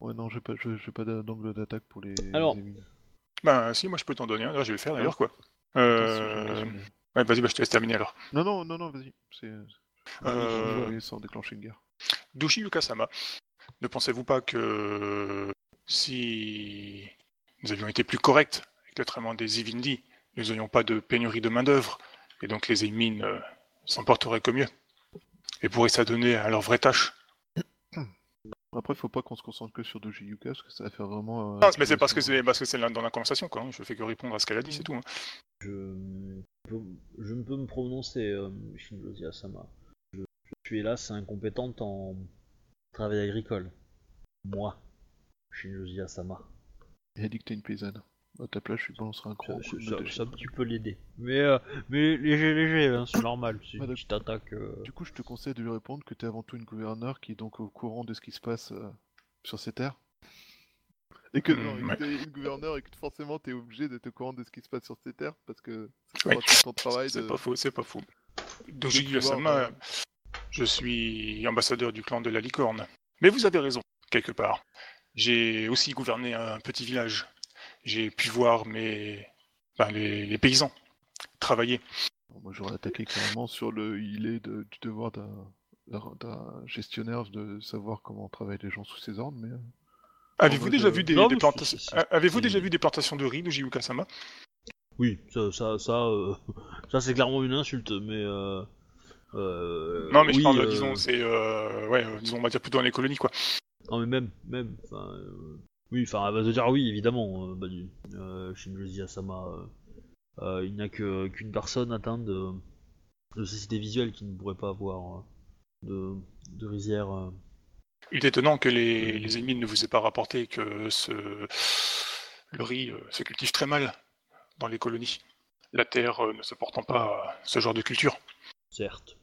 ouais, non, j'ai pas, je- j'ai pas d'a- d'angle d'attaque pour les. Alors. les Ben, si, moi je peux t'en donner un. Je vais le faire d'ailleurs, quoi. Attention, Euh... Ouais, vas-y, bah, je te laisse terminer alors. Non, non, non, non, vas-y. C'est. Euh, Je vais sans déclencher une guerre. Doshi Yukasama, ne pensez-vous pas que si nous avions été plus corrects avec le traitement des Ivindi, nous n'aurions pas de pénurie de main-d'œuvre, et donc les Eimin euh, s'en porteraient que mieux, et pourraient s'adonner à leurs vraies tâches Après, faut pas qu'on se concentre que sur Doji Yuka, parce que ça va faire vraiment. euh, Non, mais c'est parce que c'est parce que c'est dans la conversation, quoi. hein. Je fais que répondre à ce qu'elle a dit, c'est tout. hein. Je, peux- je ne peux me prononcer, euh, Shinjozi Asama. Je, je suis hélas incompétente en travail agricole. Moi, Shinjozi Asama. Il a dit que t'es une paysanne. À ta place, je lui balancerai un Ça, gros coup de ça- ça- Doji. ça peut- tu peux l'aider. Mais, euh, mais léger, léger, hein, c'est normal. C'est une petite attaque. euh, Du coup, je te conseille de lui répondre que tu es avant tout une gouverneure qui est donc au courant de ce qui se passe euh, sur ces terres. Et que Mm, non, ouais. t'es une gouverneure et que forcément tu es obligé d'être au courant de ce qui se passe sur ces terres parce que c'est pas tout ton travail C'est de. pas faux, c'est pas faux. Doji euh, je suis ambassadeur du clan de la licorne. Mais vous avez raison, quelque part. J'ai aussi gouverné un petit village. J'ai pu voir mes... ben, les, les paysans travailler. Moi, j'aurais attaqué carrément sur le il est de- du devoir d'un gestionnaire de savoir comment travaillent les gens sous ses ordres, mais euh, Avez-vous déjà euh, vu des, non, des plantations c'est- c'est- Avez-vous c'est- déjà vu des plantations de riz, Doji Yukasama Oui, ça, ça, ça, euh, ça c'est clairement une insulte, mais. Euh, euh, Non, mais je parle, euh, disons, c'est, euh, ouais, euh, disons, on va dire plutôt dans les colonies, quoi. Non, mais même, même, enfin. euh, oui, enfin, elle va te dire oui, évidemment, euh, bah, euh, Asama. euh, euh, il n'y a qu'une personne atteinte de, de cécité visuelle qui ne pourrait pas avoir euh, de, de rizière. Il est étonnant que les, les ennemis ne vous aient pas rapporté que ce... le riz se cultive très mal dans les colonies. La terre ne se portant pas à ce genre de culture. Certes.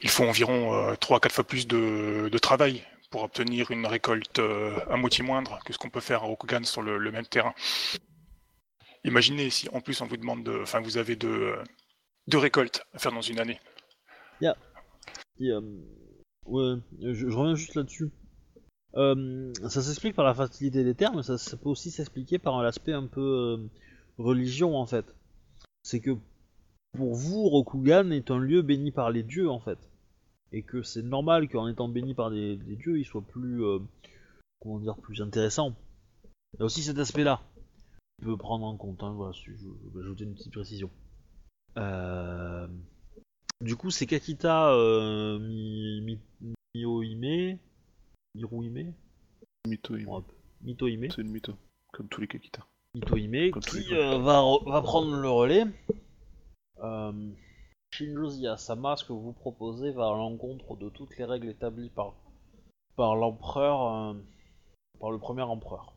Il faut environ 3 à 4 fois plus de, de travail pour obtenir une récolte euh, à moitié moindre que ce qu'on peut faire à Rokugan sur le, même terrain. Imaginez si en plus on vous demande de. Enfin, vous avez deux, deux récoltes à faire dans une année. Et, euh, ouais, je, reviens juste là-dessus. Euh, ça s'explique par la facilité des termes, mais ça, ça peut aussi s'expliquer par l'aspect un peu euh, religion en fait. C'est que pour vous, Rokugan est un lieu béni par les dieux en fait. Et que c'est normal qu'en étant béni par les dieux, il soit plus. euh, comment dire, plus intéressant. Il y a aussi cet aspect-là. Tu peux prendre en compte, hein, voilà, je, vais ajouter une petite précision. Euh. Du coup, c'est Kakita euh, Mi, Mi, Mitohime c'est une mytho, comme tous les Kakita. Comme les qui euh, va prendre le relais. Euh, Shinjozi Asama, ce que vous proposez va à l'encontre de toutes les règles établies par, par l'empereur, euh, par le premier empereur.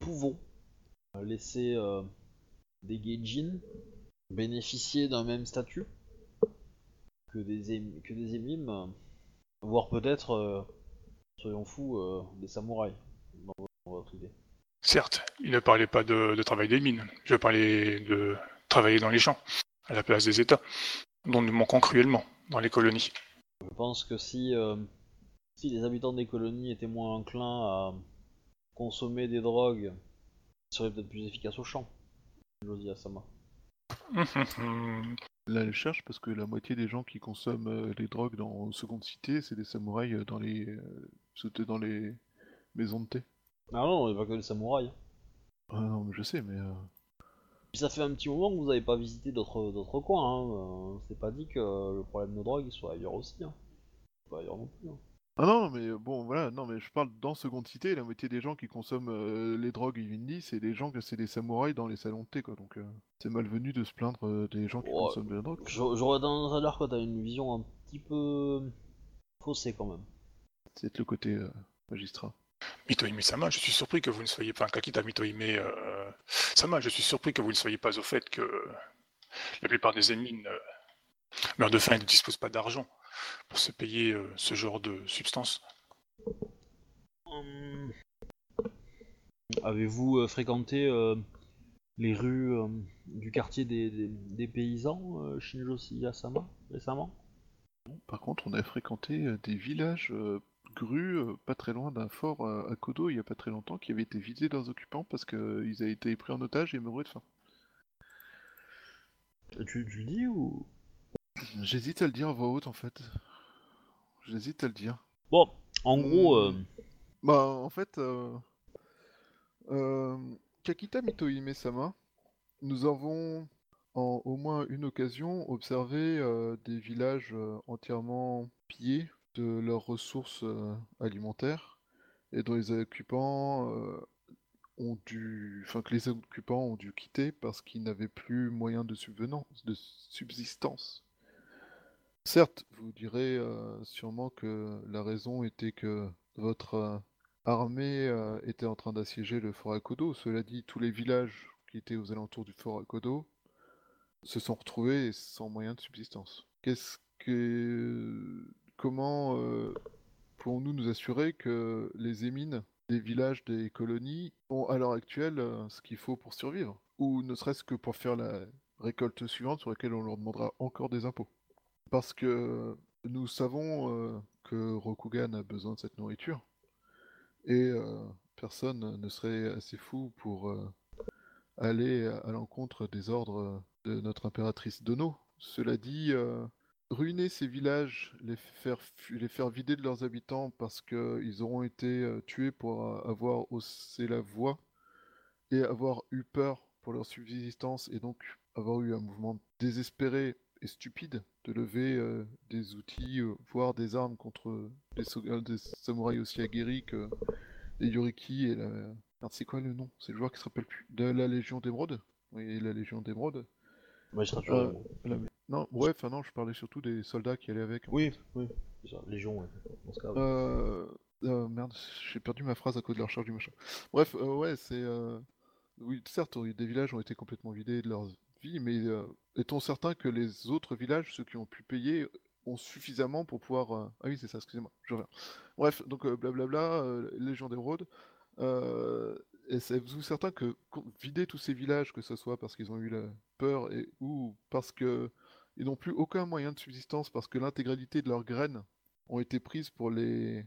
pouvons euh, laisser euh, des Gaijin bénéficier d'un même statut que des, que des émimes, voire peut-être, soyons fous, des samouraïs, dans votre, idée. Certes, il ne parlait pas de travail des mines. Je parlais de travailler dans les champs, à la place des États, dont nous manquons cruellement dans les colonies. Je pense que si, euh, si les habitants des colonies étaient moins enclins à consommer des drogues, ils seraient peut-être plus efficaces au champ. Josie Asama. Là, elle cherche parce que la moitié des gens qui consomment euh, les drogues dans Seconde Cité, c'est des samouraïs euh, dans les, sautés dans les maisons de thé. Ah non, il n'y a pas que les samouraïs. Ah non, mais je sais, mais euh, Puis ça fait un petit moment que vous n'avez pas visité d'autres d'autres coins. Hein. euh, C'est pas dit que le problème de drogue il soit ailleurs aussi. Hein. Pas ailleurs non plus. hein. ah non, mais euh, bon, voilà, non, mais je parle dans Seconde Cité, la moitié des gens qui consomment euh, les drogues Yindi, c'est des gens que c'est des samouraïs dans les salons de thé, quoi. Donc, euh, c'est malvenu de se plaindre euh, des gens qui Ouais. consomment de la drogue. J'a- J'aurais tendance à dire que t'as une vision un petit peu faussée quand même. C'est le côté magistrat. Mitohime Sama, je suis surpris que vous ne soyez pas, Kakita Mitohime euh, Sama, je suis surpris que vous ne soyez pas au fait que la plupart des ennemis meurent de faim et ne disposent pas d'argent pour se payer euh, ce genre de substance. Hum. Avez-vous euh, fréquenté euh, les rues euh, du quartier des, des- des paysans, euh, Shinjoshi Asama, récemment? Par contre, on a fréquenté des villages euh, grues euh, pas très loin d'un fort euh, à Kodo il y a pas très longtemps qui avaient été vidés de leurs occupants parce qu'ils avaient été pris en otage et mouraient de faim. tu, tu le dis ou? J'hésite à le dire à voix haute en fait. J'hésite à le dire. Bon, en gros, euh, Bah en fait, euh, euh, Kakita Mitohime-sama, nous avons en au moins une occasion observé euh, des villages euh, entièrement pillés de leurs ressources euh, alimentaires et dont les occupants euh, ont dû, enfin que les occupants ont dû quitter parce qu'ils n'avaient plus moyen de subvenance, de subsistance. Certes, vous direz euh, sûrement que la raison était que votre armée était en train d'assiéger le fort Akodo. Cela dit, tous les villages qui étaient aux alentours du fort Akodo se sont retrouvés sans moyen de subsistance. Qu'est-ce que... Comment euh, pouvons-nous nous assurer que les émines des villages des colonies ont à l'heure actuelle euh, ce qu'il faut pour survivre? Ou ne serait-ce que pour faire la récolte suivante sur laquelle on leur demandera encore des impôts? Parce que nous savons euh, que Rokugan a besoin de cette nourriture et personne ne serait assez fou pour aller à, l'encontre des ordres de notre impératrice Dono. Cela dit, ruiner ces villages, les faire, les faire vider de leurs habitants parce qu'ils auront été euh, tués pour euh, avoir haussé la voix et avoir eu peur pour leur subsistance et donc avoir eu un mouvement désespéré et stupide de lever euh, des outils, euh, voire des armes contre des, so- euh, des samouraïs aussi aguerris que les Yoriki et la... Merde, c'est quoi le nom? C'est le joueur qui se rappelle plus. De la Légion d'Émeraude Oui, la Légion d'Émeraude. magistrature. Euh, des mots. La- Non, ouais, enfin non, je parlais surtout des soldats qui allaient avec. en Oui, oui, c'est ça, Légion, ouais. Dans ce cas, oui. Euh, euh, merde, j'ai perdu ma phrase à cause de la recharge du machin. Bref, euh, ouais, c'est. euh, Oui, certes, oui, des villages ont été complètement vidés de leur vie, mais est-on certain que les autres villages, ceux qui ont pu payer, ont suffisamment pour pouvoir. Ah oui, c'est ça, excusez-moi, je reviens. Bref, donc blablabla, Légion d'Émeraude. Euh, Êtes-vous certain que vider tous ces villages, que ce soit parce qu'ils ont eu la peur et ou parce que ils n'ont plus aucun moyen de subsistance, parce que l'intégralité de leurs graines ont été prises pour les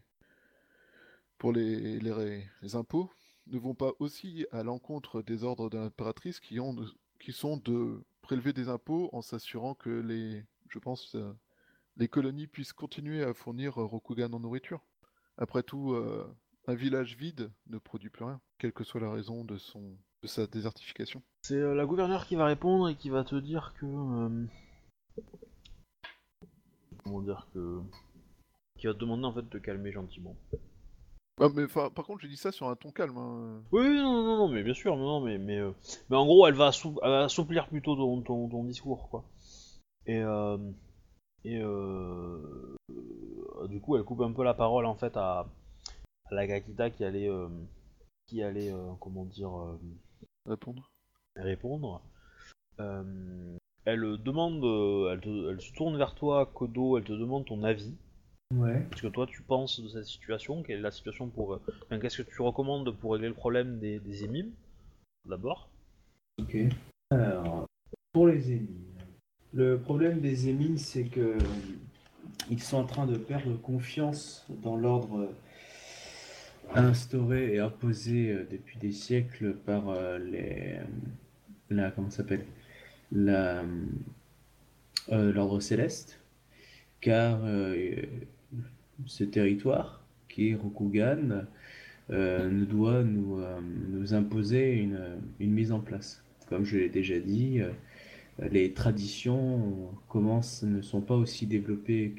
pour les, les, impôts, ne vont pas aussi à l'encontre des ordres de l'impératrice qui ont qui sont de prélever des impôts en s'assurant que les je pense euh, les colonies puissent continuer à fournir Rokugan en nourriture. Après tout, euh, un village vide ne produit plus rien, quelle que soit la raison de son de sa désertification. C'est euh, la gouverneure qui va répondre et qui va te dire que. Comment dire que. Qui va te demander en fait de te calmer gentiment. Ah, mais enfin, par contre, j'ai dit ça sur un ton calme. hein. Oui, oui, non, non, non, mais bien sûr, non, non, mais, mais, euh, mais en gros, elle va, assou- elle va assouplir plutôt ton, ton, ton discours, quoi. Et, euh, et euh, euh, du coup, elle coupe un peu la parole, en fait, à, à la Kakita qui allait, euh, qui qui allait, euh, comment dire, euh, Répondre. répondre. Euh, elle demande, euh, elle, te- elle se tourne vers toi, Kodo, elle te demande ton avis. Ouais. Qu'est-ce que toi tu penses de cette situation? Quelle est la situation pour. euh, enfin, Qu'est-ce que tu recommandes pour régler le problème des, des émimes D'abord. Ok. Alors, pour les émines. Le problème des émines, c'est que euh, ils sont en train de perdre confiance dans l'ordre instauré et imposé depuis des siècles par les. La, comment ça s'appelle? L'ordre céleste. Car euh, ce territoire, qui est Rokugan, euh, nous doit nous, euh, nous imposer une, une mise en place. Comme je l'ai déjà dit, euh, les traditions commencent, ne sont pas aussi développées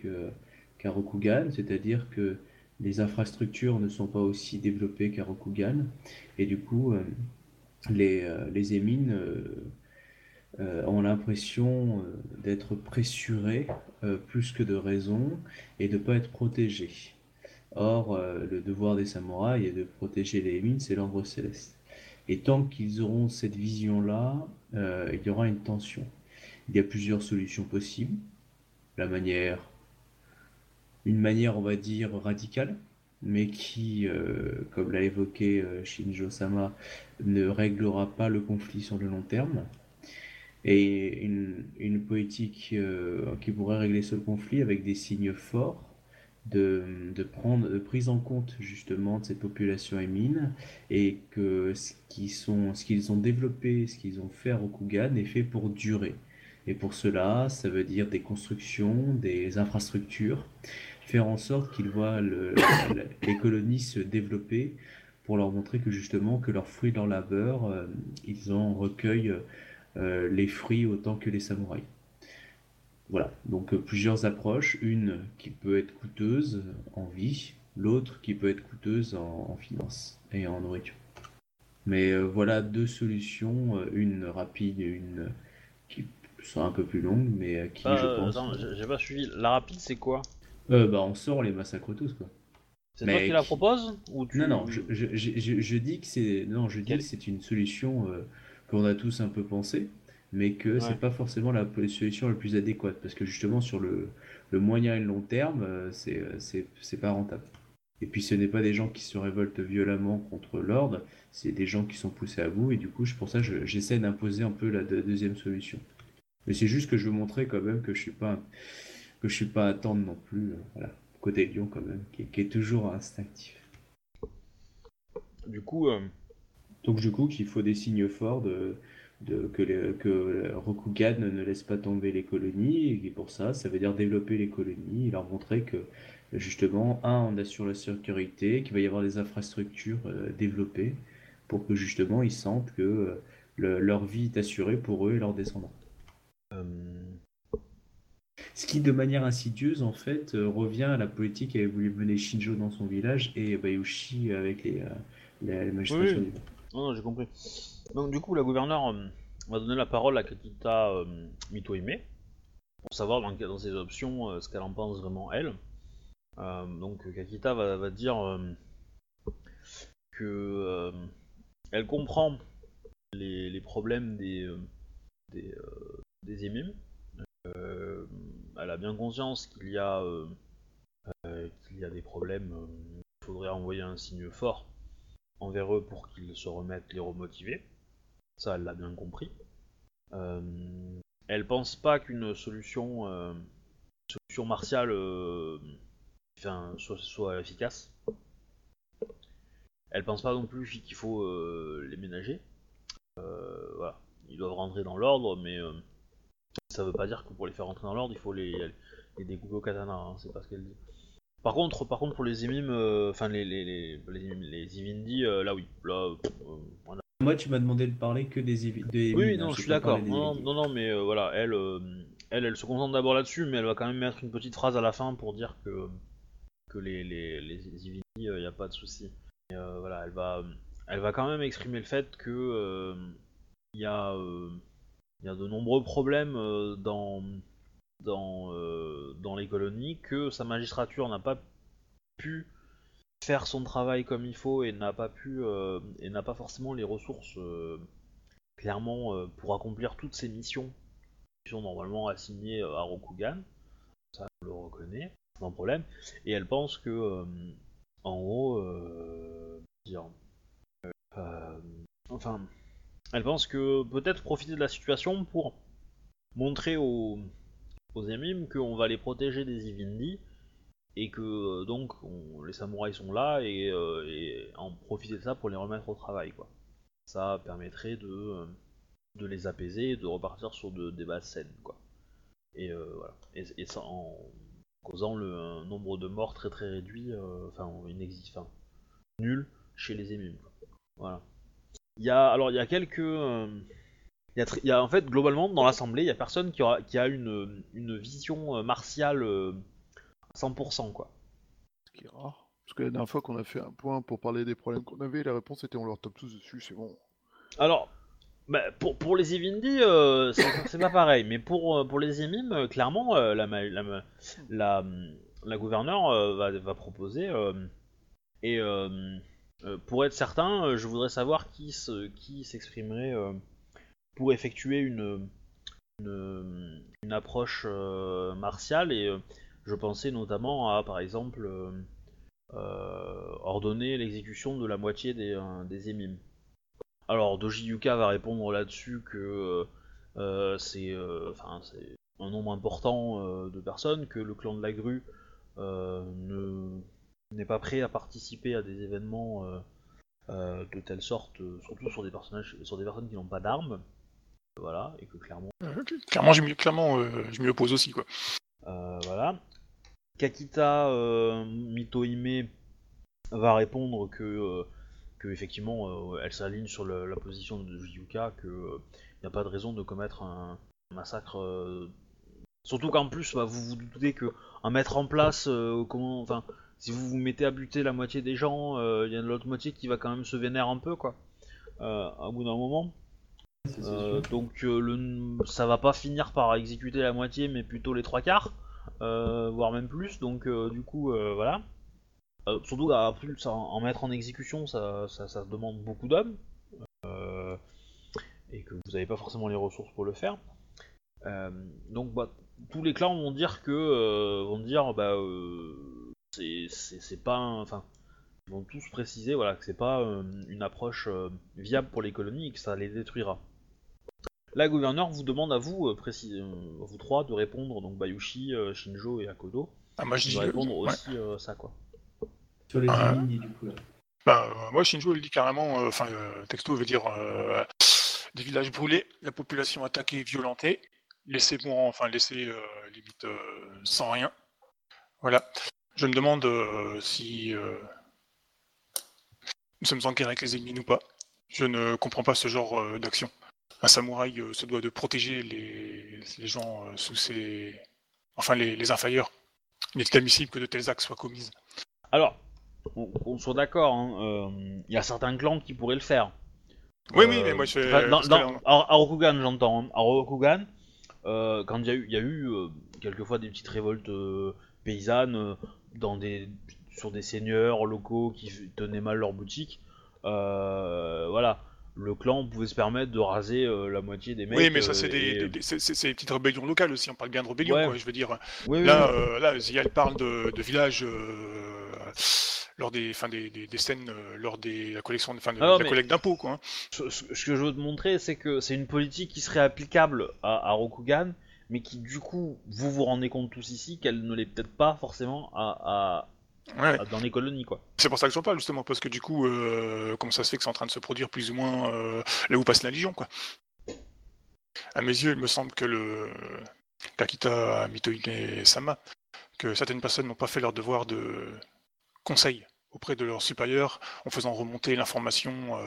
qu'à Rokugan, c'est-à-dire que les infrastructures ne sont pas aussi développées qu'à Rokugan, et du coup, euh, les, euh, les émines euh, ont l'impression euh, d'être pressurés euh, plus que de raison et de ne pas être protégés. Or, le devoir des samouraïs est de protéger les mines, c'est l'ordre céleste. Et tant qu'ils auront cette vision-là, il y aura une tension. Il y a plusieurs solutions possibles. La manière, une manière, on va dire, radicale, mais qui, comme l'a évoqué Shinjo Sama, ne réglera pas le conflit sur le long terme. Et une, une politique euh, qui pourrait régler ce conflit avec des signes forts de, de prendre de prise en compte justement de cette population émine et que ce qu'ils sont, ce qu'ils ont développé, ce qu'ils ont fait à Rokugan est fait pour durer. Et pour cela, ça veut dire des constructions, des infrastructures, faire en sorte qu'ils voient les colonies se développer pour leur montrer que justement que leurs fruits de leur labeur, euh, ils en recueillent les fruits autant que les samouraïs. Voilà, donc euh, plusieurs approches, une qui peut être coûteuse en vie, l'autre qui peut être coûteuse en, en finance et en nourriture. Mais euh, voilà deux solutions, euh, une rapide et une qui sont un peu plus longue, mais euh, qui, je Euh, pense... attends, j'ai pas suivi. La rapide, c'est quoi? Euh, bah on sort, on les massacre tous, quoi. C'est Mais toi qui la proposes ou tu... Non, non, je, je, je, je- je dis que c'est non, je dis Quel- que c'est une solution euh, qu'on a tous un peu pensé, mais que Ouais. c'est pas forcément la solution la plus adéquate, parce que justement sur le, le moyen et le long terme, euh, c'est euh, c'est pas rentable. Et puis ce n'est pas des gens qui se révoltent violemment contre l'ordre, c'est des gens qui sont poussés à bout, et du coup, pour ça, je- j'essaie d'imposer un peu la deux- deuxième solution. Mais c'est juste que je veux montrer quand même que je suis pas que je suis pas à attendre non plus, euh, voilà, côté lion quand même, qui, est- qui est toujours instinctif. Du coup, euh, Donc du coup, qu'il faut des signes forts de, de- que, les- que Rokugan ne laisse pas tomber les colonies, et pour ça, ça veut dire développer les colonies, et leur montrer que justement, un, on assure la sécurité, qu'il va y avoir des infrastructures euh, développées, pour que justement ils sentent que euh, le- leur vie est assurée pour eux et leurs descendants. euh, Ce qui, de manière insidieuse, en fait, euh, revient à la politique qu'avait voulu mener Shinjo dans son village et Bayushi avec les, euh, les, les magistrats Oui. Non, non, j'ai compris. Donc, du coup, la gouverneure euh, va donner la parole à Kakita euh, pour savoir dans, dans ses options euh, ce qu'elle en pense vraiment elle. Euh, donc, Kakita va, dire euh, que euh, elle comprend les, problèmes des, euh, des, euh, des émimes. Euh, elle a bien conscience qu'il y a euh, euh, qu'il y a des problèmes. euh, il faudrait envoyer un signe fort envers eux pour qu'ils se remettent les remotiver. Ça, elle l'a bien compris. Euh, elle pense pas qu'une solution, euh, martiale euh, soit, efficace. Elle pense pas non plus qu'il faut les ménager. Voilà. Ils doivent rentrer dans l'ordre, mais ça veut pas dire que pour les faire rentrer dans l'ordre, il faut les, les découper au katana. hein, c'est pas ce qu'elle dit. Par contre, par contre, pour les émimes, euh, enfin les les les les, Ivindi, euh, là oui, là, euh. Moi, tu m'as demandé de parler que des, des Oui, hein, non, j'ai je suis d'accord. Non, non, non, mais voilà, elle, elle, elle se concentre d'abord là-dessus, mais elle va quand même mettre une petite phrase à la fin pour dire que que les les les Ivindi, il n'y a pas de souci. Voilà, elle va elle va quand même exprimer le fait que il y a il y a de nombreux problèmes dans dans euh, dans les colonies que sa magistrature n'a pas pu faire son travail comme il faut et n'a pas pu euh, et n'a pas forcément les ressources euh, clairement pour accomplir toutes ses missions qui sont normalement assignées à Rokugan. Ça, le reconnaît, sans problème. Et elle pense que, en gros, dire, enfin, elle pense que peut-être profiter de la situation pour montrer aux, aux Emim qu'on va les protéger des Ivindi et que euh, donc on- les samouraïs sont là et, euh, et en profiter de ça pour les remettre au travail quoi. Ça permettrait de, euh, les apaiser et de repartir sur de, des bases saines quoi. Et voilà. Et, ça en causant le nombre de morts très très réduit, euh, enfin inexistant, nul chez les quoi. Voilà. Il y a alors il y a quelques y a, y a, en fait globalement dans l'assemblée il y a personne qui, aura, qui a une, une vision euh, martiale euh, 100% quoi. Ce qui est rare. Parce que la dernière fois qu'on a fait un point pour parler des problèmes qu'on avait, la réponse était on leur tape tous dessus, c'est bon. Alors, bah, pour, pour les Evindi, euh, c'est pas pareil, mais pour, euh, pour les Emim, euh, clairement, euh, la, ma- la, ma- la, la gouverneure va, va proposer. et pour être certain, je voudrais savoir qui se- qui s'exprimerait pour effectuer une, une, une approche euh, martiale. Et euh, je pensais notamment à, par exemple, euh, ordonner l'exécution de la moitié des, des Emim. Alors Doji Yuka va répondre là-dessus que c'est un nombre important de personnes, que le clan de la grue ne n'est pas prêt à participer à des événements de telle sorte, surtout sur des personnages, sur des personnes qui n'ont pas d'armes, voilà, et que clairement, clairement, je m'y- clairement, euh, je m'y oppose aussi, quoi. euh, voilà. Kakita euh, Mitohime va répondre que, que effectivement elle s'aligne sur la position de Yuka, que euh, n'y a pas de raison de commettre un massacre. Surtout qu'en plus, bah, vous vous doutez que en mettre en place, euh, comment, enfin, si vous vous mettez à buter la moitié des gens, il y a l'autre moitié qui va quand même se vénérer un peu, quoi. Euh, à bout d'un moment. Euh, donc euh, le, ça va pas finir par exécuter la moitié, mais plutôt les trois quarts, euh, voire même plus. Donc du coup, voilà. Surtout à plus en mettre en exécution, ça, demande beaucoup d'hommes et que vous n'avez pas forcément les ressources pour le faire. Donc bah, tous les clans vont dire que vont dire bah c'est- pas enfin ils vont tous préciser voilà que c'est pas une approche viable pour les colonies et que ça les détruira. La gouverneure vous demande à vous, euh, précis- euh, vous trois, de répondre, donc Bayushi, euh, Shinjo et Akodo, Ah, moi, je de dis. répondre ouais. aussi euh, ça quoi. Sur les Ouais. Emini, du coup. Là. Bah, euh, moi, Shinjo, il dit carrément, euh, enfin, euh, texto veut dire euh, des villages brûlés, la population attaquée et violentée, laissés mourant, enfin, laissés euh, limite euh, sans rien. Voilà. Je me demande euh, si euh, nous sommes en guerre avec les ennemis ou pas. Je ne comprends pas ce genre euh, d'action. Un samouraï euh, se doit de protéger les, les gens euh, sous ses. Enfin, les, les inférieurs. Il est inadmissible que de tels actes soient commis. Alors, on, on soit d'accord, hein, euh, il y a certains clans qui pourraient le faire. Oui, oui, mais moi, je enfin, dans, dans- à, à Rokugan, j'entends. hein. À Rokugan, euh, quand il y a eu, il y a eu quelquefois des petites révoltes paysannes dans des, sur des seigneurs locaux qui tenaient mal leur boutique, euh, voilà. Le clan pouvait se permettre de raser euh, la moitié des mecs. Oui, mais ça, euh, c'est des, et- des- des- petites rébellions locales aussi. On parle bien de rébellion, Ouais. quoi, je veux dire. Oui, oui, Là, oui. euh, là, Zia, elle parle de, de villages euh, lors des, enfin, des, des, des scènes, euh, lors des la collection, de, Ah non, la collecte d'impôts, quoi. hein. Ce, ce- ce que je veux te montrer, c'est que c'est une politique qui serait applicable à, à Rokugan, mais qui du coup, vous vous rendez compte tous ici qu'elle ne l'est peut-être pas forcément à, Ouais. à- dans les colonies, quoi. C'est pour ça que j'en parle justement, parce que du coup, euh, comment ça se fait que c'est en train de se produire plus ou moins euh, là où passe la Légion, quoi. À mes yeux, il me semble que le Kakita Mitohime Sama, que certaines personnes n'ont pas fait leur devoir de conseil auprès de leurs supérieurs en faisant remonter l'information. euh,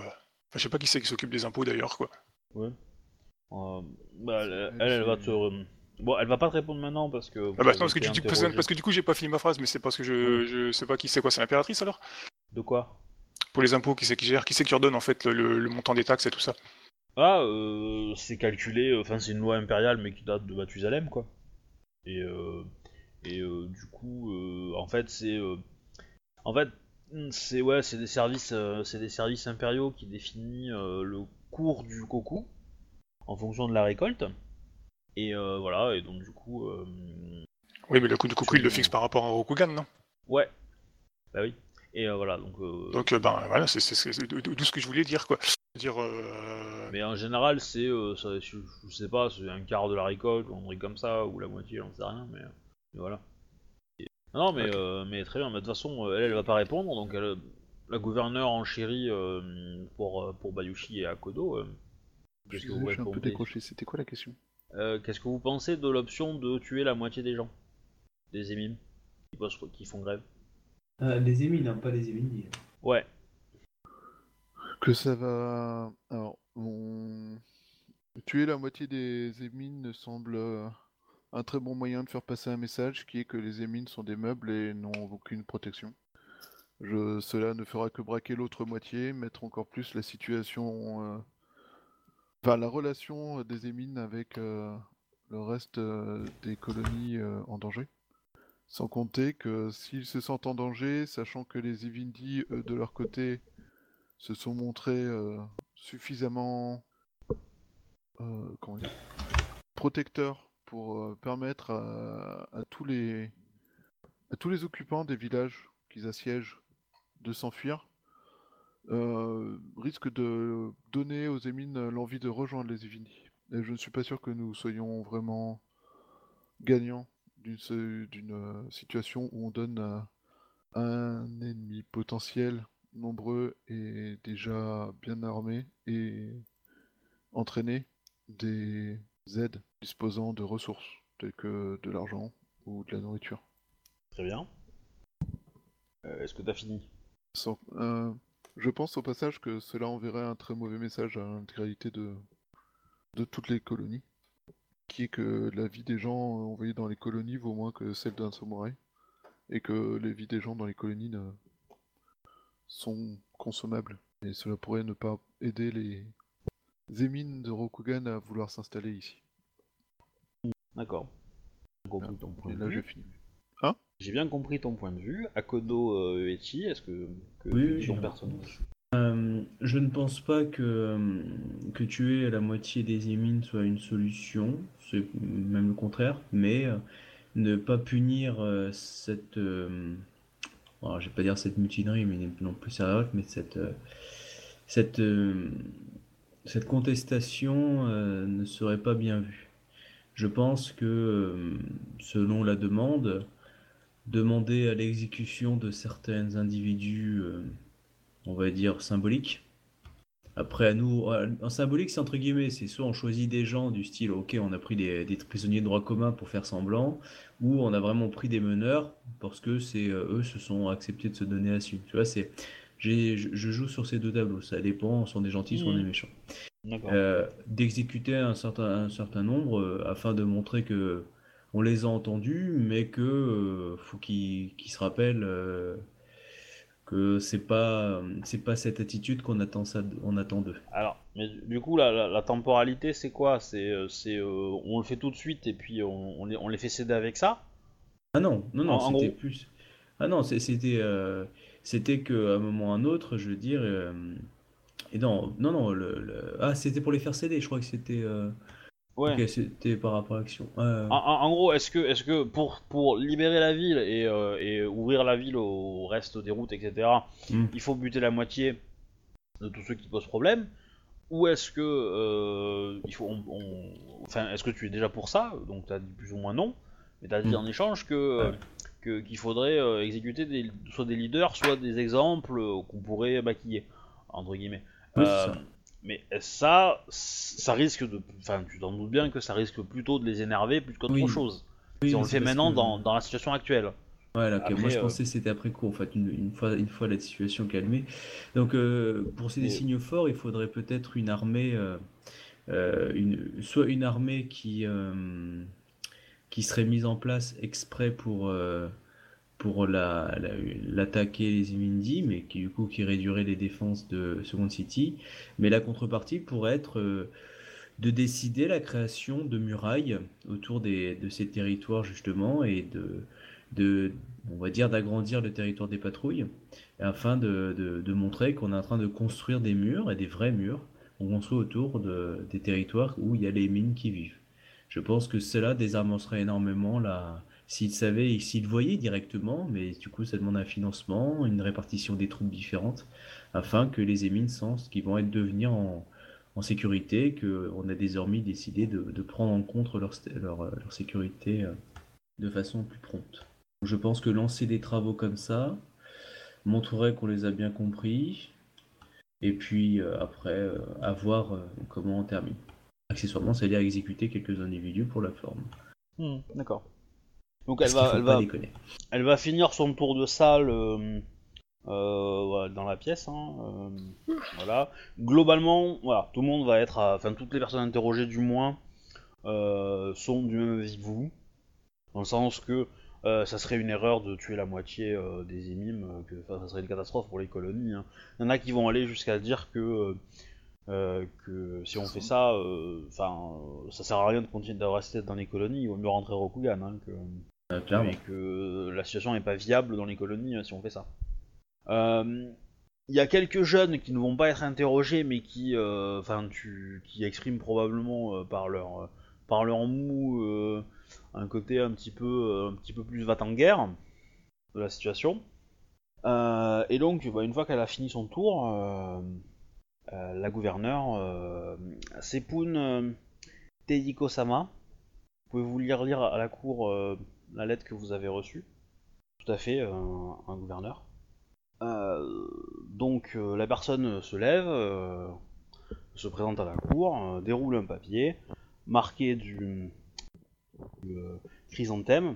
Enfin, je sais pas qui c'est qui s'occupe des impôts d'ailleurs, quoi. Ouais. Euh, bah, elle, elle, elle va te. Bon, elle va pas te répondre maintenant parce que. Ah bah non, parce que, parce, que, interrogé. parce que du coup, j'ai pas fini ma phrase, mais c'est parce que je, je sais pas qui c'est quoi, c'est l'impératrice alors? De quoi? Pour les impôts, qui c'est qui gère, qui c'est qui redonne en fait le, montant des taxes et tout ça? Ah, euh, c'est calculé, enfin, c'est une loi impériale mais qui date de Mathusalem, quoi. Et, euh, et euh, du coup, euh, en fait, c'est. euh, en fait, C'est ouais, c'est des services, c'est des services impériaux qui définissent le cours du koku en fonction de la récolte. Et euh, voilà, et donc du coup, euh, Oui, mais le coup de coucou, il le fixe par rapport à Rokugan, non? Ouais, bah oui. Et euh, voilà, donc. euh, Donc, euh, ben voilà, c'est d'où ce que je voulais dire, quoi. Dire, euh, Mais en général, c'est, euh, ça- je, sais pas, c'est un quart de la récolte, ou un truc comme ça, ou la moitié, j'en sais rien, mais, mais voilà. Et- Non, mais, euh, mais très bien, mais de toute façon, elle, elle va pas répondre, donc elle, la gouverneure en chérie euh, pour, pour Bayushi et Akodo. euh, que vous je suis un peu décroché. C'était quoi la question? Euh, Qu'est-ce que vous pensez de l'option de tuer la moitié des gens Des émimes qui, bossent- qui font grève Ah, les émines, hein, pas les émines. Ouais, Que ça va. Alors, on... tuer la moitié des émines me semble euh, un très bon moyen de faire passer un message qui est que les émines sont des meubles et n'ont aucune protection. Je... Cela ne fera que braquer l'autre moitié, mettre encore plus la situation. euh, Enfin, la relation des émines avec euh, le reste euh, des colonies euh, en danger. Sans compter que s'ils se sentent en danger, sachant que les Evindi, eux, de leur côté, se sont montrés euh, suffisamment euh, comment dire, protecteurs pour euh, permettre à, à tous les à tous les occupants des villages qu'ils assiègent de s'enfuir, euh, risque de donner aux émines l'envie de rejoindre les Evindi. Et je ne suis pas sûr que nous soyons vraiment gagnants d'une euh, situation où on donne à un ennemi potentiel nombreux et déjà bien armés et entraînés des aides disposant de ressources telles que de l'argent ou de la nourriture. très bien. Euh, Est-ce que t'as fini? Sans- euh, je pense au passage que cela enverrait un très mauvais message à l'intégralité de, de toutes les colonies, qui est que la vie des gens envoyés dans les colonies vaut moins que celle d'un samouraï, et que les vies des gens dans les colonies ne- sont consommables. Et cela pourrait ne pas aider les émines de Rokugan à vouloir s'installer ici. D'accord. Et là, j'ai fini. J'ai bien compris ton point de vue. Akodo euh, Uechi, est-ce que, que Oui, dit ton personnage? Euh, je ne pense pas que, euh, que tuer la moitié des émines soit une solution, c'est même le contraire, mais euh, ne pas punir euh, cette, alors, je vais pas dire cette mutinerie, mais non plus sérieuse, mais cette, cette, cette contestation ne serait pas bien vue. Je pense que, selon la demande, demander à l'exécution de certains individus euh, on va dire, symbolique. Après, à nous, en symbolique, c'est entre guillemets, c'est soit on choisit des gens du style, ok, on a pris des, des prisonniers de droit commun pour faire semblant, ou on a vraiment pris des meneurs parce que c'est euh, eux se sont acceptés de se donner à su. Tu vois, c'est, j'ai, je, joue sur ces deux tableaux, ça dépend, soit on est gentil, soit on est méchant. Euh, d'exécuter un certain, un certain nombre euh, afin de montrer que on les a entendus, mais que euh, faut qu'ils se rappellent euh, que c'est pas c'est pas cette attitude qu'on attend ça on attend d'eux. Alors, mais du- coup, la, la- la temporalité, c'est quoi? C'est, euh, c'est, euh, on le fait tout de suite et puis on, on les, on les fait céder avec ça? Ah non non non c'était gros. plus ah non c'était euh, c'était que à un moment ou à un autre je veux dire euh, et non non non le, le- ah c'était pour les faire céder je crois que c'était euh, Ouais. ok, c'était par rapport à l'action. Euh, En, gros, est-ce que, est-ce que pour, pour libérer la ville et, euh, et ouvrir la ville au reste des routes, etc., Mm. il faut buter la moitié de tous ceux qui posent problème Ou est-ce que euh, il faut, on- on- enfin, est-ce que tu es déjà pour ça Donc tu as dit plus ou moins non, mais tu as dit Mm. en échange que euh, Ouais. qu'il faudrait exécuter des, soit des leaders, soit des exemples qu'on pourrait maquiller entre guillemets. Oui. Mais ça, ça risque de, enfin, tu t'en doutes bien que ça risque plutôt de les énerver plus qu'autre Oui. chose. Oui, si on le fait maintenant que- dans, dans la situation actuelle. Voilà, ok. Après, moi je euh, pensais que c'était après coup, en fait, une, une fois, une fois la situation calmée. Donc, euh, pour ces Mais- signes forts, il faudrait peut-être une armée, euh, euh, une, soit une armée qui, euh, qui serait mise en place exprès pour, pour la, la- l'attaquer les Imindi, mais qui du coup qui réduirait les défenses de Second City. Mais la contrepartie pourrait être euh, de décider la création de murailles autour des, de ces territoires justement et de de, on va dire, d'agrandir le territoire des patrouilles, afin de, de- montrer qu'on est en train de construire des murs, et des vrais murs, qu'on construit autour de, des territoires où il y a les mines qui vivent. Je pense que cela désarmancerait énormément la... S'ils savaient et s'ils voyaient directement, mais du coup ça demande un financement, une répartition des troupes différentes, afin que les émines sentent qu'ils vont être devenir en, en sécurité, qu'on a désormais décidé de, prendre en compte leur, euh, sécurité euh, de façon plus prompte. Je pense que lancer des travaux comme ça montrerait qu'on les a bien compris, et puis euh, après, euh, à voir comment on termine. Accessoirement, c'est-à-dire exécuter quelques individus pour la forme. Hmm, D'accord. Donc elle va, elle va, déconner. elle va finir son tour de salle euh, euh, dans la pièce. hein, euh, voilà. Globalement, voilà, tout le monde va être, à- enfin toutes les personnes interrogées du moins euh, sont du même avis que vous, dans le sens que euh, ça serait une erreur de tuer la moitié euh, des émimes, que ça serait une catastrophe pour les colonies. hein. Il y en a qui vont aller jusqu'à dire que euh, euh, que si on fait ça, enfin, euh, ça sert à rien de continuer de rester dans les colonies. Il vaut mieux rentrer Rokugan. Hein, que Euh, clairement. et que la situation n'est pas viable dans les colonies euh, si on fait ça. Euh, Il y a quelques jeunes qui ne vont pas être interrogés, mais qui, euh, enfin, qui expriment probablement euh, par leur, euh, par leur mou euh, un côté un petit peu, euh, un petit peu plus va-t-en-guerre de la situation. Euh, et donc, bah, une fois qu'elle a fini son tour, euh, euh, la gouverneure euh, Sepun euh, Teiko-sama, pouvez-vous lire lire à la cour euh, la lettre que vous avez reçue Tout à fait, euh, un gouverneur. Euh, donc euh, la personne se lève, se présente à la cour, déroule un papier marqué du, chrysanthème.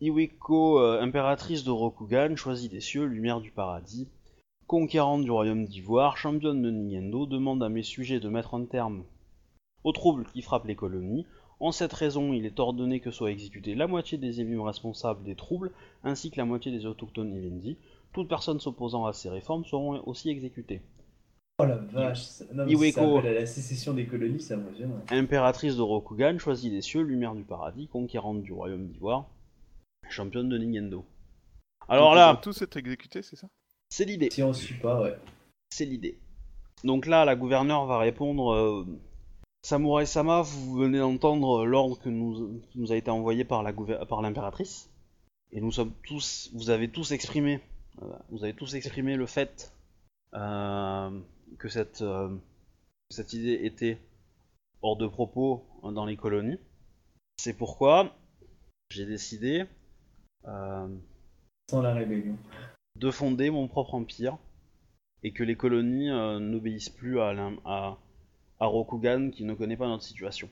Iweko, euh, impératrice de Rokugan, choisie des cieux, lumière du paradis, conquérante du royaume d'Ivoire, championne de Nintendo, demande à mes sujets de mettre un terme aux troubles qui frappent les colonies. En cette raison, il est ordonné que soit exécutée la moitié des émimes responsables des troubles, ainsi que la moitié des autochtones Ivendi. Toutes personnes s'opposant à ces réformes seront aussi exécutées. Oh la vache, ça- non, mais Iweko. ça s'appelle la sécession des colonies, ça m'impressionne. Impératrice de Rokugan, choisie des cieux, lumière du paradis, conquérante du royaume d'Ivoire, championne de Nintendo. Alors Donc, là, vont tous être exécutés, c'est ça? c'est l'idée. Si on suit pas, ouais. C'est l'idée. Donc là, la gouverneure va répondre euh, Samurai Sama, vous venez d'entendre l'ordre que nous, qui nous a été envoyé par l'impératrice. Et nous sommes tous, vous avez tous exprimé, vous avez tous exprimé le fait euh, que cette, euh, cette idée était hors de propos euh, dans les colonies. C'est pourquoi j'ai décidé euh, Sans la rébellion. de fonder mon propre empire et que les colonies n'obéissent plus à, à, à Rokugan qui ne connaît pas notre situation.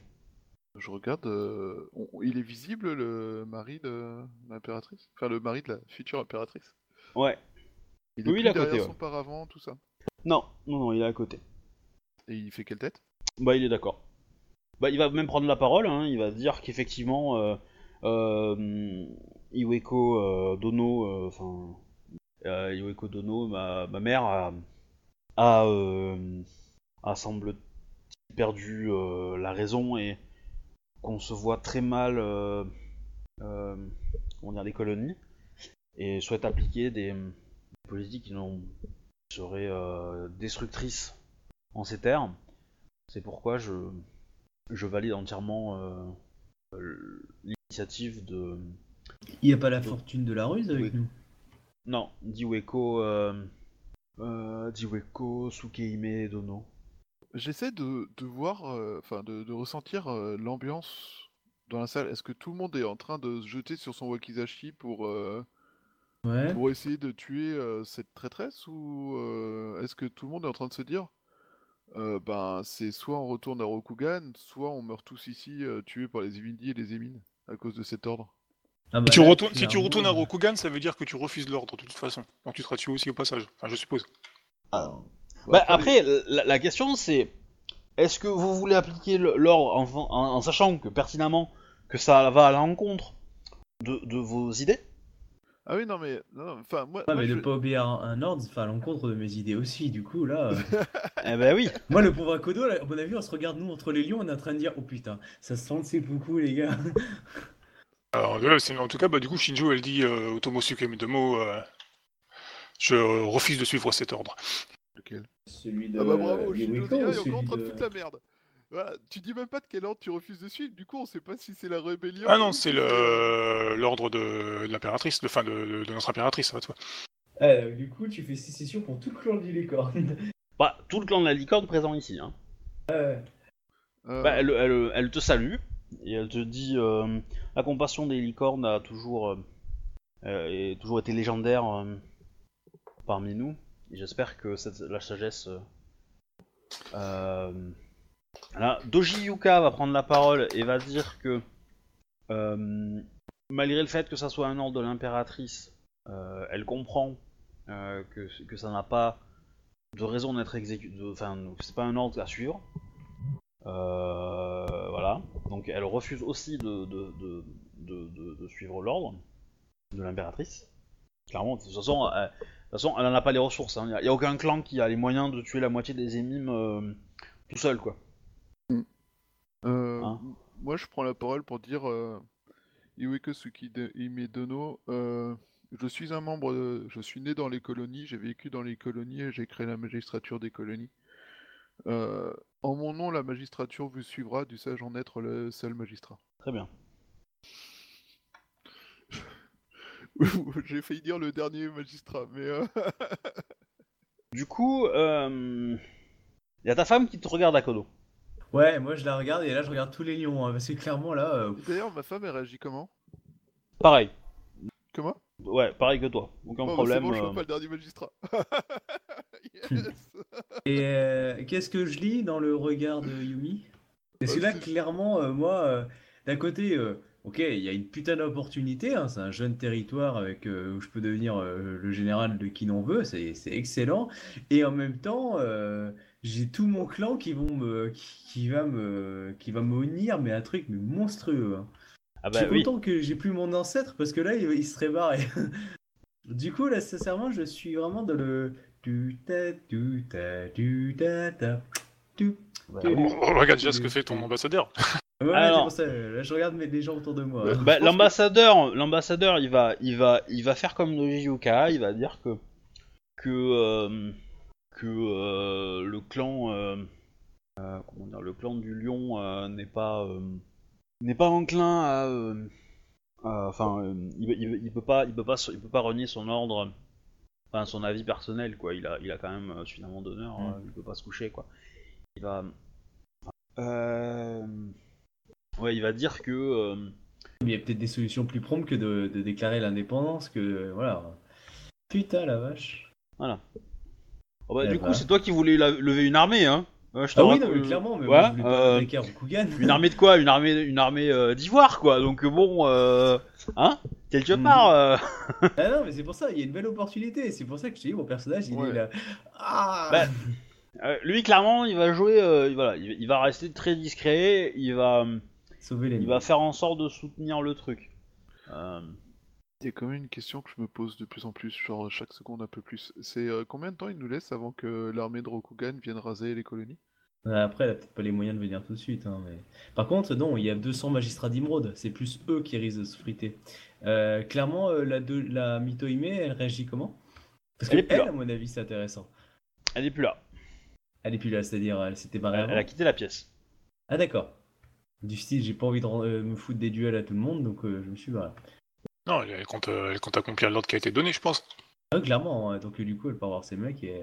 Je regarde, euh, on- il est visible le mari de l'impératrice? Enfin, le mari de la future impératrice? Ouais. Il est Oui, il plus est à côté, ouais. paravent, tout ça? Non, non, non, il est à côté. Et il fait quelle tête? Bah, il est d'accord. Bah, il va même prendre la parole, hein, il va dire qu'effectivement, euh, euh, Iweko euh, Dono, euh, enfin, euh, Iweko Dono, ma, ma mère, a, a, euh, a semble perdu euh, la raison et qu'on se voit très mal, euh, euh, comment dire, les colonies, et souhaite appliquer des, des politiques qui seraient destructrices en ces termes. C'est pourquoi je, je valide entièrement euh, l'initiative de. Il n'y a pas la fortune de la ruse avec nous. Non, d'Iweko. Euh, euh, d'Iweko Sukeime Dono. J'essaie de, de voir, euh, enfin de, de ressentir euh, l'ambiance dans la salle. Est-ce que tout le monde est en train de se jeter sur son wakizashi pour, euh, Ouais. pour essayer de tuer euh, cette traîtresse ou euh, est-ce que tout le monde est en train de se dire euh, ben c'est soit on retourne à Rokugan, soit on meurt tous ici euh, tués par les Evindi et les Émines à cause de cet ordre? Ah bah Si tu, là, retournes, si tu clairement, retournes à Rokugan, ça veut dire que tu refuses l'ordre de toute façon. Donc tu seras tué aussi au passage. Enfin, je suppose. Bah, après, la, la question c'est est-ce que vous voulez appliquer l'ordre en, en- en sachant que pertinemment que ça va à l'encontre de, de vos idées? Ah oui non mais non, enfin moi, Ouais, moi, mais je- de pas obéir à un ordre, enfin à l'encontre de mes idées aussi, du coup là. euh, Eh ben oui Moi le pauvre Akodo, là, à mon avis, on se regarde nous entre les lions, on est en train de dire Oh putain, ça se sent le beaucoup les gars. Alors, là, en tout cas, bah, du coup, Shinjo, elle dit euh, Otomosuke Midomo, euh, je refuse de suivre cet ordre. Lequel? Celui de Ah bah bravo, Dia ou est celui encore en train de de- foutre la merde. Voilà, tu dis même pas de quel ordre tu refuses de suivre, du coup on sait pas si c'est la rébellion. Ah non, ou c'est le l'ordre de, de l'impératrice, de, enfin de, de- de notre impératrice, ça va de soi. Ah, du coup, tu fais sécession pour tout le clan du licorne. Bah, tout le clan de la licorne présent ici. Hein. Ouais. Euh, Bah, elle, elle- elle te salue et elle te dit euh, la compassion des licornes a toujours, euh, euh, est- toujours été légendaire euh, parmi nous. J'espère que la sagesse. euh, euh, Doji Yuka va prendre la parole et va dire que euh, malgré le fait que ça soit un ordre de l'impératrice, euh, elle comprend que, ça n'a pas de raison d'être exécuté. Enfin, c'est pas un ordre à suivre. Voilà. Donc elle refuse aussi de, suivre l'ordre de l'impératrice. Clairement, de toute façon, toute façon, elle en a pas les ressources. Il n'y a, aucun clan qui a les moyens de tuer la moitié des émimes euh, tout seul, quoi. euh, Hein moi je prends la parole pour dire euh, Iweke euh, je suis un membre, de- je suis né dans les colonies, j'ai vécu dans les colonies et j'ai créé la magistrature des colonies. Euh, en mon nom, la magistrature vous suivra, du sage en être le seul magistrat. Très bien. j'ai failli dire le dernier magistrat, mais euh, Du coup, il y a ta femme qui te regarde à Kodo. Ouais, moi je la regarde et là je regarde tous les lions. hein, parce que clairement là. euh, d'ailleurs ma femme elle réagit comment? Pareil. Comment? Ouais, pareil que toi. Aucun Bon, bah, problème. C'est bon, je euh, vois pas le dernier magistrat. yes. Et euh, qu'est-ce que je lis dans le regard de Yumi? Parce que Bah, là, clairement, euh, moi, euh, d'un côté, euh, ok, il y a une putain d'opportunité, hein, c'est un jeune territoire avec, euh, où je peux devenir euh, le général de qui l'on veut, c'est c'est excellent. Et en même temps, euh, j'ai tout mon clan qui, vont me, qui, qui va me, qui va me unir, mais un truc mais monstrueux. hein. Ah Je bah suis oui. content que j'ai plus mon ancêtre parce que là, il, il serait barré. du coup, là, sincèrement, je suis vraiment dans le. Du ta du ta du ta ta. Tu- oui. On regarde déjà ce que fait ton ambassadeur. Ouais, Alors. ça. Je regarde mes- les gens autour de moi. Bah, Je pense l'ambassadeur, l'ambassadeur, il va, il va, il va faire comme Noji Yuka, il va dire que que euh, que euh, le clan, euh, euh, comment dire, le clan du lion euh, n'est pas euh, n'est pas enclin à, enfin, euh, il, il- il peut pas, il peut pas, il peut pas renier son ordre, enfin son avis personnel quoi. Il a, il a quand même euh, suffisamment d'honneur, Mm. il peut pas se coucher quoi. Il va, euh, ouais, il va dire que euh, Mais il y a peut-être des solutions plus promptes que de, de déclarer l'indépendance. Que euh, voilà. Putain la vache. Voilà. Oh bah, Eh du bah. coup, c'est toi qui voulais la- lever une armée, hein je te Ah oui, raconte- non, mais clairement, mais Ouais, moi, je voulais pas euh. Une armée de quoi? Une armée, une armée euh, d'ivoire, quoi. Donc bon, euh, hein? Quelque Mhm. part. euh, Ah non, mais c'est pour ça, il y a une belle opportunité. C'est pour ça que je te dis, mon personnage, il Ouais. est là. Ah Bah, euh, lui, clairement, il va jouer. euh, voilà, il, il va rester très discret. Il va, euh, Sauver les il va faire en sorte de soutenir le truc. Euh, Il y a quand même une question que je me pose de plus en plus, genre chaque seconde un peu plus. C'est euh, combien de temps il nous laisse avant que l'armée de Rokugan vienne raser les colonies? Après, elle a peut-être pas les moyens de venir tout de suite. hein, mais... Par contre, non, il y a 200 magistrats d'Imrod. C'est plus eux qui risquent de se friter. Euh, clairement, euh, la, de... la elle réagit comment? Parce que Elle est plus elle, là. à mon avis, c'est intéressant. elle est plus là. Elle est plus là, c'est-à-dire, elle s'était barrée Elle, avant. elle a quitté la pièce. Ah d'accord. Du style, j'ai pas envie de euh, me foutre des duels à tout le monde, donc euh, je me suis barré. Non, elle, elle compte, euh, elle compte accomplir l'ordre qui a été donné, je pense. Ah, clairement, hein, donc euh, du coup, elle part voir ses mecs et...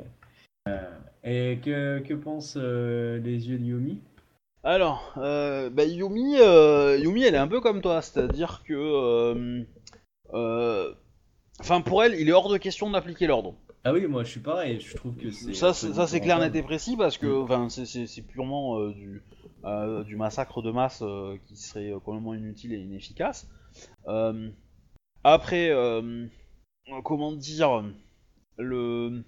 Euh, et que, que pensent euh, les yeux de Yumi Alors, euh, bah, Yumi, euh, Yumi, elle est un peu comme toi, c'est-à-dire que, euh, euh, enfin, pour elle, il est hors de question d'appliquer l'ordre. Ah oui, moi je suis pareil, je trouve que c'est... Ça, c'est- ça, c'est clair, net et précis parce que, Mm. enfin, c'est- purement euh, du, euh, du massacre de masse euh, qui serait complètement inutile et inefficace. Après, comment dire, le,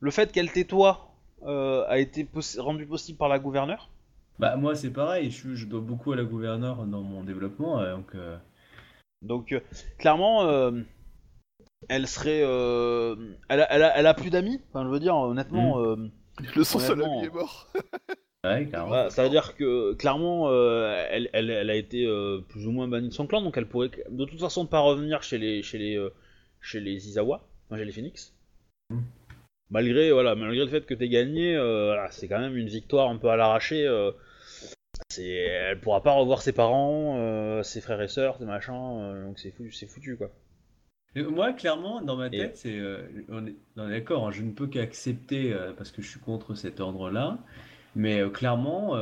le fait qu'elle tutoie euh, a été possi- rendu possible par la gouverneure. Bah moi c'est pareil, je, je dois beaucoup à la gouverneure dans mon développement, donc... Donc, clairement, elle serait, euh, elle, a, elle, a, elle a plus d'amis. Enfin, je veux dire, honnêtement. euh, Le la Honnêtement. vie est mort. Ouais, carrément. Bah, ça veut dire que clairement, euh, elle, elle, elle a été euh, plus ou moins bannie de son clan, donc elle pourrait de toute façon pas revenir chez les chez les euh, chez les Izawa, enfin chez les Phoenix. Mm. Malgré voilà, malgré le fait que t'aies gagné, euh, voilà, c'est quand même une victoire un peu à l'arraché. euh, elle pourra pas revoir ses parents, euh, ses frères et sœurs, ses machins, euh, donc c'est foutu, c'est foutu quoi. Moi, clairement, dans ma Et- tête, c'est. euh, on est, d'accord, hein, je ne peux qu'accepter euh, parce que je suis contre cet ordre-là. Mais euh, clairement,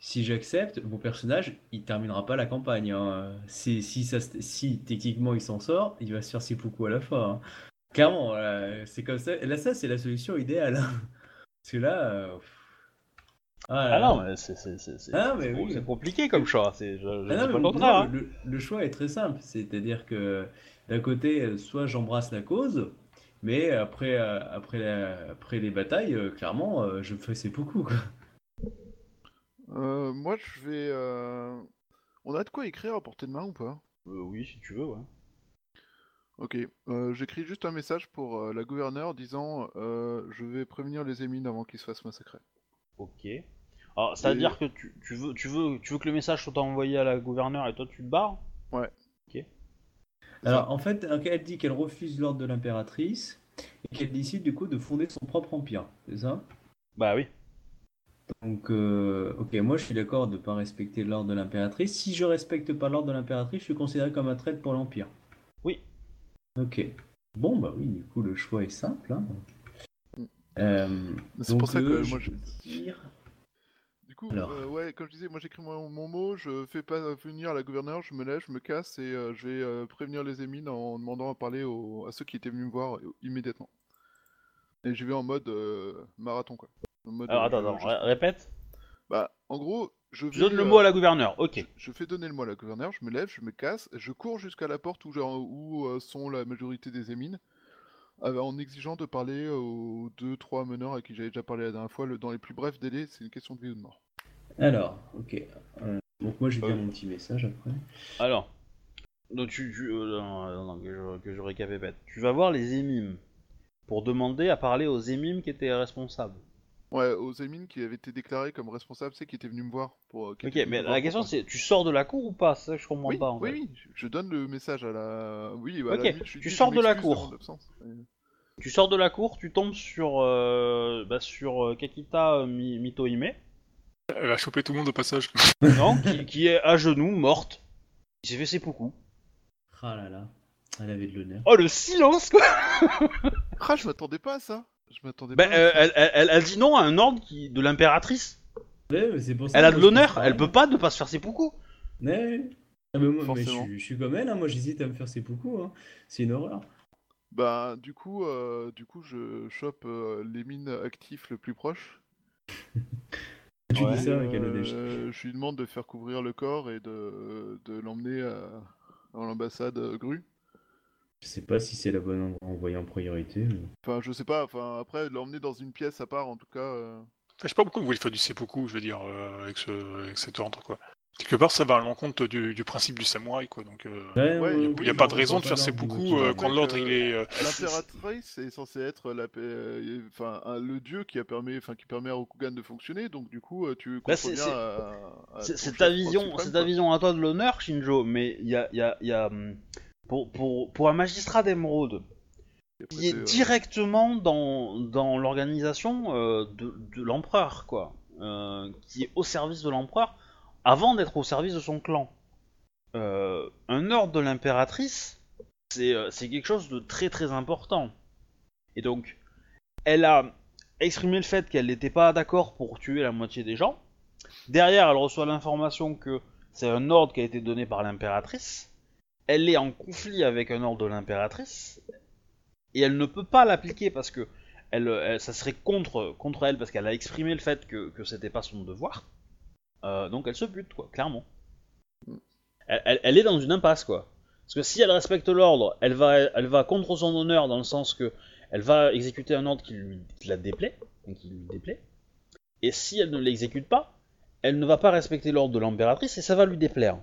si j'accepte, mon personnage, il terminera pas la campagne. hein. Si, si, ça, si techniquement il s'en sort, il va se faire seppuku à la fin. hein. Clairement, c'est comme ça. Là, ça, c'est la solution idéale. hein. Parce que là. Ah, Ah non, mais c'est, c'est, c'est, c'est- Ah, oui. compliqué comme choix. C'est, je, je Ah non, pas mais le non, contraire. le, le choix est très simple, c'est-à-dire que d'un côté, euh, soit j'embrasse la cause, mais après, euh, après, la- après les batailles, euh, clairement, euh, je me fais c'est beaucoup quoi. Euh, moi, je vais. euh, On a de quoi écrire à portée de main ou pas? Euh, oui, si tu veux, ouais. Ok, euh, j'écris juste un message pour euh, la gouverneure disant euh, je vais prévenir les émines avant qu'ils se fassent massacrer. Ok. Alors, c'est-à-dire que tu, tu veux, tu, veux, tu veux que le message soit envoyé à la gouverneure et toi tu te barres? Alors en fait, elle dit qu'elle refuse l'ordre de l'impératrice et qu'elle décide du coup de fonder son propre empire, c'est ça? Bah oui. Donc, euh, ok, moi je suis d'accord de ne pas respecter l'ordre de l'impératrice. Si je respecte pas l'ordre de l'impératrice, je suis considéré comme un traître pour l'empire. Oui. Ok. Bon, bah oui, du coup le choix est simple. hein. Euh, C'est donc, pour ça que euh, moi je dire- coup, euh, ouais, comme je disais, moi j'écris mon, mon mot, je fais pas venir la gouverneure, je me lève, je me casse et euh, je vais euh, prévenir les émines en demandant à parler aux- à ceux qui étaient venus me voir immédiatement. Et j'y vais en mode marathon quoi. En mode, Alors attends, je- attends, je- ré- répète. Bah, en gros, je vais, donnes le mot à la gouverneure, ok. Je fais donner le mot à la gouverneure, je me lève, je me casse, je cours jusqu'à la porte où, genre, où sont la majorité des émines, en exigeant de parler aux deux, trois meneurs à qui j'avais déjà parlé la dernière fois, le- dans les plus brefs délais, c'est une question de vie ou de mort. Alors, ok. Euh, donc moi je vais Euh. mon petit message après. Alors, donc tu, tu- euh, non, non, non, que je, que je récapépète. Tu vas voir les émimes pour demander à parler aux émimes qui étaient responsables. Ouais, aux émines qui avaient été déclarés comme responsables, c'est qui étaient venus me voir pour. euh, Ok, mais la question c'est, tu sors de la cour ou pas? C'est ça que je comprends Oui, pas en oui, fait. oui, je- je donne le message à la. Oui, bah, à la Ok, limite, je tu dis, je sors de la cour. Euh, Tu sors de la cour, tu tombes sur, euh, bah, sur euh, Kakita euh, Mi- Mitohime, Elle va choper tout le monde au passage. non, qui, qui est à genoux, morte. Il s'est fait ses poucous. Ah là là, elle avait de l'honneur. Oh le silence quoi Ah, je m'attendais pas à ça. Je m'attendais Bah, pas. à euh, ça. elle, elle- elle- elle dit non à un ordre qui, de l'impératrice. Ouais, mais c'est pour ça Elle a que de je l'honneur, elle peut pas ne pas se faire ses poucous. Ouais. Ah, mais moi, mais je, Forcément. suis- je suis comme elle, hein, moi j'hésite à me faire ses poucous. Hein. C'est une horreur. Bah, du coup, euh, du coup, je chope euh, les mines actifs le plus proche. Tu Ouais. dis ça avec Euh, je lui demande de faire couvrir le corps et de, de l'emmener à, à l'ambassade euh, Grue. Je sais pas si c'est la bonne endroit envoyé en priorité. mais- Enfin, je sais pas, enfin, après, de l'emmener dans une pièce à part, en tout cas. euh, Je sais pas pourquoi vous voulez faire du seppuku, je veux dire, euh, avec, ce, avec cet ordre, quoi. Quelque part, ça va à l'encontre du, du principe du samouraï, quoi. Donc, euh, Ouais, a- il n'y a pas de on raison de faire seppuku l'ordre euh, quand l'autre, il est... euh, L'impératrice est censée être la, paix- euh, enfin, un- le dieu qui a permis, enfin, qui permet à Rokugan de fonctionner. Donc, du coup, tu Bah, contrôles c'est- ta vision, c'est ta vision à toi de l'honneur, Shinjo, mais il y a, y a- y a, hum, pour, pour, pour un magistrat d'émeraude qui est directement dans, dans l'organisation euh, de, de l'empereur, quoi, euh, qui est au service de l'empereur avant d'être au service de son clan. Euh, un ordre de l'impératrice, c'est euh, c'est quelque chose de très très important. Et donc, elle a exprimé le fait qu'elle n'était pas d'accord pour tuer la moitié des gens. Derrière, elle reçoit l'information que c'est un ordre qui a été donné par l'impératrice. Elle est en conflit avec un ordre de l'impératrice. Et elle ne peut pas l'appliquer parce que elle- ça serait contre, contre elle parce qu'elle a exprimé le fait que, que c'était pas son devoir. Euh, donc elle se bute, quoi, clairement. Elle, elle- elle est dans une impasse, quoi. Parce que si elle respecte l'ordre, elle va, elle va contre son honneur dans le sens que elle va exécuter un ordre qui, lui, qui la déplaît, donc qui lui déplaît. Et si elle ne l'exécute pas, elle ne va pas respecter l'ordre de l'impératrice et ça va lui déplaire.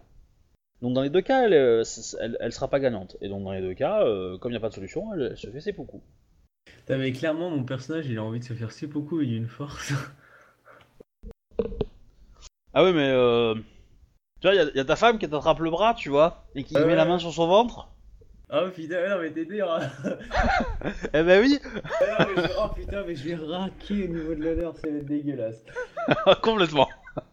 Donc dans les deux cas, elle, euh, elle, elle sera pas gagnante. Et donc dans les deux cas, euh, comme il n'y a pas de solution, elle, elle se fait ses poucous. Putain, mais clairement, mon personnage, il a envie de se faire seppuku et d'une force. Ah ouais, mais euh... tu vois, il y, a- y a ta femme qui t'attrape le bras, tu vois, et qui Ouais. met la main sur son ventre. Oh putain, non mais t'es dur. hein. Eh ben oui, Ah, non, mais je- Oh putain, mais je vais raquer au niveau de l'odeur, c'est dégueulasse. complètement.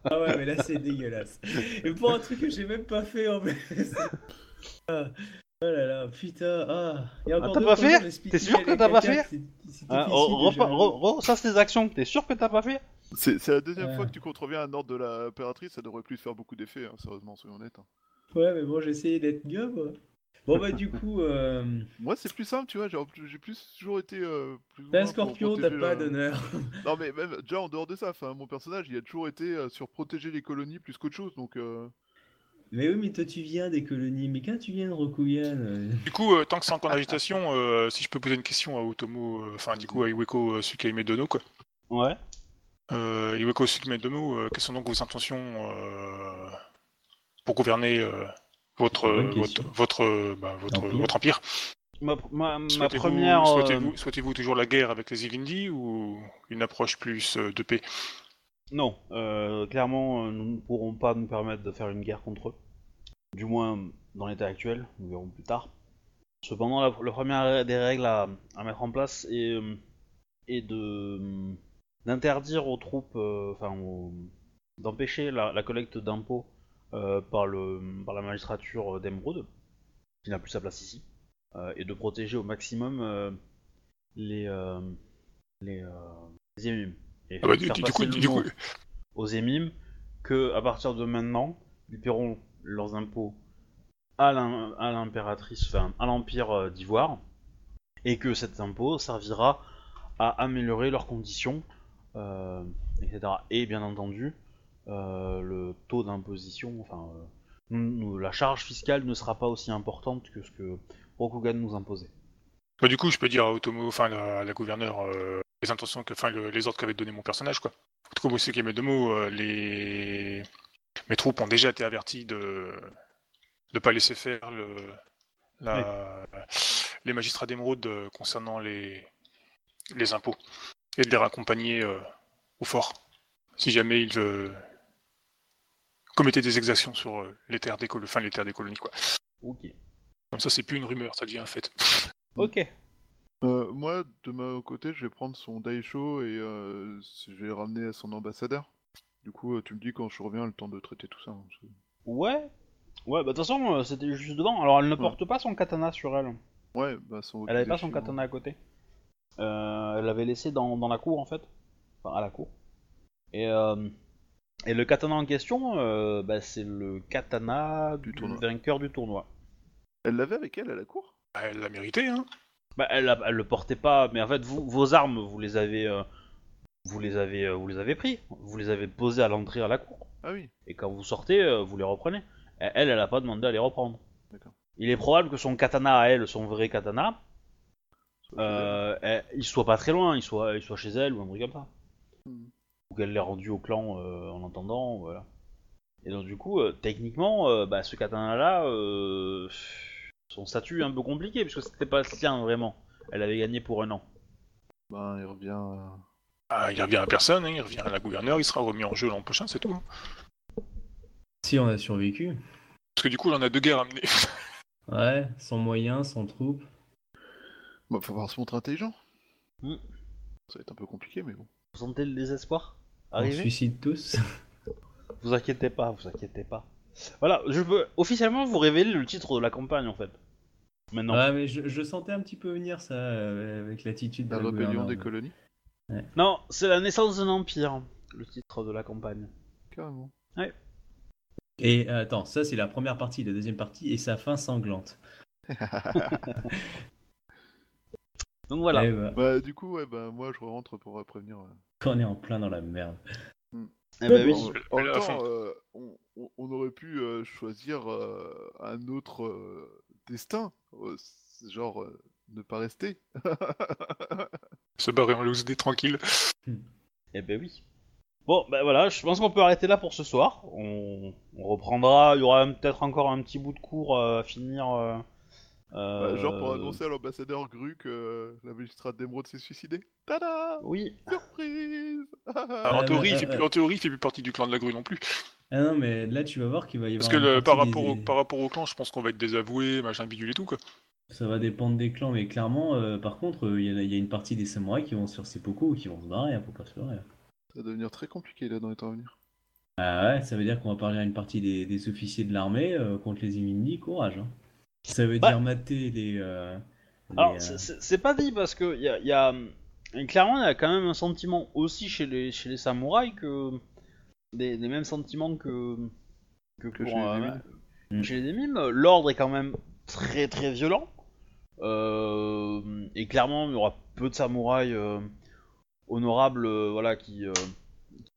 Ah ouais, mais là c'est dégueulasse. Et pour un truc que j'ai même pas fait en plus. Ah. Oh là là, putain, ah. Encore t'as pas fait T'es sûr que t'as pas fait que c'est- Hein, re- tes actions, t'es sûr que t'as pas fait C'est c'est la deuxième Ouais. fois que tu contreviens un ordre de l'impératrice, ça devrait plus faire beaucoup d'effets, hein, sérieusement, soyons honnêtes. hein. Ouais, mais bon, j'ai essayé d'être gobe. ouais. Bon bah du coup, euh... Moi, c'est plus simple, tu vois, j'ai j'ai plus toujours été. Euh, plus pour scorpion, t'as pas la- d'honneur. Non, mais même déjà en dehors de ça, enfin, mon personnage, il a toujours été euh, sur protéger les colonies plus qu'autre chose, donc. euh, Mais oui, mais toi tu viens des colonies, mais quand tu viens de Rokugan, euh, Du coup, euh, tant que c'est encore en agitation, euh, si je peux poser une question à Otomo, euh, enfin du coup à Iweko euh, Tsukaime Dono, quoi. Ouais. Euh, Iweko Tsukaime Dono, euh, quelles sont donc vos intentions euh, pour gouverner euh, votre, votre, euh, bah, votre, Empire. votre empire? Ma, ma, ma Souhaitez-vous première. souhaitez-vous- toujours la guerre avec les Ilindi ou une approche plus euh, de paix? Non, euh, clairement, nous ne pourrons pas nous permettre de faire une guerre contre eux. Du moins, dans l'état actuel, nous verrons plus tard. Cependant, la, la première des règles à, à mettre en place est, est de d'interdire aux troupes, euh, enfin, aux- d'empêcher la, la collecte d'impôts euh, par, le, par la magistrature d'Emeraude, qui n'a plus sa place ici, euh, et de protéger au maximum les, les, les émimes. Et Ah bah, faire du coup, du coup, aux émimes que à partir de maintenant, ils paieront leurs impôts à l'im- à l'impératrice, enfin à l'empire d'Ivoire, et que cet impôt servira à améliorer leurs conditions, etc. Et bien entendu, euh, le taux d'imposition, enfin euh, nous- la charge fiscale ne sera pas aussi importante que ce que Rokugan nous imposait. bah, du coup, je peux dire à Otomo, enfin la, la gouverneure, euh, les intentions, que, enfin le- les ordres qu'avait donné mon personnage, quoi. Otomo Tsukaime Dono, euh, les mes troupes ont déjà été averties de ne pas laisser faire le, la- les magistrats d'émeraude euh, concernant les, les impôts et de les raccompagner euh, au fort si jamais ils euh, commettaient des exactions sur euh, les terres des, colo- enfin, les terres des colonies. Quoi. Ok. Comme ça, c'est plus une rumeur, ça devient un fait. Ok. euh, moi, de mon côté, je vais prendre son Daisho et euh, je vais le ramener à son ambassadeur. Du coup, euh, tu me dis quand je reviens, le temps de traiter tout ça. hein, parce que- Ouais. Ouais, bah de toute façon, euh, c'était juste devant. Alors elle ne porte pas son katana sur elle. Ouais, bah son. Elle avait pas son Okidashi, katana à côté. Euh, elle l'avait laissé dans, dans la cour en fait. Enfin, à la cour. Et, euh, et le katana en question, euh, bah, c'est le katana Du vainqueur du tournoi. Elle l'avait avec elle à la cour? Bah, Elle l'a mérité, hein. Bah, elle, a- elle le portait pas, mais en fait, vous, vos armes, vous les avez, euh, vous les avez, euh, vous les avez pris. Vous les avez posées à l'entrée à la cour. Ah oui. Et quand vous sortez, euh, vous les reprenez. Et Elle, elle a pas demandé à les reprendre. D'accord. Il est probable que son katana à elle, son vrai katana, euh, elle- il soit pas très loin, il soit, il soit chez elle ou un truc comme ça. Hmm. Ou qu'elle l'ait rendu au clan euh, en attendant, voilà. Et donc du coup, euh, techniquement, euh, bah, ce katana-là, euh, son statut est un peu compliqué, puisque c'était pas le sien vraiment. Elle avait gagné pour un an. Ben, il revient. euh, Ah, il revient à personne, hein, il revient à la gouverneure, il sera remis en jeu l'an prochain, c'est tout. hein. Si on a survécu. Parce que du coup, on en a deux guerres à mener. Ouais, sans moyens, sans troupes. Bah, faut voir se montrer intelligent. Hmm. Ça va être un peu compliqué, mais bon. Vous sentez le désespoir On arriver se suicide tous. Vous inquiétez pas, vous inquiétez pas. Voilà, je peux officiellement vous révéler le titre de la campagne en fait. Maintenant. Ouais, mais je, je sentais un petit peu venir ça euh, avec l'attitude de La la rébellion des colonies Non, c'est la naissance d'un empire, le titre de la campagne. Carrément. Et euh, attends, ça c'est la première partie, la deuxième partie et sa fin sanglante. Donc voilà. Eh bah, Bah, du coup, ouais, bah, moi, je rentre pour euh, prévenir. euh. on est en plein dans la merde. Eh ben oui. En, en Mais même à temps, fond. euh, on, aurait pu euh, choisir euh, un autre euh, destin. euh, genre, euh, ne pas rester. Se barrer en loose des tranquille. Eh ben oui. Bon, ben voilà, je pense qu'on peut arrêter là pour ce soir. On, on reprendra, il y aura peut-être encore un petit bout de cours euh, à finir. Euh, genre pour annoncer à l'ambassadeur Gru que la magistrate d'émeraude s'est suicidée. Tada Oui. Surprise Alors, en, Euh, théorie, il euh, fait plus, en théorie, il fait plus partie du clan de la grue non plus. Ah non, mais là, tu vas voir qu'il va y avoir. Parce que le- par, rapport au, par rapport au clan, je pense qu'on va être désavoué, machin bidule et tout, quoi. Ça va dépendre des clans, mais clairement, euh, par contre, euh, il y, a- il y a une partie des samouraïs qui vont se faire seppuku ou qui vont se barrer, hein, faut pas se leurrer. Ça va devenir très compliqué là dans les temps à venir. Ah ouais, ça veut dire qu'on va parler à une partie des, des officiers de l'armée euh, contre les Imindi, courage. Hein. Ça veut Bah. dire mater les. euh, les, Alors, euh, c'est- pas dit parce que y a, y a- et clairement, il y a quand même un sentiment aussi chez les, chez les samouraïs que. Des, des mêmes sentiments que. que, Que pour, chez les euh, émimes. Mm. chez les émimes. L'ordre est quand même très très violent. Euh, et clairement, il y aura peu de samouraïs euh, honorables euh, voilà, qui, euh,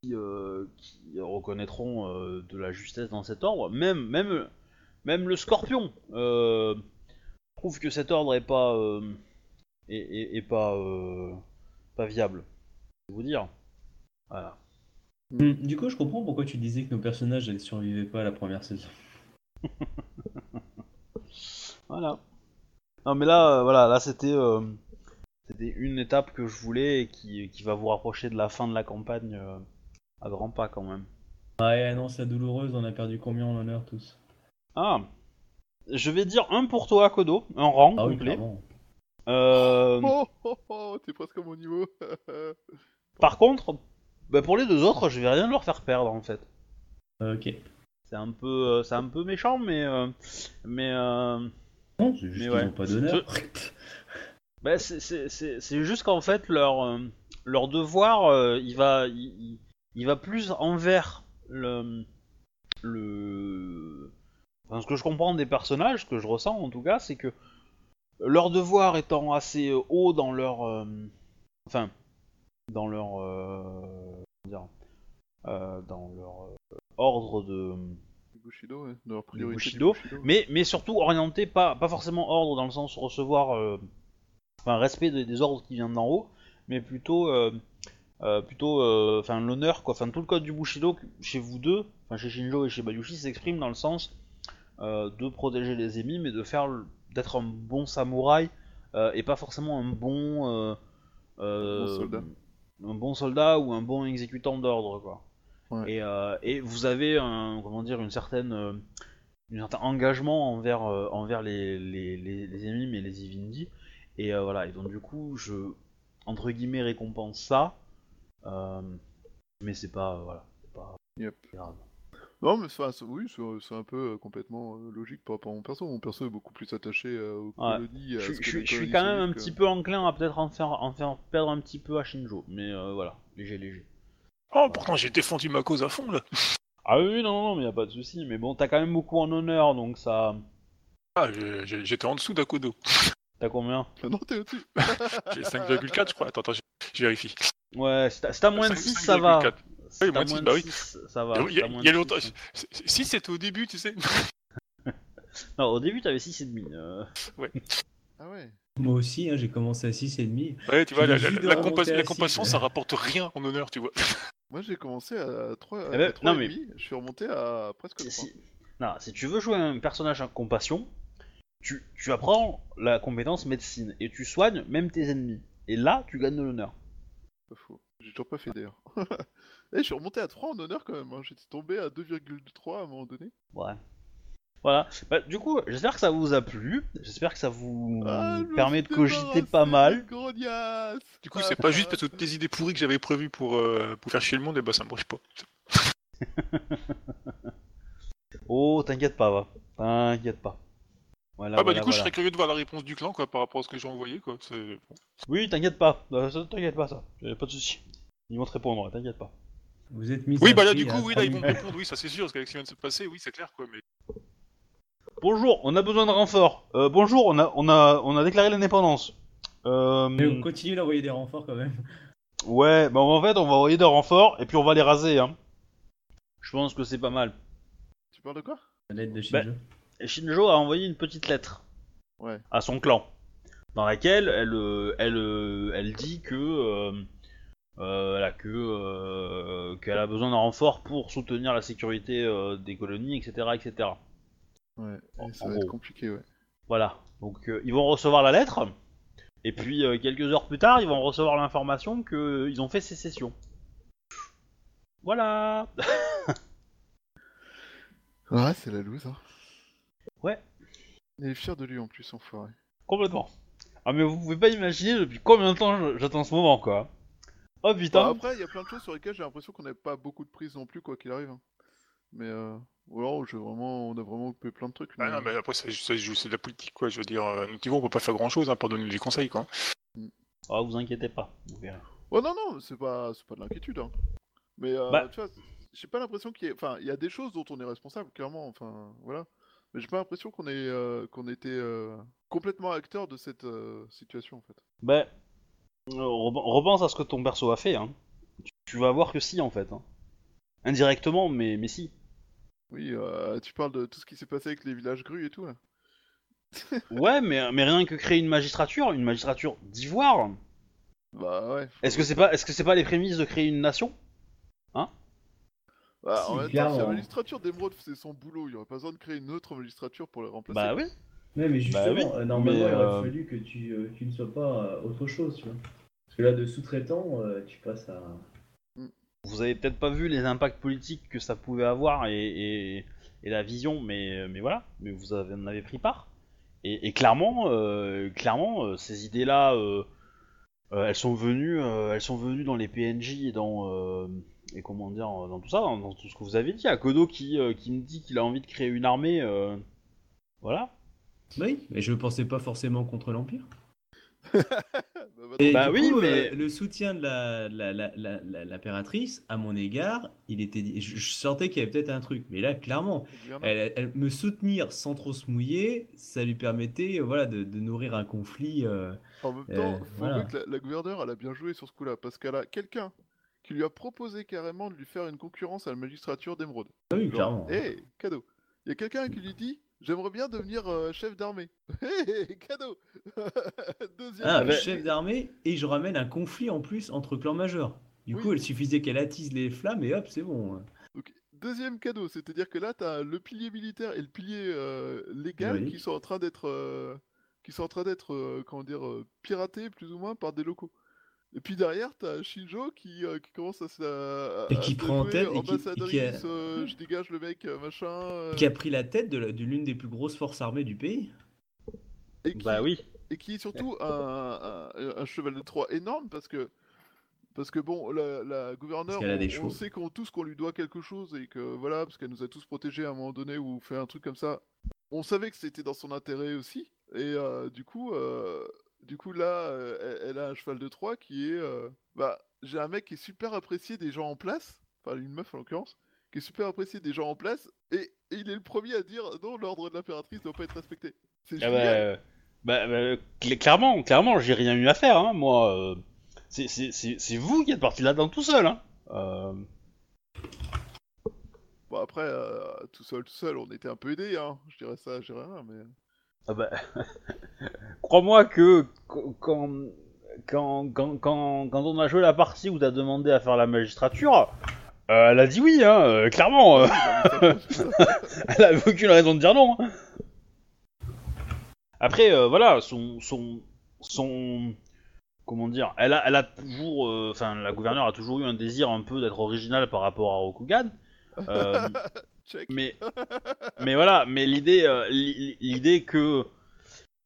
qui, euh, qui reconnaîtront euh, de la justesse dans cet ordre. Même, même, même le scorpion euh, trouve que cet ordre est pas, euh, est, est- est pas, euh, pas viable. Je vais vous dire. Voilà. Hmm, Du coup, je comprends pourquoi tu disais que nos personnages ne survivaient pas à la première saison. Voilà. Non mais là, euh, voilà, là c'était, c'était une étape que je voulais et qui, qui va vous rapprocher de la fin de la campagne à grands pas quand même. Ouais, annonce la douloureuse, on a perdu combien en honneur tous? Ah, je vais dire un pour toi, Kodo, un rang Ah oui, complet. clairement. Euh, Oh, oh, oh, t'es presque à mon niveau. par contre, bah, pour les deux autres, je vais rien leur faire perdre en fait. Ok. C'est un peu, euh, c'est un peu méchant, mais, euh, mais, euh, Non, c'est juste Mais qu'ils ouais. n'ont pas d'honneur. bah, c'est- c'est c'est- c'est juste qu'en fait leur, euh, leur devoir, euh, il va, il- il va plus envers le, le, enfin, ce que je comprends des personnages, ce que je ressens en tout cas, c'est que leur devoir étant assez euh, haut dans leur, euh, enfin, dans leur, euh, comment dire, euh, dans leur ordre de Bushido, ouais, de leur priorité. Bushido, Bushido. mais, mais surtout orienté, pas, pas forcément ordre dans le sens recevoir, enfin respect des, des ordres qui viennent d'en haut, mais plutôt, euh, plutôt, euh, enfin l'honneur quoi, enfin tout le code du Bushido chez vous deux, enfin chez Shinjo et chez Bayushi s'exprime dans le sens de protéger les ennemis, mais de faire, d'être un bon samouraï euh, et pas forcément un bon, euh, euh, Bon soldat. un bon soldat ou un bon exécutant d'ordre quoi. Ouais. Et, euh, et vous avez un, comment dire, une certaine, euh, un certain engagement envers, euh, envers les, les, les, les ennemis mais les Ivindi. Et euh, voilà, et donc du coup, je, entre guillemets, récompense ça. euh, mais c'est pas, euh, voilà, pas Yep. grave. Non, mais c'est- oui, c'est un peu euh, complètement euh, logique par rapport à mon perso. Mon perso est beaucoup plus attaché euh, aux Ouais. colonies. à Je, je- suis quand même un petit que- peu enclin à peut-être en faire, en faire perdre un petit peu à Shinjo. Mais euh, voilà, léger, léger. Oh, pourtant j'ai défendu ma cause à fond, là. Ah oui, non, non, mais y a pas de souci. Mais bon, t'as quand même beaucoup en honneur, donc ça. Ah, j'étais en dessous d'Akodo. T'as combien? Ah non, t'es au-dessus. J'ai 5,4, je crois. Attends, attends, je, vérifie. Ouais, si t'as moins de 5,4. 6, ça va. Oui, moins bah oui. 6, ça va. Il y a- Si t'as moins il y a de longtemps. six, Si- Si c'était au début, tu sais. Non, au début, t'avais 6,5. Euh... Ah ouais. Moi aussi, hein, j'ai commencé à 6,5. Ouais, tu vois, la, compas- six, compassion, ouais. ça rapporte rien en honneur, tu vois. Moi, j'ai commencé à 3, Eh ben, non, mais- Je suis remonté à presque 3. Si, si- Non, si tu veux jouer un personnage en compassion, tu, tu apprends la compétence médecine et tu soignes même tes ennemis. Et là, tu gagnes de l'honneur. Pas faux. J'ai toujours pas fait d'ailleurs. Eh, je suis remonté à 3 en honneur quand même. hein. J'étais tombé à 2,3 à un moment donné. Ouais. Voilà. Bah, du coup, j'espère que ça vous a plu. J'espère que ça vous Ah, permet de cogiter pas mal. Du coup, c'est pas juste parce que toutes les idées pourries que j'avais prévues pour, euh, pour faire chier le monde, et bah ça me bouge pas. Oh, t'inquiète pas, va. T'inquiète pas. Voilà, ah bah voilà, du coup, je serais curieux de voir la réponse du clan, quoi, par rapport à ce que j'ai envoyé, quoi. Oui, t'inquiète pas. Euh, ça, T'inquiète pas, ça. Pas de soucis. Ils vont te répondre, t'inquiète pas. Vous êtes mis Oui, bah là, du coup, oui, là, ils vont me 3000. répondre, oui, ça c'est sûr, parce qu'avec ce qui vient de se passer, oui, c'est clair, quoi, mais... Bonjour, on a besoin de renfort. Euh, bonjour, on a, on a, on a déclaré l'indépendance. Euh, Mais on continue d'envoyer des renforts quand même. ouais, bah en fait, on va envoyer des renforts et puis on va les raser. Hein. Je pense que c'est pas mal. Tu parles de quoi? À l'aide de Shinjo. Et Shinjo a envoyé une petite lettre Ouais. à son clan, dans laquelle elle, euh, elle, euh, elle dit que, euh, voilà, que, euh, qu'elle a besoin d'un renfort pour soutenir la sécurité euh, des colonies, etc., etc. Ouais. En- ça en va être compliqué, ouais. Voilà. Donc euh, ils vont recevoir la lettre, et puis euh, quelques heures plus tard, ils vont recevoir l'information qu'ils ont fait sécession. Voilà. Ouais, c'est la loose. Hein. Ouais. Il est fier de lui en plus, enfoiré. Complètement. Ah mais vous pouvez pas imaginer depuis combien de temps j'attends ce moment quoi. Oh Bah, putain. après, il y a plein de choses sur lesquelles j'ai l'impression qu'on n'avait pas beaucoup de prise non plus, quoi qu'il arrive. hein. Mais euh, ou alors, vraiment, on a vraiment coupé plein de trucs. Ah non, mais après, c'est de la politique, quoi. Je veux dire, euh, nous, on peut pas faire grand chose pour donner des conseils, quoi. Ah vous inquiétez pas, vous verrez. Oh non, non, c'est pas, c'est pas de l'inquiétude. Hein. Mais euh, Bah. tu vois, j'ai pas l'impression qu'il y ait. Enfin, il y a des choses dont on est responsable, clairement. Enfin, voilà. Mais j'ai pas l'impression qu'on ait, euh, qu'on était euh, complètement acteur de cette euh, situation, en fait. Bah, repense à ce que ton perso a fait. Hein. Tu, tu vas voir que si en fait. hein. Indirectement, mais, mais si. Oui, euh, tu parles de tout ce qui s'est passé avec les villages grues et tout, là. Ouais, mais, mais rien que créer une magistrature, une magistrature d'ivoire. Bah ouais. Est-ce que c'est pas, est-ce que c'est pas les prémices de créer une nation? Bah, Si, en même temps, si la magistrature d'Emeraude faisait son boulot, il y aurait pas besoin de créer une autre magistrature pour le remplacer. Bah oui. Ouais, mais justement, Bah oui, euh, normalement, mais, il aurait euh, fallu que tu, euh, tu ne sois pas autre chose, tu vois. Parce que là, de sous-traitant, tu passes à. Vous avez peut-être pas vu les impacts politiques que ça pouvait avoir et, et, et la vision, mais, mais voilà, mais vous avez, en avez pris part. Et, et clairement, euh, clairement, ces idées-là, euh, euh, elles sont venues, elles sont venues dans les PNJ et dans et comment dire, dans tout ça, dans, dans tout ce que vous avez dit. À Kodo qui, qui me dit qu'il a envie de créer une armée, voilà. Oui, mais je ne pensais pas forcément contre l'Empire. Bah, Et Bah oui, coup, mais- euh, le soutien de la, la, la, la, la- l'impératrice, à mon égard, il était, je, je sentais qu'il y avait peut-être un truc. Mais là, clairement, elle, elle- me soutenir sans trop se mouiller, ça lui permettait euh, voilà, de, de nourrir un conflit. euh, En même Euh, temps, faut voilà. avouer que la, gouverneure, elle a bien joué sur ce coup-là, parce qu'elle a quelqu'un qui lui a proposé carrément de lui faire une concurrence à la magistrature d'Emeraude. Ah oui, Genre, clairement. hé, cadeau. Il y a quelqu'un qui lui dit J'aimerais bien devenir euh, chef d'armée. Cadeau Deuxième. Ah, bah, chef d'armée, et je ramène un conflit en plus entre clans majeurs. Du Oui. coup, il suffisait qu'elle attise les flammes et hop, c'est bon. Deuxième cadeau, c'est-à-dire que là, t'as le pilier militaire et le pilier euh, légal qui sont en train d'être, euh, qui sont en train d'être, comment dire, piratés plus ou moins par des locaux. Et puis derrière, t'as Shinjo qui, euh, qui commence à se, à- Et qui se prend en tête et qui- qui a- euh, je dégage le mec, euh, machin. euh, Qui a pris la tête de l'une des plus grosses forces armées du pays. et qui, Bah oui. et qui est surtout un, un, un cheval de Troie énorme parce que parce que bon la, la gouverneure on, on sait qu'on tous qu'on lui doit quelque chose et que voilà parce qu'elle nous a tous protégés à un moment donné ou fait un truc comme ça on savait que c'était dans son intérêt aussi et euh, du coup euh, du coup là euh, elle, elle a un cheval de Troie qui est euh, bah j'ai un mec qui est super apprécié des gens en place enfin une meuf en l'occurrence qui est super apprécié des gens en place et, et il est le premier à dire non l'ordre de l'impératrice doit pas être respecté c'est Ah génial. bah, bah, bah, cl- clairement, clairement, j'ai rien eu à faire, hein, moi. euh, c'est- c'est c'est- c'est vous qui êtes parti là-dedans tout seul, hein. Euh, Bon après, euh, tout seul, tout seul, on était un peu aidés, hein. Je dirais ça, je dirais rien, mais... ah bah, Crois-moi que qu- quand, quand, quand, quand, on a joué la partie où t'as demandé à faire la magistrature, euh, elle a dit oui, hein, euh, clairement. euh, elle avait aucune raison de dire non. hein. Après, euh, voilà, son, son, son, comment dire, elle a, elle a toujours, enfin, la gouverneure a toujours eu un désir un peu d'être originale par rapport à Rokugan. Check. mais, mais voilà, mais l'idée, euh, l'i- l'idée que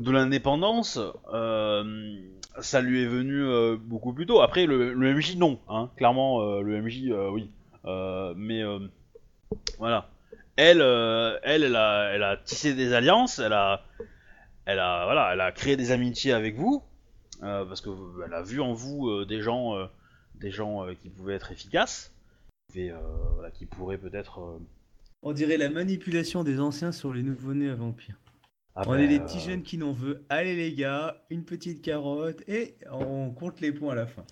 de l'indépendance, euh, ça lui est venu euh, beaucoup plus tôt. Après, le, le MJ, non, hein, clairement, le MJ, oui. Mais voilà, elle, elle, elle a, elle a tissé des alliances, elle a, elle a, voilà, elle a créé des amitiés avec vous, parce que elle a vu en vous des gens, des gens qui pouvaient être efficaces, et, voilà, qui pourraient peut-être. On dirait la manipulation des anciens sur les nouveau-nés à vampires. ah on ben, est des euh, petits jeunes qui n'en veulent. Allez les gars, une petite carotte et on compte les points à la fin.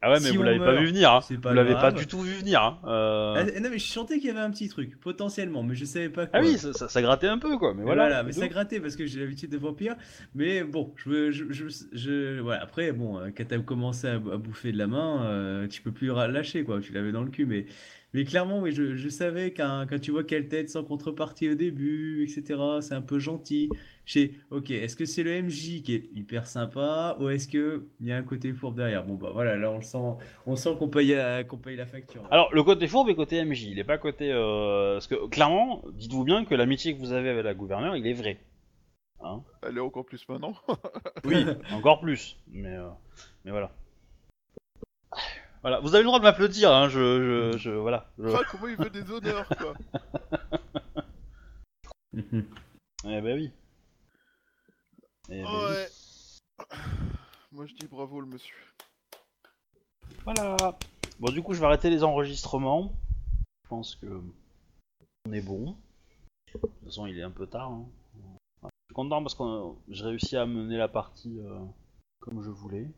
Ah ouais, mais si vous l'avez pas vu venir, hein. pas vous l'avez pas du tout vu venir. Hein. euh. Ah, non mais je sentais qu'il y avait un petit truc, potentiellement, mais je savais pas quoi. Ah oui, ça, ça- ça grattait un peu quoi, mais voilà. voilà, mais ça grattait parce que j'ai l'habitude de vampire. Mais bon, je, je, je, je- voilà. Après, bon, euh, quand t'as commencé à, bouffer de la main, euh, tu peux plus lâcher quoi. Tu l'avais dans le cul, mais Mais clairement, oui, je, je savais qu'un, quand tu vois quelle tête sans contrepartie au début, etc., c'est un peu gentil. Je sais, ok, est-ce que c'est le MJ qui est hyper sympa ou est-ce qu'il y a un côté fourbe derrière? Bon, bah voilà, là on le sent, on sent qu'on paye, la- qu'on paye la facture. Alors, le côté fourbe est côté MJ, il est pas côté. euh, Parce que clairement, dites-vous bien que l'amitié que vous avez avec la gouverneure, il est vrai. Hein? Elle est encore plus maintenant. Oui, encore plus. Mais, euh, mais voilà. Voilà, vous avez le droit de m'applaudir, hein, je, je, je- voilà. je- Ah, comment il veut des honneurs, quoi. Eh ben oui. Eh ben oui. Ouais. Moi, je dis bravo, le monsieur. Voilà. Bon, du coup, je vais arrêter les enregistrements. Je pense que on est bon. De toute façon, il est un peu tard. hein. Je suis content parce que j'ai réussi à mener la partie euh, comme je voulais.